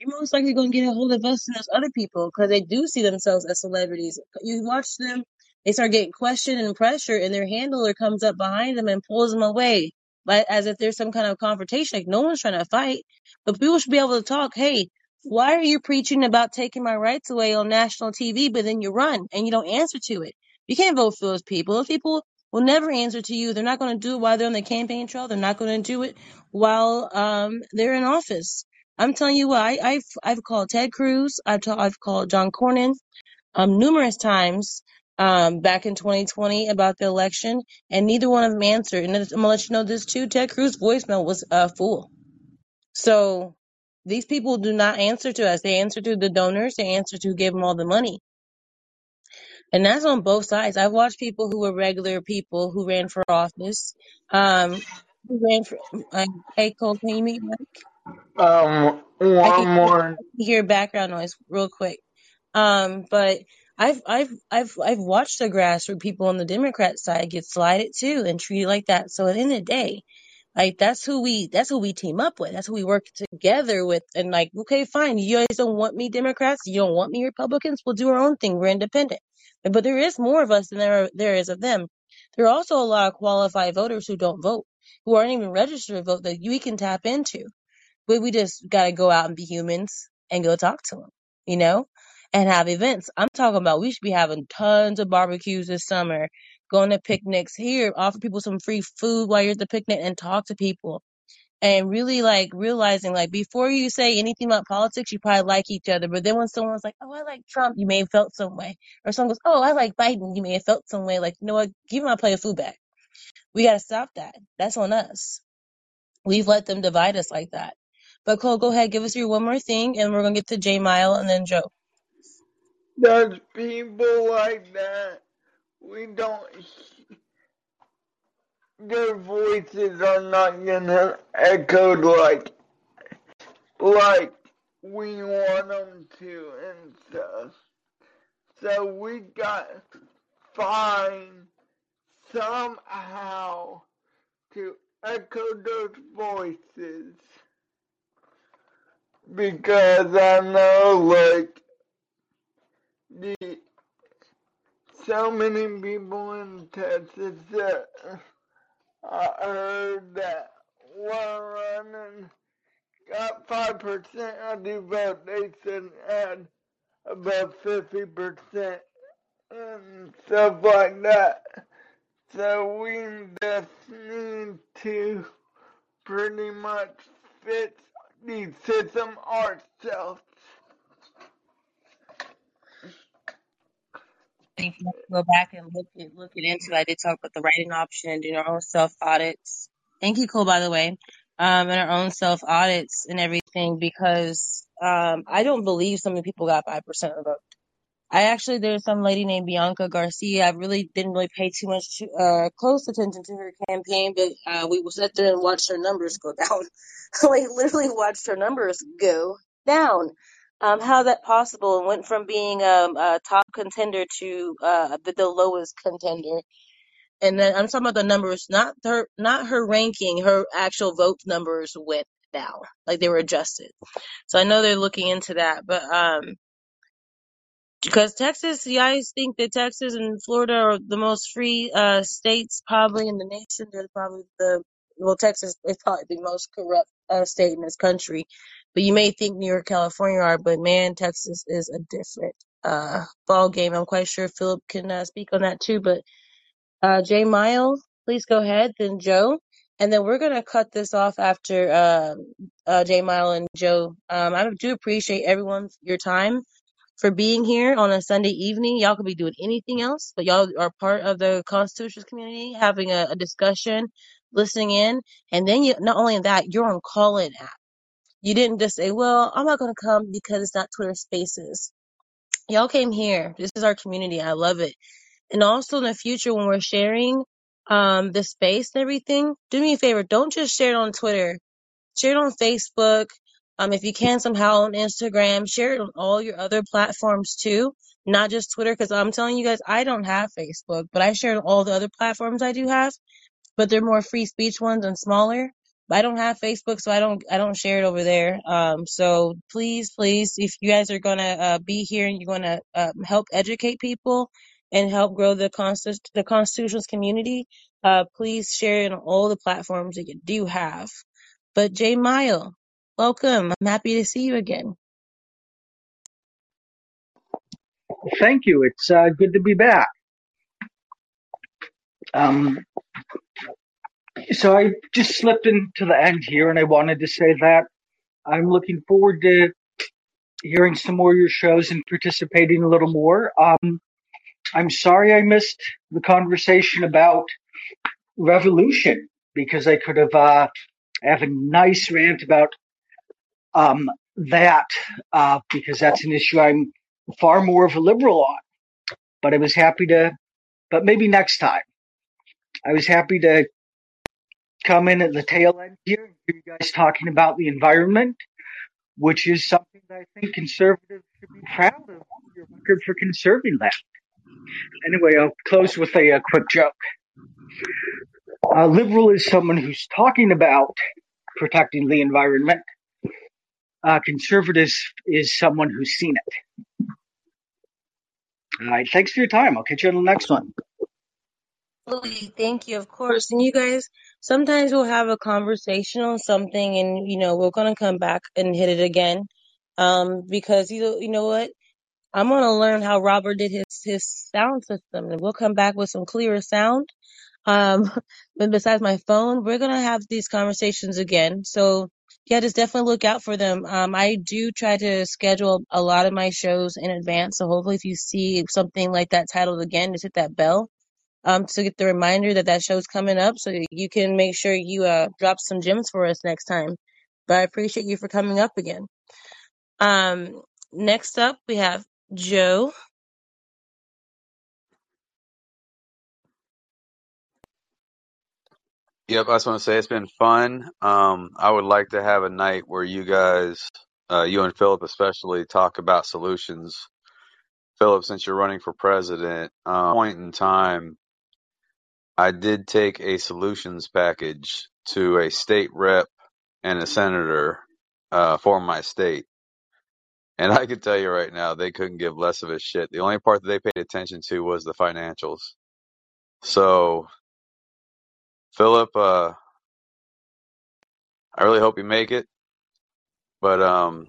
You're most likely going to get a hold of us and those other people because they do see themselves as celebrities. You watch them, they start getting questioned and pressure, and their handler comes up behind them and pulls them away, like as if there's some kind of confrontation. Like no one's trying to fight but people should be able to talk. Hey, why are you preaching about taking my rights away on national TV, but then you run and you don't answer to it? You can't vote for those people. Those people will never answer to you. They're not going to do it while they're on the campaign trail. They're not going to do it while um, they're in office. I'm telling you what, I, I've I've called Ted Cruz. I've ta- I've called John Cornyn um, numerous times um, back in 2020 about the election, and neither one of them answered. And I'm gonna let you know this too. Ted Cruz voicemail was uh, fool. So these people do not answer to us. They answer to the donors. They answer to who gave them all the money. And that's on both sides. I've watched people who were regular people who ran for office. Um, who ran for, uh, hey Cole, can you mute Mike? Um, I one can more. hear background noise real quick. Um, but I've, I've, I've, I've watched the grassroots people on the Democrat side get slighted too and treated like that. So at the end of the day, like that's who we that's who we team up with. That's who we work together with. And like, okay, fine. You guys don't want me Democrats. You don't want me Republicans. We'll do our own thing. We're independent. But there is more of us than there there is of them. There are also a lot of qualified voters who don't vote, who aren't even registered to vote that we can tap into. But we just gotta go out and be humans and go talk to them, you know, and have events. I'm talking about we should be having tons of barbecues this summer going to picnics here, offer people some free food while you're at the picnic and talk to people. And really like realizing like before you say anything about politics, you probably like each other. But then when someone's like, Oh, I like Trump, you may have felt some way. Or someone goes, Oh, I like Biden, you may have felt some way. Like, you know what, give my plate of food back. We gotta stop that. That's on us. We've let them divide us like that. But Cole, go ahead, give us your one more thing and we're gonna get to J Mile and then Joe. There's people like that. We don't. Their voices are not gonna echo like like we want them to and stuff. So we got find somehow to echo those voices because I know like the so many people in Texas that I heard that were running got five percent of the vote. They said had about fifty percent and stuff like that. So we just need to pretty much fix the system ourselves. Think you go back and look at look it into. I did talk about the write-in option and doing our own self audits Thank you, Cole, by the way. Um, and our own self audits and everything because um, I don't believe so many people got 5% of the vote. I actually, there's some lady named Bianca Garcia. I really didn't really pay too much to, uh, close attention to her campaign, but uh, we sat there and watched her numbers go down. like literally watched her numbers go down. Um, how that possible? And went from being um, a top contender to uh, the, the lowest contender. And then I'm talking about the numbers, not her, not her ranking. Her actual vote numbers went down, like they were adjusted. So I know they're looking into that, but um. Because Texas, you guys think that Texas and Florida are the most free uh, states probably in the nation. They're probably the well, Texas is probably the most corrupt state in this country. But you may think New York, California are, but man, Texas is a different uh, ball game. I'm quite sure Philip can uh, speak on that too. But uh, Jay Mile, please go ahead. Then Joe, and then we're gonna cut this off after uh, uh, Jay Mile and Joe. Um, I do appreciate everyone's your time for being here on a Sunday evening. Y'all could be doing anything else, but y'all are part of the Constitutions community, having a, a discussion, listening in, and then you not only that, you're on Callin app. You didn't just say, "Well, I'm not going to come because it's not Twitter Spaces." Y'all came here. This is our community. I love it. And also in the future, when we're sharing um the space and everything, do me a favor. Don't just share it on Twitter Share it on Facebook. Um, if you can somehow on Instagram, share it on all your other platforms too, not just Twitter. Because I'm telling you guys, I don't have Facebook, but I share all the other platforms I do have but they're more free speech ones and smaller. But I don't have Facebook, so I don't I don't share it over there. Um, so please, please, if you guys are gonna uh, be here and you're gonna uh, help educate people and help grow the consti- the Constitution's community, uh, please share it on all the platforms that you do have. But Jay Mile, welcome. I'm happy to see you again. Thank you. It's uh, good to be back. Um, so I just slipped into the end here, and I wanted to say that I'm looking forward to hearing some more of your shows and participating a little more. Um, I'm sorry I missed the conversation about revolution because I could have uh, have a nice rant about um, that uh, because that's an issue I'm far more of a liberal on. But I was happy to, but maybe next time. I was happy to come in at the tail end here and hear you guys talking about the environment, which is something that I think conservatives should be proud of your record for conserving that. Anyway, I'll close with a, a quick joke. A liberal is someone who's talking about protecting the environment. Uh, conservatives is someone who's seen it. All right, thanks for your time. I'll catch you on the next one. Thank you. Of course. And you guys, sometimes we'll have a conversation on something and, you know, we're going to come back and hit it again. Um, because you know, you know what? I'm going to learn how Robert did his, his sound system and we'll come back with some clearer sound. Um, but besides my phone, we're going to have these conversations again. So yeah, just definitely look out for them. Um, I do try to schedule a lot of my shows in advance. So hopefully if you see something like that titled again, just hit that bell um, to get the reminder that that show's coming up so you can make sure you uh, drop some gems for us next time. But I appreciate you for coming up again. Um, next up, we have Joe. Yep, I just want to say it's been fun. Um, I would like to have a night where you guys, uh, you and Philip especially, talk about solutions. Philip, since you're running for president, um, point in time, I did take a solutions package to a state rep and a senator uh, for my state. And I can tell you right now, they couldn't give less of a shit. The only part that they paid attention to was the financials. So, Philip, uh, I really hope you make it. But um,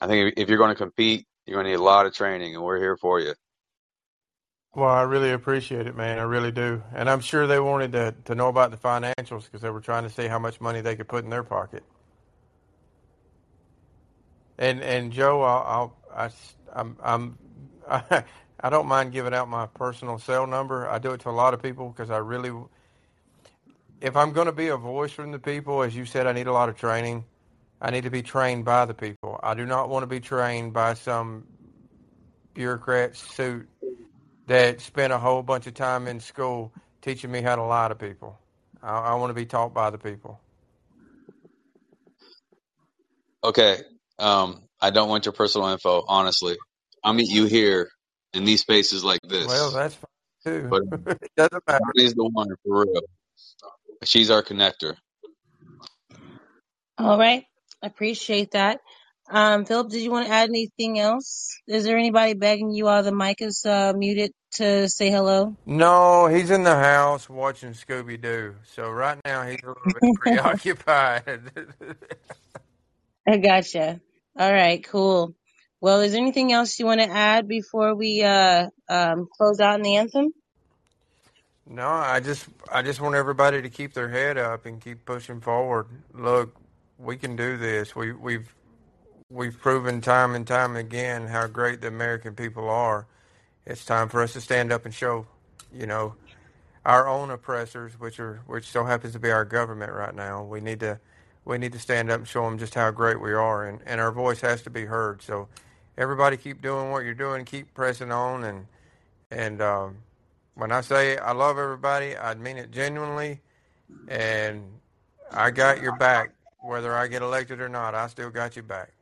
I think if you're going to compete, you're going to need a lot of training, and we're here for you. Well, I really appreciate it, man. I really do. And I'm sure they wanted to, to know about the financials because they were trying to see how much money they could put in their pocket. And and Joe, I'll, I'll I, I'm I'm I, I don't mind giving out my personal cell number. I do it to a lot of people because I really if I'm going to be a voice from the people, as you said, I need a lot of training. I need to be trained by the people. I do not want to be trained by some bureaucrat suit that spent a whole bunch of time in school teaching me how to lie to people. I, I want to be taught by the people. Okay. Um, I don't want your personal info, honestly. I'll meet you here in these spaces like this. Well, that's fine too. But it doesn't matter. Donnie's the one for real. She's our connector. All right. I appreciate that. Um, Philip, did you want to add anything else? Is there anybody begging you while the mic is uh, muted to say hello? No, he's in the house watching Scooby Doo. So right now he's a little bit preoccupied. I gotcha. All right, cool. Well, is there anything else you want to add before we uh, um, close out in the anthem? No, I just I just want everybody to keep their head up and keep pushing forward. Look, we can do this. We we've we've proven time and time again how great the American people are. It's time for us to stand up and show, you know, our own oppressors, which are which so happens to be our government right now. We need to we need to stand up and show them just how great we are, and and our voice has to be heard. So, everybody, keep doing what you're doing, keep pressing on, and and um, when I say I love everybody, I mean it genuinely, and I got your back, whether I get elected or not. I still got your back.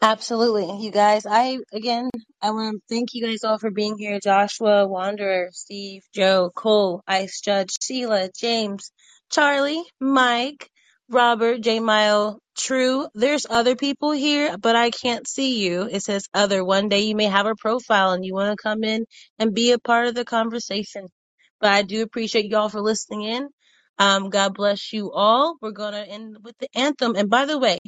Absolutely. You guys, I, again, I want to thank you guys all for being here. Joshua, Wanderer, Steve, Joe, Cole, Ice Judge, Sheila, James, Charlie, Mike, Robert, J. Mile, True. There's other people here, but I can't see you. It says other. One day you may have a profile and you want to come in and be a part of the conversation. But I do appreciate you all for listening in. Um, God bless you all. We're going to end with the anthem. And by the way,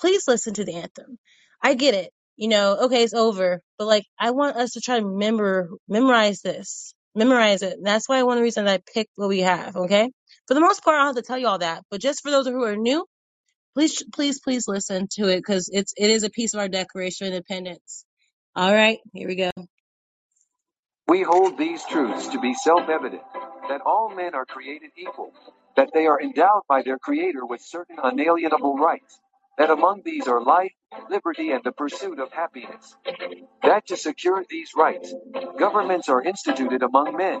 please listen to the anthem I get it. You know, okay, it's over. But like, I want us to try to memorize this, memorize it. And that's why one of the reasons I picked what we have. Okay. For the most part, I don't have to tell you all that. But just for those who are new, please, please, please listen to it because it's, it is a piece of our Declaration of Independence. All right. Here we go. We hold these truths to be self evident that all men are created equal, that they are endowed by their Creator with certain unalienable rights, that among these are life, liberty, and the pursuit of happiness. That to secure these rights, governments are instituted among men,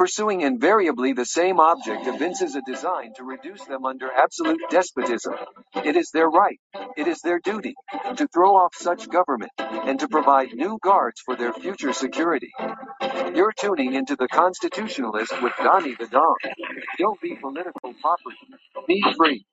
pursuing invariably the same object, evinces a design to reduce them under absolute despotism, it is their right, it is their duty, to throw off such government, and to provide new guards for their future security. You're tuning into the Constitutionalist with Donnie the Don. Don't be political property. Be free.